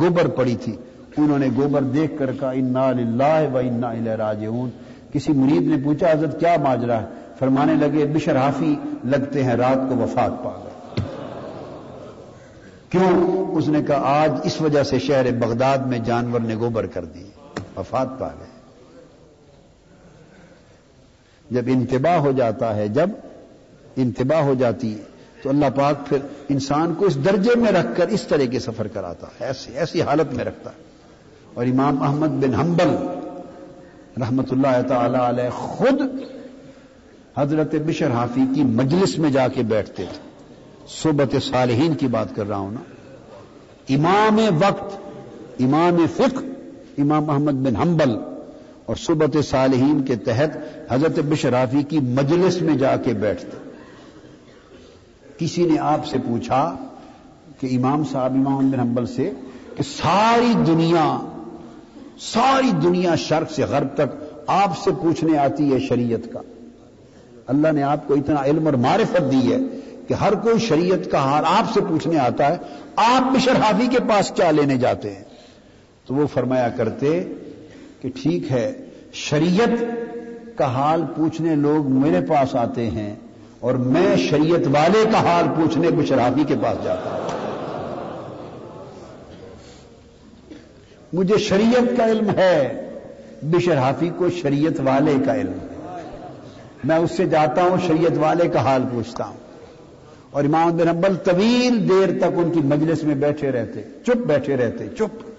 گوبر پڑی تھی۔ انہوں نے گوبر دیکھ کر کہا، انا للہ و انا راجعون۔ کسی مرید نے پوچھا، حضرت، کیا ماجرا ہے؟ فرمانے لگے، بشر حافی لگتے ہیں رات کو وفات پا گئے کیوں؟ اس نے کہا، آج اس وجہ سے شہر بغداد میں جانور نے گوبر کر دی۔ وفات پا گئے جب انتباہ ہو جاتا ہے، جب انتباہ ہو جاتی ہے، تو اللہ پاک پھر انسان کو اس درجے میں رکھ کر اس طرح کے سفر کراتا ہے۔ ایسی ایسی حالت میں رکھتا ہے۔ اور امام احمد بن حنبل رحمت اللہ تعالی علیہ خود حضرت بشر حافی کی مجلس میں جا کے بیٹھتے تھے۔ صحبت صالحین کی بات کر رہا ہوں نا۔ امام وقت، امام فقہ، امام احمد بن حنبل اور صحبت صالحین کے تحت حضرت بشر حافی کی مجلس میں جا کے بیٹھتے۔ کسی نے آپ سے پوچھا کہ امام صاحب، امام بن حنبل سے کہ ساری دنیا ساری دنیا شرق سے غرب تک آپ سے پوچھنے آتی ہے شریعت کا۔ اللہ نے آپ کو اتنا علم اور معرفت دی ہے کہ ہر کوئی شریعت کا حال آپ سے پوچھنے آتا ہے، آپ بشر حافی کے پاس کیا لینے جاتے ہیں۔ تو وہ فرمایا کرتے کہ ٹھیک ہے، شریعت کا حال پوچھنے لوگ میرے پاس آتے ہیں اور میں شریعت والے کا حال پوچھنے بشرافی کے پاس جاتا ہوں۔ مجھے شریعت کا علم ہے، بشرحافی کو شریعت والے کا علم۔ ہے میں اس سے جاتا ہوں، شریعت والے کا حال پوچھتا ہوں۔ اور امام بن حنبل طویل دیر تک ان کی مجلس میں بیٹھے رہتے، چپ بیٹھے رہتے، چپ۔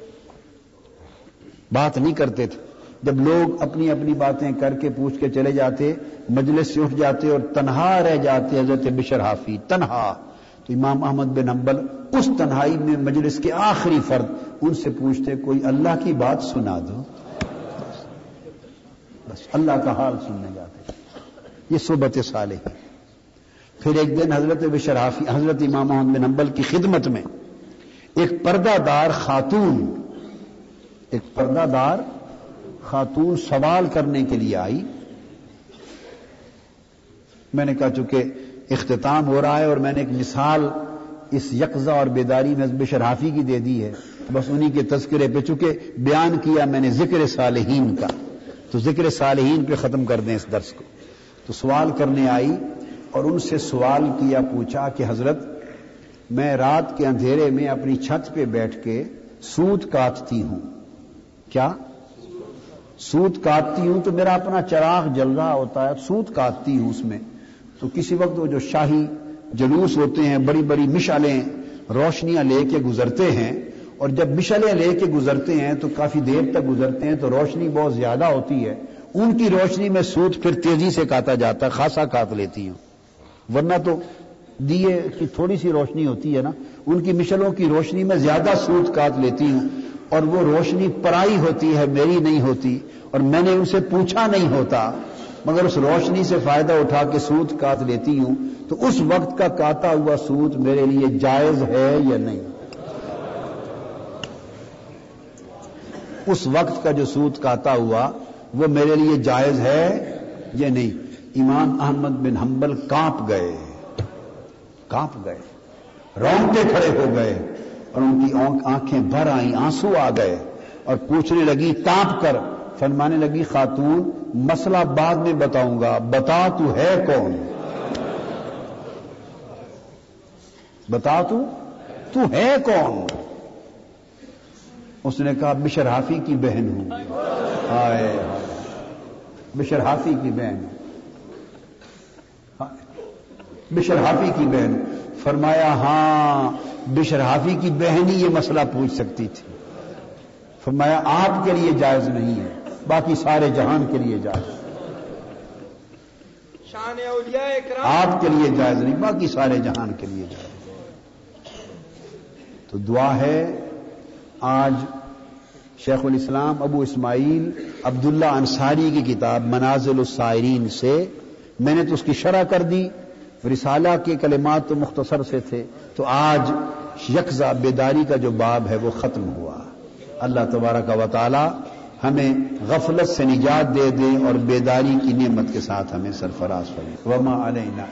بات نہیں کرتے تھے۔ جب لوگ اپنی اپنی باتیں کر کے پوچھ کے چلے جاتے، مجلس سے اٹھ جاتے اور تنہا رہ جاتے، حضرت بشر حافی، تنہا۔ تو امام احمد بن حنبل اس تنہائی میں مجلس کے آخری فرد، ان سے پوچھتے، کوئی اللہ کی بات سنا دو؟ بس اللہ کا حال سننے جاتے۔ یہ صحبت صالح پھر ایک دن حضرت بشرافی حضرت امام محمد بن حنبل کی خدمت میں ایک پردہ دار خاتون، ایک پردہ دار خاتون سوال کرنے کے لیے آئی۔ میں نے کہا چونکہ اختتام ہو رہا ہے اور میں نے ایک مثال اس یکزا اور بیداری میں بشرافی کی دے دی ہے۔ بس انہی کے تذکرے پہ چونکہ بیان کیا میں نے ذکر صالحین کا۔ تو ذکر صالحین پہ ختم کر دیں اس درس کو۔ تو سوال کرنے آئی اور ان سے سوال کیا پوچھا کہ حضرت، میں رات کے اندھیرے میں اپنی چھت پہ بیٹھ کے سوت کاٹتی ہوں۔ کیا؟ سوت کاٹتی ہوں تو میرا اپنا چراغ جل رہا ہوتا ہے سوت کاٹتی ہوں اس میں۔ تو کسی وقت وہ جو شاہی جلوس ہوتے ہیں، بڑی بڑی مشالیں روشنیاں لے کے گزرتے ہیں، اور جب مشلیں لے کے گزرتے ہیں تو کافی دیر تک گزرتے ہیں تو روشنی بہت زیادہ ہوتی ہے۔ ان کی روشنی میں سوت پھر تیزی سے کاتا جاتا ہے، خاصا کاٹ لیتی ہوں۔ ورنہ تو دیے کی تھوڑی سی روشنی ہوتی ہے نا، ان کی مشلوں کی روشنی میں زیادہ سوت کاٹ لیتی ہوں۔ اور وہ روشنی پرائی ہوتی ہے، میری نہیں ہوتی، اور میں نے ان سے پوچھا نہیں ہوتا۔ مگر اس روشنی سے فائدہ اٹھا کے سوت کاٹ لیتی ہوں، تو اس وقت کا کاتا ہوا سوت میرے لیے جائز ہے یا نہیں؟ اس وقت کا جو سوت کاتا ہوا وہ میرے لیے جائز ہے یا نہیں؟ امام احمد بن حنبل کانپ گئے۔ کانپ گئے۔ رونگتے کھڑے ہو گئے اور ان کی آنکھیں بھر آئیں، آنسو آ گئے اور پوچھنے لگی تانپ کر۔ فرمانے لگی، خاتون، مسئلہ بعد میں بتاؤں گا۔ بتا تو ہے کون؟ بتا تو؟ تو ہے کون؟ اس نے کہا بشر حافی کی بہن ہوں۔ آئے بشر حافی کی بہن۔ ہوں بشر حافی کی بہن۔ فرمایا ہاں بشر حافی کی بہن ہی یہ مسئلہ پوچھ سکتی تھی۔ فرمایا آپ کے لیے جائز نہیں ہے باقی سارے جہان کے لیے جائز۔ آپ کے لیے جائز نہیں باقی سارے جہان کے لیے جائز۔ تو دعا ہے آج شیخ الاسلام ابو اسماعیل عبداللہ انصاری کی کتاب منازل السائرین سے میں نے تو اس کی شرح کر دی، رسالہ کے کلمات تو مختصر سے تھے، تو آج یکزا بیداری کا جو باب ہے وہ ختم ہوا۔ اللہ تبارہ کا وطالعہ ہمیں غفلت سے نجات دے دے اور بیداری کی نعمت کے ساتھ ہمیں سرفراز کرے وما علینا